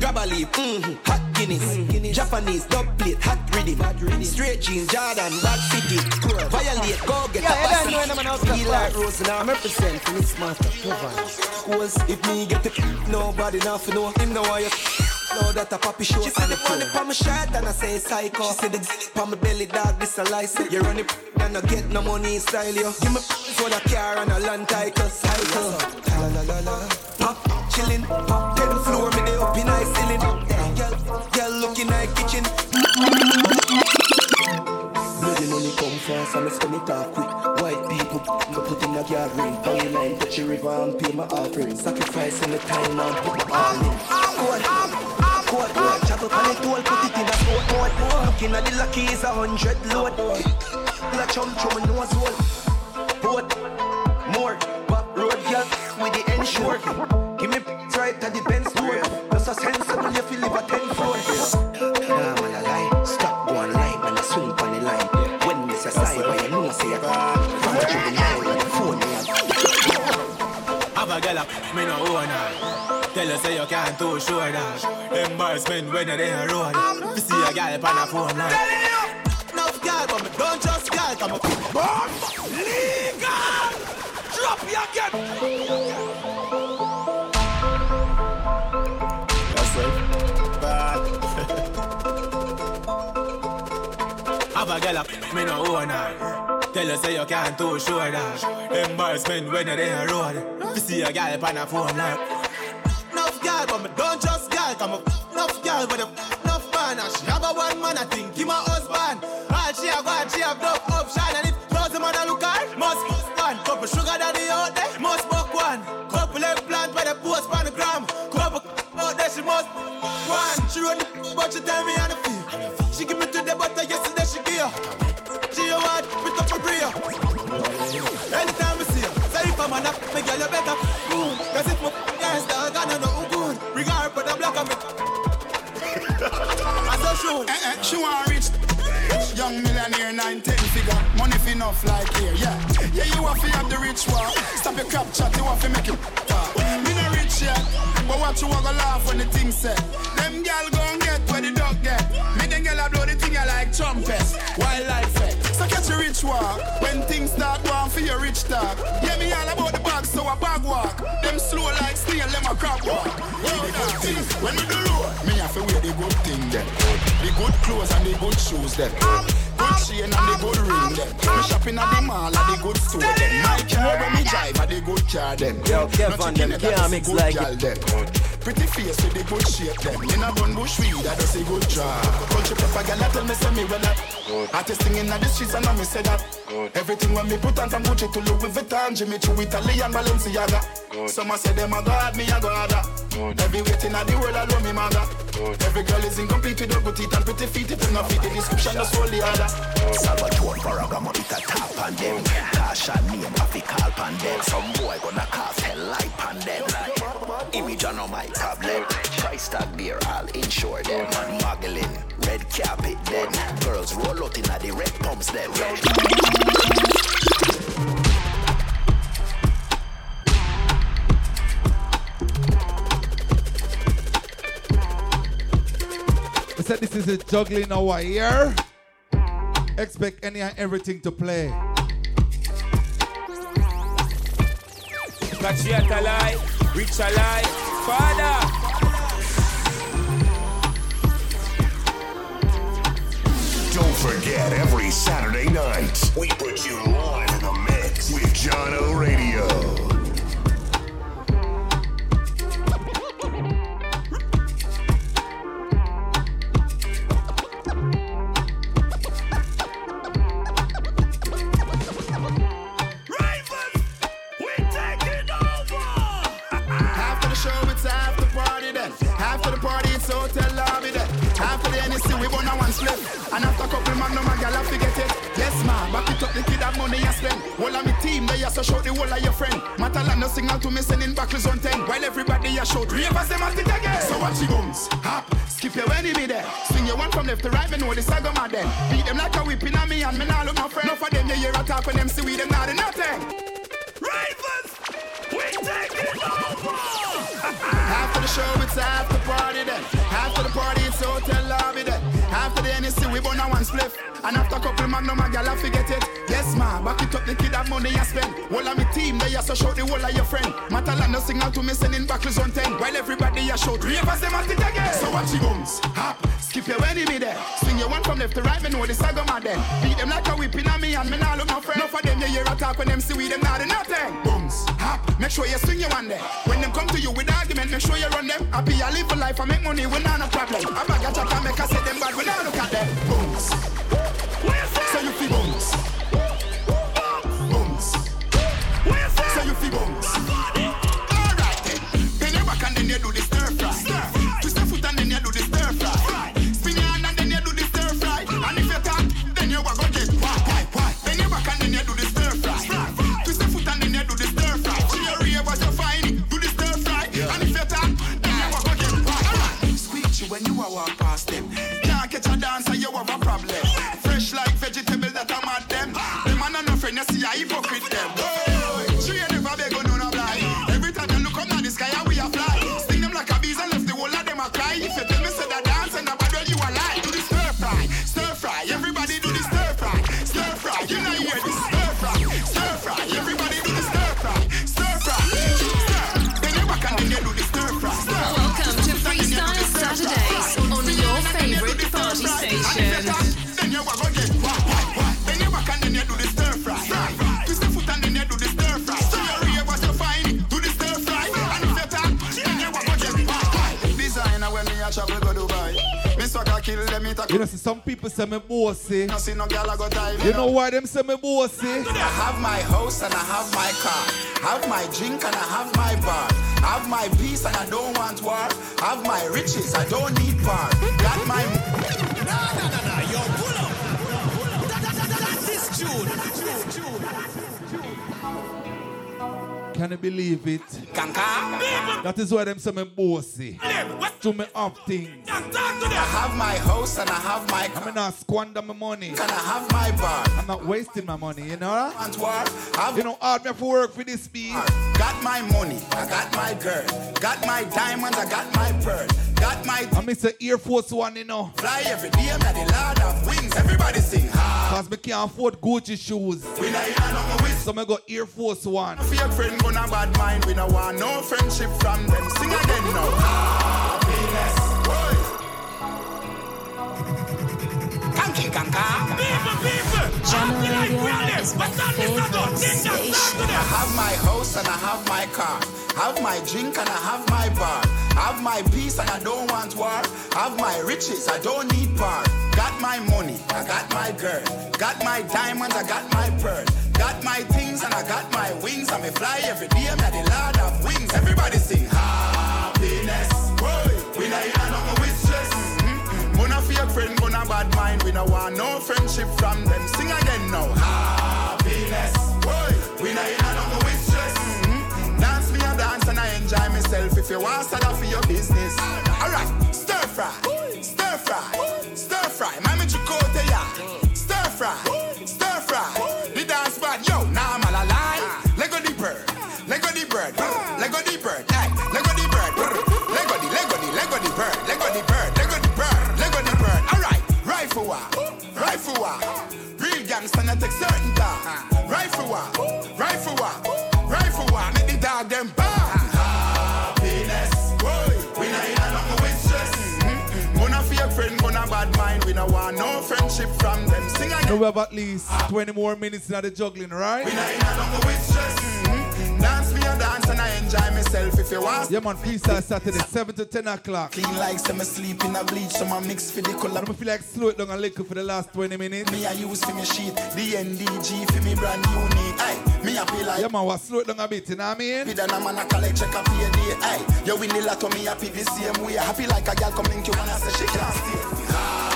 Grab a leaf, mm-hmm, hot Guinness. Japanese, dub plate, hot rhythm. Straight jeans, Jordan, bad city. Violate, go get Yeah, a I don't know when I'm bossy. an Feel like Rose, now I'm represent for this master. Schools, if me get the nobody nothing know. Him know why you know that a poppy show. She said the money on my shirt and I say psycho. She said the zip on my belly, dog, this a license. You run it and I get no money in style, yo. Give me for the car and a land title, cycle. La la la la. Pop, chillin', pop, ten floor, me they up in high ceiling. Girl, girl looking like kitchen. Bloody money come fast and I spend it off quick. White people, me put in a yard ring. In line, touch the river and pay my offering. Sacrifice in the time and put my all in. Code. Travel on the toll, put it in a boat mode. Looking at the lucky is a hundred load. La chum chum nose hole. Boat, more. Back road, girl, with the ensure. Give me right at the Benz door. Just a sensible, you feel live a ten floor. Nah, man, I lie. Stop going line, man, I swing on the line. When this a side, why you know say a From the juvenile. Have a girl up, me no own her. Tell her say you can't too sure that. Embarrassment when you're there road. You see a girl on a phone line. Enough girl, but me don't just girl, come up. Bomb! Legal! Drop you again! That's it. Bad. Have a girl up, me no own her. Tell her say you can't too sure that. Embarrassment when you're there road. If you see a girl on a phone like. Girl, but me don't just girl. Come up, enough girl, but a enough man. And she have a one man, I think, he my husband. All she have, all she have, enough option. And if the man a look at, must one. Couple sugar daddy out there, must buck one. Couple eggplant by the post on the gram. Couple out there, she must one. She run the but she tell me how to feel. She give me to the butter yesterday, she give. She a want with up for prayer. I. Eh, eh, she want rich. Young millionaire, nine, ten figure. Money fi enough like here, yeah. Yeah, you have to have the rich one. Stop your crap chat, you have to make it. Me no rich yet, but watch you walk a laugh when the thing set. Them gal gon' get where the dog get. Me them gal a blow the thing I like trumpets. Wildlife fet. So catch your rich walk. When things start going for your rich talk. Yeah, me all about the bag, so a bag walk. Them slow like snail, them a crab walk. Yo. When we do road, me have to wear the good thing then. Good clothes and the good shoes then. Good chain and the good ring then. Me shopping at the mall at the good store then. My car when me drive at the good car then. Yo, Kevan, them can't mix like it. them. Pretty face with the good shape them. In a bun bush weed, I just a good job. Country pepper gal, I tell me say me well up. Artist singing in the streets, I know me say that. Everything when me put on from Gucci to Louis Vuitton, Jimmy Choo, Italian Balenciaga. Some a say them a god, me a god. Every waiting at the world, I love me mother. Every girl is incomplete with her good teeth and pretty feet. You not fit the description, just hold the other. Salvatore Ferragamo, it a on them. Name, I fi call on them. Some boy gonna cast hell light on them. Image not my. Price tag there, I'll insure them. Muggling, red then. Girls roll out in the red pumps. I said this is a juggling over here. Expect any and everything to play. Catch yet a lie, reach a lie, father. Don't forget, every Saturday night, we put you live in the mix with Jahkno Radio. Have money I spend. All of me team, they are so shout the whole of your friend. Matalan, no signal to me, sending back on 10. While everybody a shout, ravers them at it again. So watch the booms, hop, skip your enemy there. Swing your one from left to right, me know the saga man then. Beat them like a whipping on me and me now look my friend. Enough of them, you hear a talk when them see we them not After the show, it's after party. After the party, it's hotel lobby then. After the NSC, we burn a one spliff. And after a couple magnum, a gal, I forget it. Yes, ma, back it up, the kid have money I spend. All of me team, they are so shout the whole of your friend. Matalan, no signal to me, sending back on 10. While everybody a shout, ravers them at it again. So watch the booms, hop, skip your enemy there. Swing your one from left to right, me know the saga man then. Beat them like a whipping on me and me now look my friend. Enough of them, you hear a talk when them see we them not nothing. Booms, hop, make sure you swing your one there. When them come to you with argument, make sure you run them. Happy, I live a life, I make money, we not no problem. I bag a chat and make I say them bad, we not look at them. Booms. So you feel booms. Booms. So you feel booms. You know, see, some people say me bossy. No see no girl I go die. You know why them say me bossy? I have my house and I have my car. Have my drink and I have my bar. Have my peace and I don't want war. Have my riches, I don't need bar. Got my. Nah, nah, nah, nah, yo, Can you believe it? That is why them say me bossy. To me up things. I have my house and I have my car. I'm not squander my money. And I have my bar. I'm not wasting my money, you know? Have You know, hard me to work for this speed. Got my money, I got my girl. Got my diamonds, I got my pearl. Got my I'm the Air Force One, you know. fly every day, I'm the lord of wings. Everybody sing. Cause me can't afford Gucci shoes. We not here no more with So me got Air Force One. fake friend, gonna bad mind. We no want no friendship from them. Sing again now. Kanky kanka. Jam Radio is my favorite station. I have my house and I have my car. Have my drink and I have my bar. Have my peace and I don't want war. Have my riches, I don't need bar. Got my money, I got my girl. Got my diamonds, I got my pearl. Got my things and I got my wings. I may fly every day, I'm the lord of wings. Everybody sing happiness. Whoa, we not here no friend, gonna bad mind. We no want no friendship from them. Sing again now. Happiness. Whoa, we not here no more with stress. Mm-mm. Dance me a dance and I enjoy myself. If you want start for your business. Alright, stir fry, stir fry, them. Sing again. Now we have at least 20 more minutes in the juggling, right? We not here no more with stress. Mm-hmm. Dance me a dance and I enjoy myself. If you want. Yeah, man, freestyle Saturday, 7 to 10 o'clock. Clean like some sleep in a bleach, some a mix for the color. I feel like slow it down a little for the last 20 minutes. Me I use for me sheet, the NDG for me brand unique. Hey, me happy like Yeah, man, we slow it down a bit, you know what I mean? With a man a collect check a pay day. Hey, you win the lotto, me happy the same way. Happy like a girl come link you and I say she can't stay.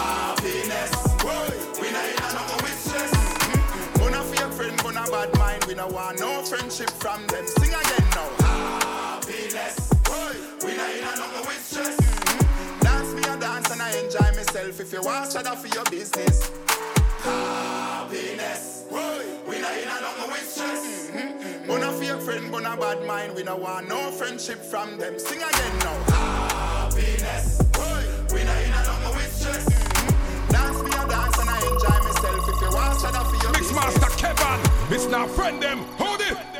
Friend, bad mind. We no want no friendship from them. Sing again now. Happiness, boy, we not in a no with stress. Mm-mm. Dance me a dance and I enjoy myself. If you want, start off for your business. Happiness, boy, we not in a no with stress. Mm-mm. Gonna fake friend, gonna bad mind. We no want no friendship from them. Sing again now. Happiness, boy, we not in a no with stress. Mm-hmm. Dance me a dance and I enjoy myself. If you want, start off for your Mix business. Master Kevan, it's not friend them. Hold it.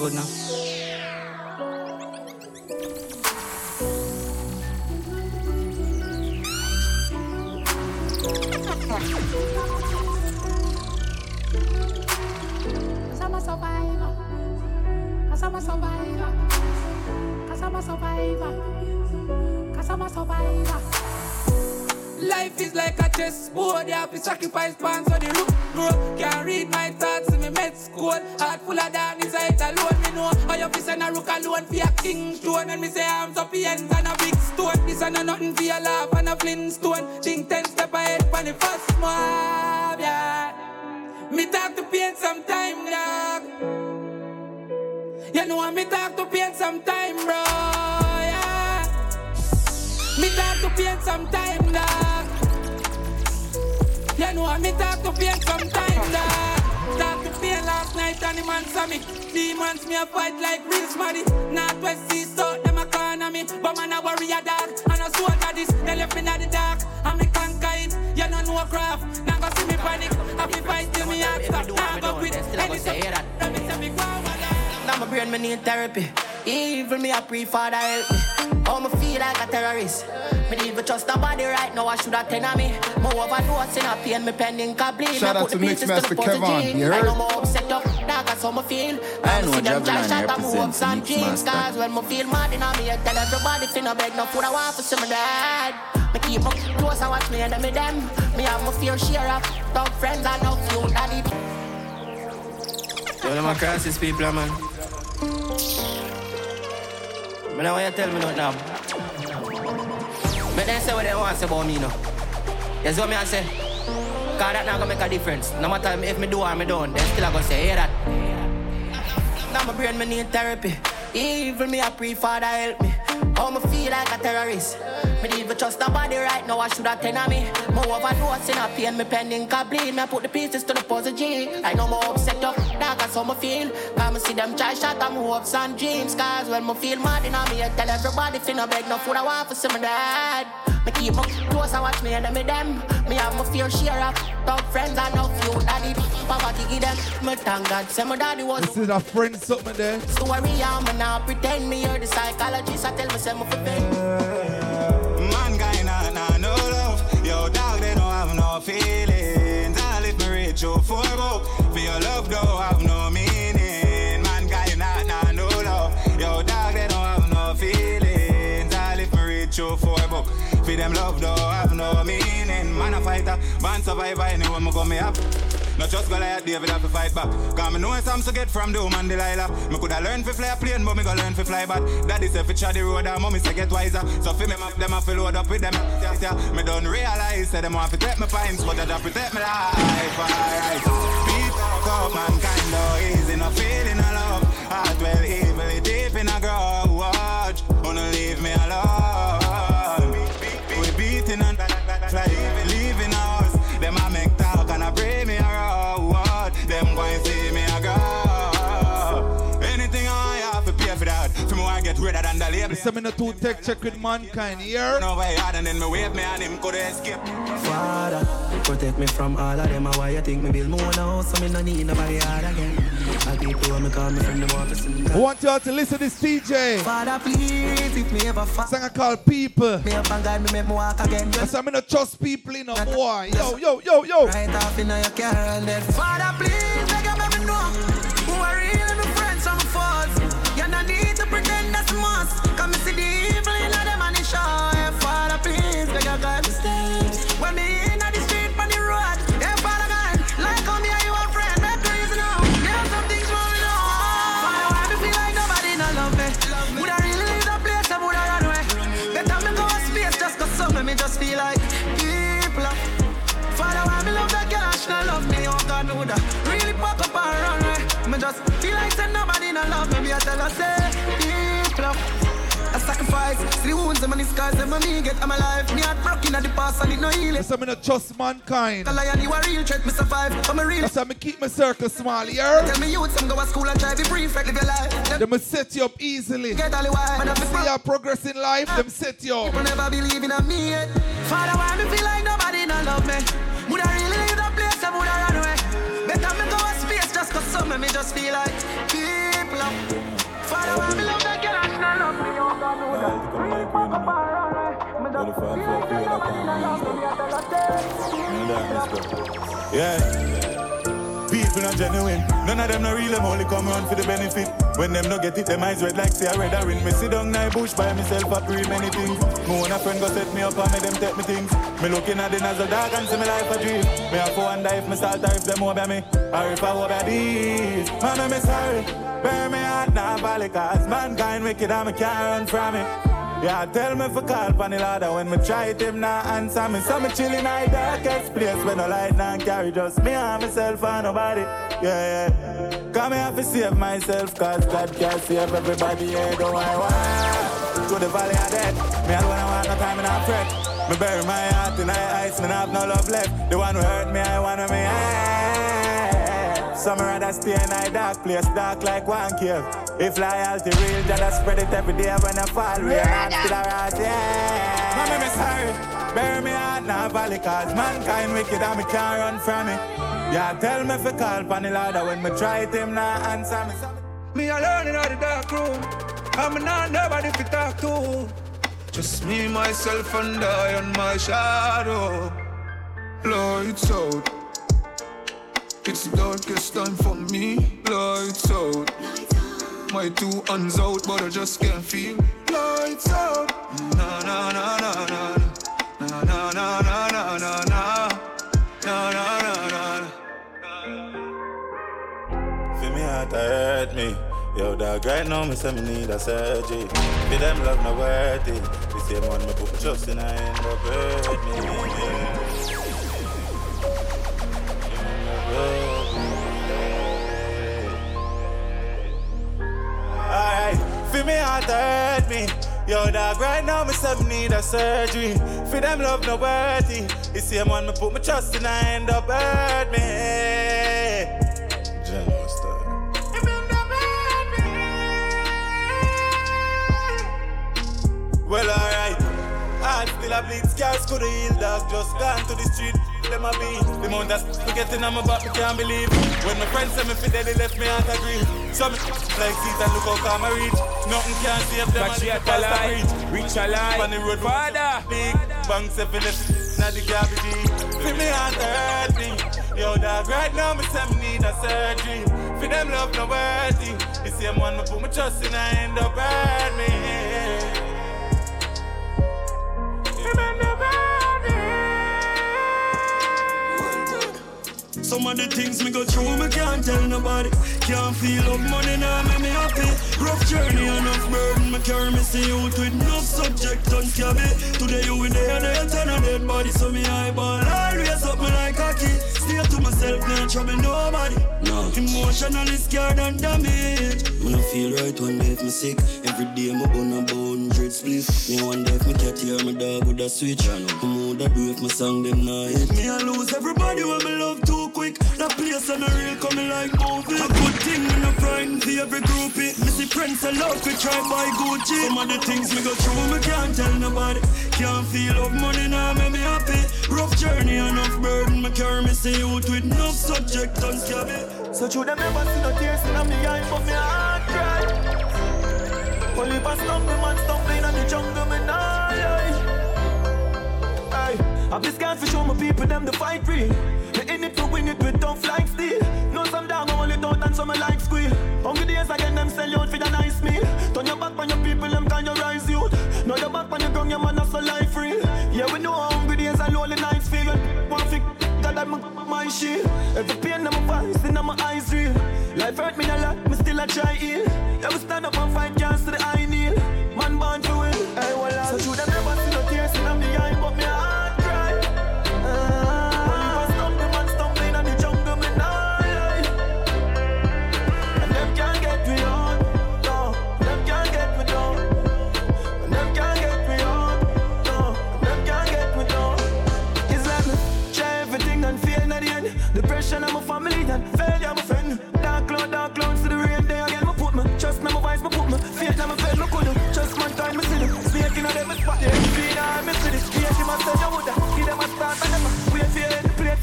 I'm good now. Cause I'm a survivor. Cause I'm a survivor. Cause I'm a survivor. Cause I'm a survivor. Life is like a chessboard, you have to sacrifice Nothing for your laugh and a flintstone. Think ten step ahead for the first mob, yeah. Me talk to pain sometime, dog. You know I me talk to pain sometime, bro, yeah. Me talk to pain sometime, dog. You know me talk to pain sometime, dog. Talk to pain last night and the man saw me. Demons me a fight like real smarty. Northwest, east, south, a corner me. But man a warrior dog and a soldier this. Then left me in the dark, and me conquer it. You don't know craft, now go see me panic. Happy fight till me heart stop, now go quit. Anything, let me say me go. Now my brain me need therapy. Evil me a pre father help me. How me feel like a terrorist. Me need to trust nobody right now. I should have ten of me. More overdose in a pain. Me pending complete. Shout me out put to the pieces Mixmaster to the puzzle Kevan, G. you I heard? know more upset up. Dog, that's how me feel. I know see them try Javelin shot and move up represents. Mixmaster. Cause when me feel mad in me, I tell everybody finna beg no food. I want for some of that. Me keep my close and watch me and me them. Me have my fair share of dog friends and no few daddy. Yo, them a crisis people, man. Me know what you tell me not now. But they say what they want to say about me. You see what me I say? Cause that not gonna make a difference. No matter if me do or me don't, they still a gonna say, hear that. Now my brain me need therapy. Evil me a pre father help me. How me feel like a terrorist. Me need to trust nobody right now. I should have ten of me. More overdose in a pain. Me pending complete. Me put the pieces to the puzzle G. I know more upset up. Dog that's how me feel. Cause me see them try shot and move hopes and dreams. Cause when me feel mad in me, I tell everybody finna beg no food. I want for some of that. Me keep my close and watch me and me them. Me have my fair share of dog friends and no few daddy. Poverty give them. Me thank God. Say my daddy was This is a friend something there. story. I'm now pretend me hear the psychologist. I tell me say me for Man, guy, nah, nah, no love. Yo, dog, they don't have no feelings. All if me reach you for go. For your love, don't have no meaning. Man, guy, nah, nah, no love. Yo, dog, they don't have no feelings. All if me reach you for go. For them love, don't have no meaning. Man, a fighter, man, survivor, anywhere me go, me up. Not just Goliath, David have to fight back. Cause me know some to get from Doom and Delilah. Me coulda learn to fly a plane, but me go learn to fly back. Daddy say fi try the road, and mommy say get wiser. So fi me map them, I fi load up with them. Yeah, yeah. Me don't realize that them want to protect my pints, but they don't protect me life. Alright, people call mankind though easy, no feeling of love. Heart well redder than the label. Listen, me no two tech check with mankind here. No way hard and then me wave me and him could escape. Father, protect me from all of them. and Why you think me build more now? So me no need nobody hard again. All people when me call me from the office. I want y'all to listen to this DJ. Father, please, if me ever fall. Song I call People. Me up and guide me, make me walk again. I say me no trust people in no boy. Yo, yo, yo, yo. Right off in your car and then Father, please, make you make me know Who are really When me street, road like me you a friend why feel like nobody love me Would I really leave the place, would run away Better me go a space just cause something me just feel like People why me love girl love me? Oh really up and run away. Me just feel like say nobody not love me. Me I tell her say. A sacrifice, see the wounds them and the scars them and me get I'm alive. Me heart broken at the past and it no healing. Listen, me no trust mankind. A lion, you a real threat, me survive. I'm a real. That's why me keep my circle small here. Tell me youth, some go to school and try to be prefect, live your life. Them will set you up easily. Get all the. Man, See your progress in life, them set you up. People never believe in me yet. Father, why me feel like nobody not love me? Would I really leave the place? I would I run away? Better me go a space just cause some of me just feel like people. Father, why me love that girl and not and not Yeah. People not genuine. None of them not real, them only come around for the benefit. When them no get it, them eyes red like say I red a ring. Me sit down in bush by myself up real many things. Me want a friend go set me up and make them take me things. Me looking at the nozzle dark and see me life a dream. Me have to wonder if me start if them over me. Or if I over these. Man, me sorry. Bear me heart now valley cause mankind wicked and me can't run from it. Yeah, tell me for call pan the ladder when me try it, him not answer me. So me chill in the darkest place where no light now carry just me and myself and nobody. Yeah, yeah. Come here to save myself, cause God can't save everybody. Yeah, don't I want to the valley of death. Me alone, I want no time in a fret. Me bury my heart in the ice, me have no love left. The one who hurt me, I want to me. Yeah. Some rather stay in a dark place, dark like one cave. If loyalty real, just spread it every day when I fall. We are not still alright, yeah. Mommy, me sorry. Bury me out now valley cause mankind wicked and me can't run from it. Yeah, tell me if I call pan the ladder when me try it him now answer me. Me alone in the dark room. I'm not nobody to talk to. Just me, myself, and I and my shadow. Lights out. It's the darkest time for me. Lights out. My two hands out, but I just can't feel. Lights out. Na na na na na. Na na na na na na na. Na na na na. Feel me heart hurt me. Yo, dog, right now, me say me need a surgery. Feel them love no worthy. The same one me put trust in, I end up hurt me. Alright, feel me heart hurt me. Yo, dog, right now, me me need a surgery. Feel them love no worthy. The same one me put my trust in, I end up hurt me. Well, alright. Still a bleed, scars could heal, dog. Just gone to the street, them a be. The amount that's forgetting on my back, me can't believe. When my friends say me fit they left me out of grief. So me like seat and look how calm I reach. Nothing can save them, you if at the a pastor lie, preach. reach a lie. On the road, Father. Big bang, seven left, now the garbage. Feel me hurt me. Yo, dog, right now, me say me need a surgery. For them love no worthy. The same one me put my trust in, I end up hurt me. Some of the things me go through, me can't tell nobody. Can't feel up money now, make me happy. Rough journey, enough burden, me carry me see with enough subject on scabby. Today you in there, there, turn a dead body, so me eyeball always up me like cocky. Stay to myself, can't trouble nobody. No, emotionally scared and damaged. Me no feel right one day if me sick. Every day me bun a hundred split. Me one day if me cat hear me dog with a switch. Me woulda do if my song them not hit. Me I lose everybody when me love too quick. That place and a real coming like movie. A good thing me no crying for every groupie. Me see friends I love to try buy Gucci. Some of the things me go through me can't tell nobody. Can't feel up money now make me happy. Rough journey enough burden me carry me see out with enough subject on scabby. So true, them never see no tears in me eye, but me heart cry. Only if I stumble, man stumbling in the jungle, me nah lie. Aye, I'm this guy for show my people them the fight real. They in it to win it with tough like steel. Know some dog only don't and some like squeal. Hungry days again, them sell you out for the nice meal. Turn your back on your people, them can you rise youth. Now your back on your ground, your man that's so life real. Yeah, we know I'm my shield. Every pain in my voice, in my eyes real. Life hurt me a lot, me still a try heal. Yeah, we stand up and fight, can't see the eye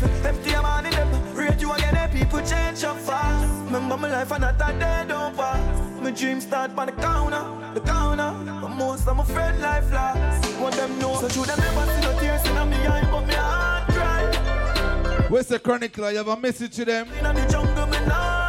Empty your man in them. Rate you again, eh, people change up fast. Remember my life and not a day don't pass. My dreams start by the counter, the counter. But most of my friend life last. Want them know. So true, them never see no tears in me eye, but me heart cry. Where's the chronicler? You have a message to them? In the jungle, me nah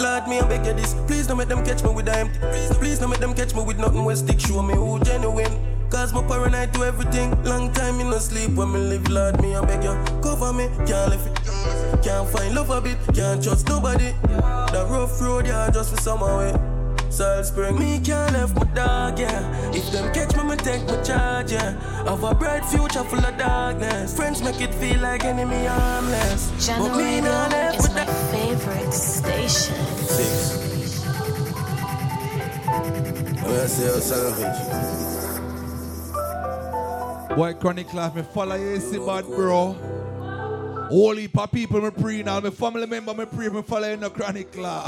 Lord, me I beg you this. Please don't make them catch me with a empty. Please, please don't make them catch me with nothing will stick. Show me who genuine. Cause my paranoid to everything. Long time me no sleep when me live. Lord, me I beg you cover me. Can't live it. Can't find love a bit. Can't trust nobody. The rough road, yeah, just for some way. Salt Spring, me can't left my dog, yeah. If them catch me, me take my charge, yeah. Have a bright future full of darkness. Friends make it feel like enemy harmless. But me not left is my my favorite station. Six. I'm gonna say oh, a savage. Boy, chronicler, me follow you, see bad, bro. Whole heap people me pray now. My family member me pray, me follow in the chronicler.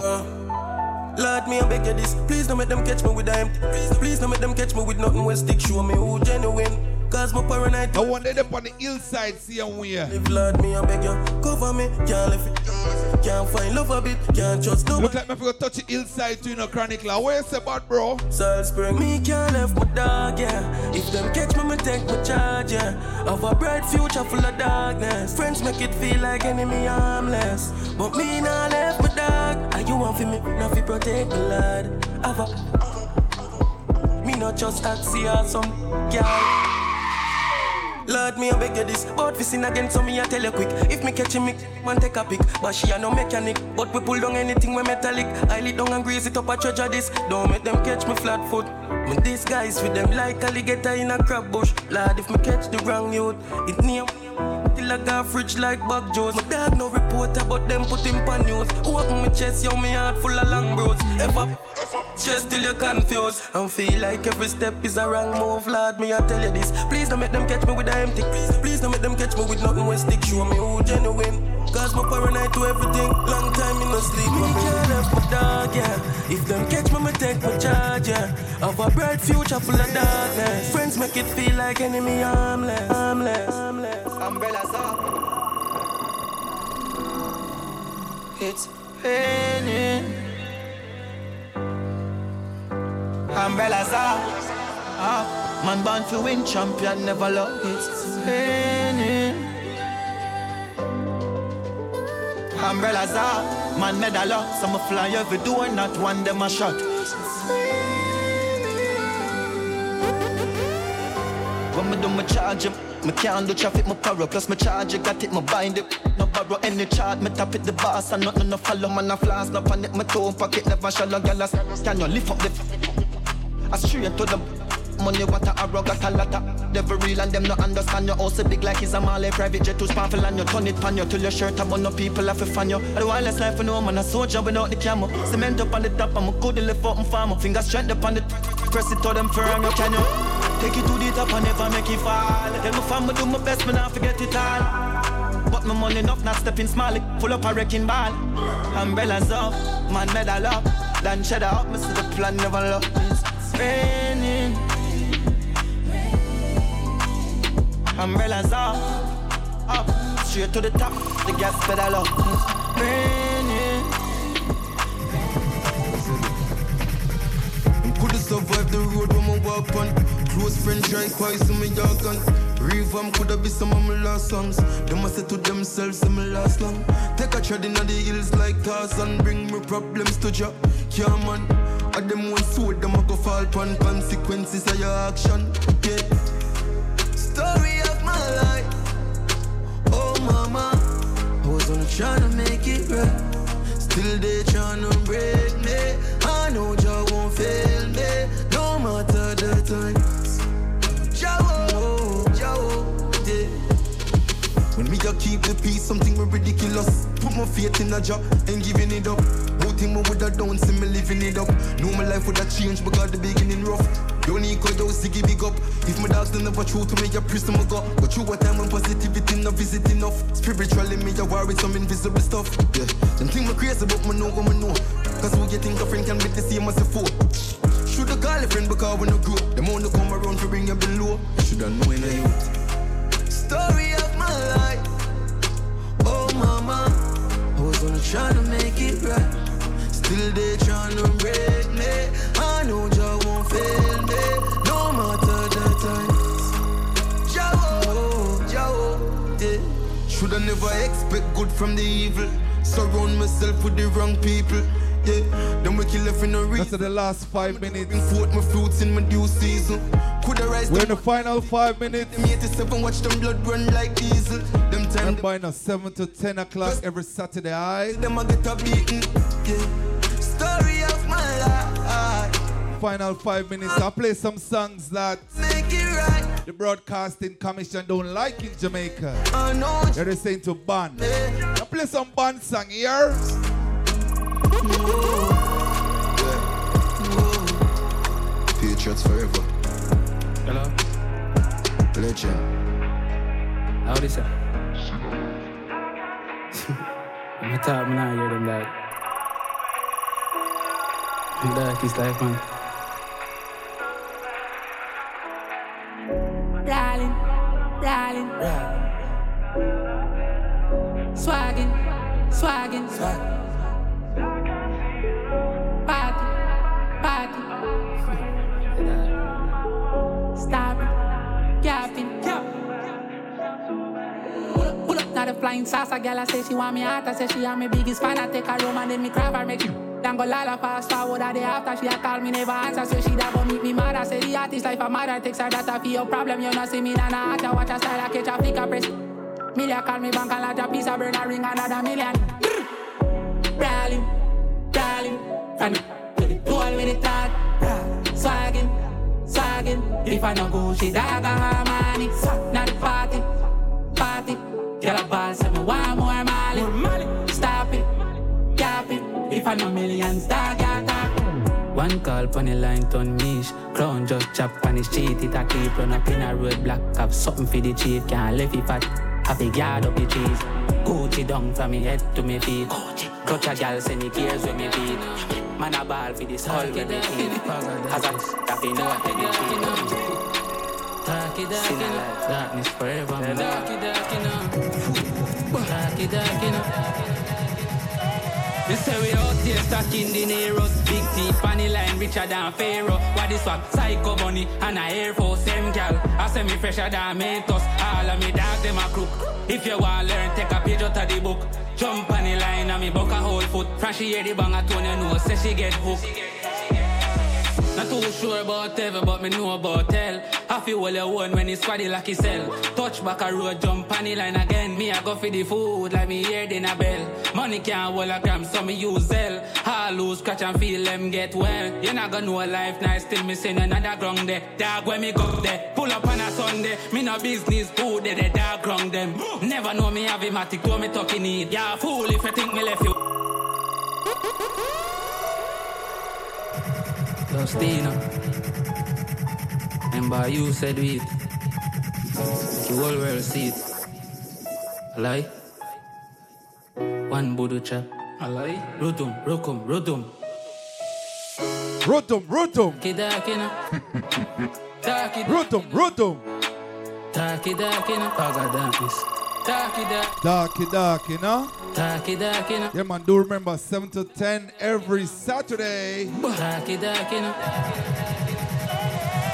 Lord, me I beg you this. Please don't make them catch me with a empty. Please, please don't make them catch me with nothing will stick. Show me who genuine. Cause my paranoid. I them up on the hillside, see and where. If Lord me, I beg you, cover me. Can't live it. Can't find love a bit. Can't trust no. Look like me forgot touch the hillside to you know chronic law. Where you say about bro? Salzburg, me can't left my dog, yeah. If them catch me, me take my charge, yeah. Have a bright future full of darkness. Friends make it feel like enemy harmless. But me not left my dog. Are you want for me? Not protect the lad. Have a me not just act see some girl. Lord, me I beg you this, but fi sin again, so me I tell you quick. If me catch him, man take a pic. But she a no mechanic, but we pull down anything we metallic. I lit down and grease it up a treasure this. Don't make them catch me flat foot. Me disguise with them like alligator in a crab bush. Lord, if me catch the wrong youth, it near till I got fridge like Bob Joes. My dad no reporter, but them put him on news. Open my chest, yo, me heart full of long bros. Ever just till you're confused and feel like every step is a wrong move. Lord, me I tell you this. Please don't make them catch me with a empty. Please, please don't make them catch me with nothing when stick. Show me who genuine. Cause my paranoid to everything. Long time in no sleep. Me can't left my dog, yeah. If them catch me, me take my charge, yeah. Have a bright future full of darkness. Friends make it feel like enemy harmless. Harmless. harmless. Umbrellas up. It's raining. Umbrellas up. up. Man born to win, champion never lost. It's raining. Umbrellas up. Man medal up. Some fly every door, not one them a shot. When me do my charge, me can't do traffic, my power Plus my charge, got it, my bind it No borrow any chart, me tap it the boss And nothing no follow, man, I flash No panic, my toe pocket, never shallow Girl, can you lift up the I straight to the Money what a arrow got a lot of Devil real and them no understand you. Also big like it's a Malay private jet too powerful And you. Turn it pan you. Till your shirt up on no people have to fan you. I wireless life for no man. A soldier without the camera. Cement up on the top I'm a good lift up and farm Finger strength up on the Press it to them firm you can you? Take it to the top and never make it fall. Tell my family do my best me not forget it all. But my money enough not stepping small. Full up a wrecking ball. Umbrellas up, man medal up. Then cheddar up, see the plan never love. It's raining Umbrellas up, up, straight to the top. The gas pedal up. Raining. Could survive the road when I walk on. Close friend try quiet so me dog gun. Revamp coulda be some of my last songs. Them must say to themselves, say me last long. Take a tread in the hills like Tarzan. Bring me problems to Jah. Yeah, man. I them one sword, them a go fall pon consequences of your action. Yeah. Story mama, I was on a tryna make it right. Still they tryna break me. I know Jah won't fail me, no matter the times. Jah Jah yeah. When me a keep the peace, something ridiculous. Put my faith in a job, ain't giving it up. Who think me woulda done, see me living it up. Know my life woulda changed because the beginning rough. Need call those Ziggy big up. If my dogs don't never true to me, a prison I got. But through a time when positivity not visit enough. Spiritually, me a with some invisible stuff. Yeah, them think me crazy, but me know what me know. Cause who you think a friend can be the same as a foe? Shoulda call a friend because we no grow. Them only come around to bring you below. Shoulda know in a youth. Story of my life. Oh mama, I was on tryna make it right. Still they tryna break me. I know Jah won't fail me, Shoulda never expect good from the evil. Surround myself with the wrong people. Yeah, then we kill if in a That's the last five minutes. Forth my fruits in my due season. Coulda rise We're in the final five minutes. them 87, watch them blood run like diesel. Them time by now, 7 to 10 o'clock every Saturday, aye? them a get a beating. Yeah, story of my life. Final five minutes. I'll play some songs that Make it right. the Broadcasting Commission don't like in Jamaica. I They're saying to ban. I'll play some band song here. Patriots forever. Hello? Legend. How this say? I'm talk, me not hear them that. That is life, man. Darling. Swaggin, swaggin, Party, party. Stop it, yapping. Pull up, Pull up now the flying salsa girl. I say she want me out. I say she am my biggest fan. I take her home and then me crab her make. Then go lala fast forward at the after she a call me never answer. So she go meet me mad. I say the artist life a mother takes her data for your problem. You not see me na na I watch her style. I catch a flick a press. Million call me bank and lot a piece of burn a ring another million. Darling, darling, from the whole with the thought. Swaggin, swaggin. If I no go, she dog a harmony. Not the party, party. Girl a ball, say me want more Molly. If I no millions, dog ya. One call pon the line turn mish Crown just chop on his cheat. It a keep run up in a road block. Have something for the chief Can't left it fat Have a guard up the cheese. Gucci down from me head to me feet. Clutch a gal send me gears when me beat. Man a ball for the skull when me feet Cause I tap in what it cheat Darky darky no Darkness forever. Darky darky no Darky darky no they say we out here stacking the Neros. Big T, funny line, richer than Pharaoh. What this one? Psycho money and a Air Force them gal. I say me fresher than Mentos. All of me dog them a crook. If you want learn, take a page out of the book. Jump on the line and me buck a whole foot. She hear the bang a tone, you know, say she get hooked not too sure about ever, but me know about tell. I feel well you one when it's squaddy like it sell. Touch back a road, jump on the line again. Me, I go for the food like me hear the bell. Money can't hold a gram, so me use Zelle. All lose, scratch and feel them get well. You not gonna know life nice, still me send another ground there. Dog when me go there, pull up on a Sunday. Me no business, food there, the dog ground them. Never know me have a matic, to me talking need. Yeah, fool if you think me left you. Justina. And by you said it. Make you all world see it. Lie. One budu chap. Lie. Rotum, rokum, rotum. Rotum, rotum. Kidakina. Taki Rotum, rotum. Taki dakina. Paga darkness. Taki da. Darky, darky, no? Taki dakina. Yeah, man, do remember 7 to 10 every Saturday. Taki dakina.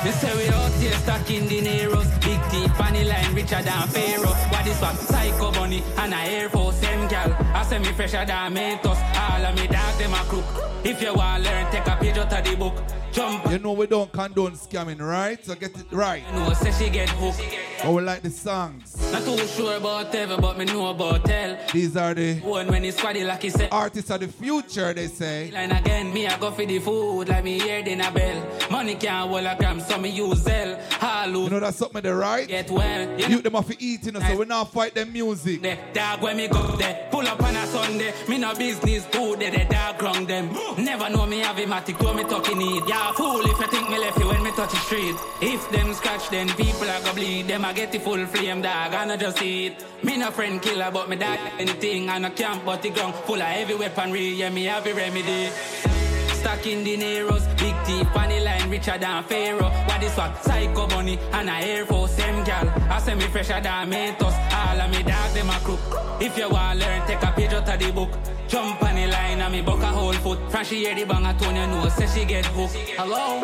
They say we out here stacking the Neros Big T, funny line, richer than Pharaoh What this one? Psycho money and a Air Force them gal I say me fresher than Mentos All of me dog them a crook If you want to learn, take a page out of the book Jump You know we don't condone scamming, right? So get it right. You know, say she get hooked Oh, we like the songs. Not too sure about ever, but me know about tell These are the One when it's squaddy like he said artists of the future, they say. Line again, me I go for the food like me hear the bell Money can't hold a gram, so me use Zelle All You know that's something they right? Get well, you You them off eating, so we not fight them music. The dog when me go there, pull up on a Sunday. Me no business, food the dog ground them. Never know me have a matic, me talking need. Yeah, fool if you think me left you when me touch the street. If them scratch, then people are go bleed. Them I get the full flame dog, and I just eat. Me no friend killer, but me dog anything. And I camp, but the ground full of heavy weaponry. Yeah, me have a remedy. Stacking the Neros, big teeth, funny line, richer than Pharaoh. What this one? Psycho money and a Air Force, them gal. I say me fresher than Mentos. All of me dog, them a crook. If you want to learn, take a page out of the book. Jump on the line and me buck a whole foot. She hear the bang a tone, you know, say she get hooked. Hello?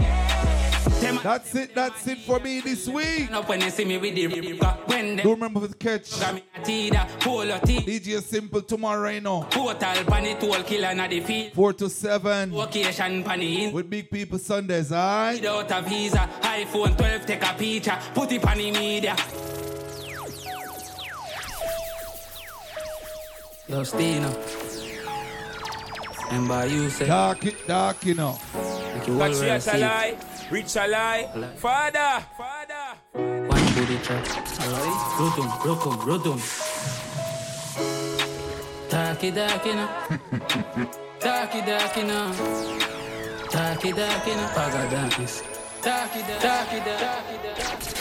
That's it, that's it for me this week. Up when they see me with the rip when they Don't remember to catch got me a tida, polo tea, DJ Simple tomorrow, you know. total panny tool killer na the field. 4 to 7 Location panny in. with Big People Sundays, alright? Without a visa, iPhone 12 take a picture, put it on the media. Yo, Stina. Remember you said Dark it, dark, you know. make you all Catch wear a a rich a lie. Father, father. One booty trap. Rotum, rotum, rotum. Taki daki na. Taki daki na. Taki daki na. Paga dance. Taki da, taki da, taki.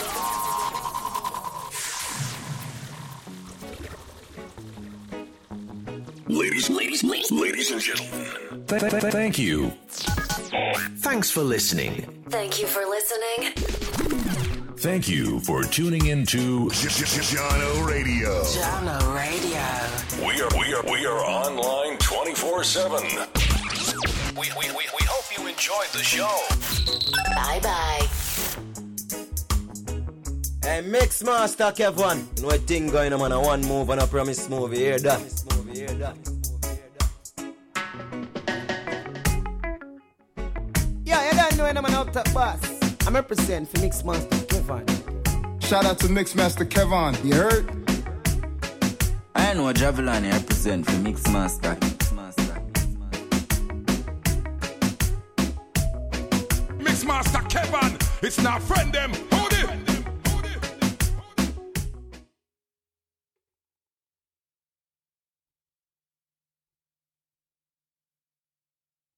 Ladies, ladies, ladies, ladies and gentlemen. Th- th- th- thank you. Thanks for listening. Thank you for listening. Thank you for tuning in to Jahkno Radio. Jahkno Radio. We are we are we are online 24/7. We, we, we, we hope you enjoyed the show. Bye bye. Hey, Mix Master Kevan. You know what thing going on, man? A one move and a promise movie. Hear that? Hear that? Don't know when I'm an up top boss. I'm represent for Mix Master Kevan. Shout out to Mixmaster Kevan, You heard? I know Javelin I represent for Mixmaster. Mixmaster Kevan, it's not friend them.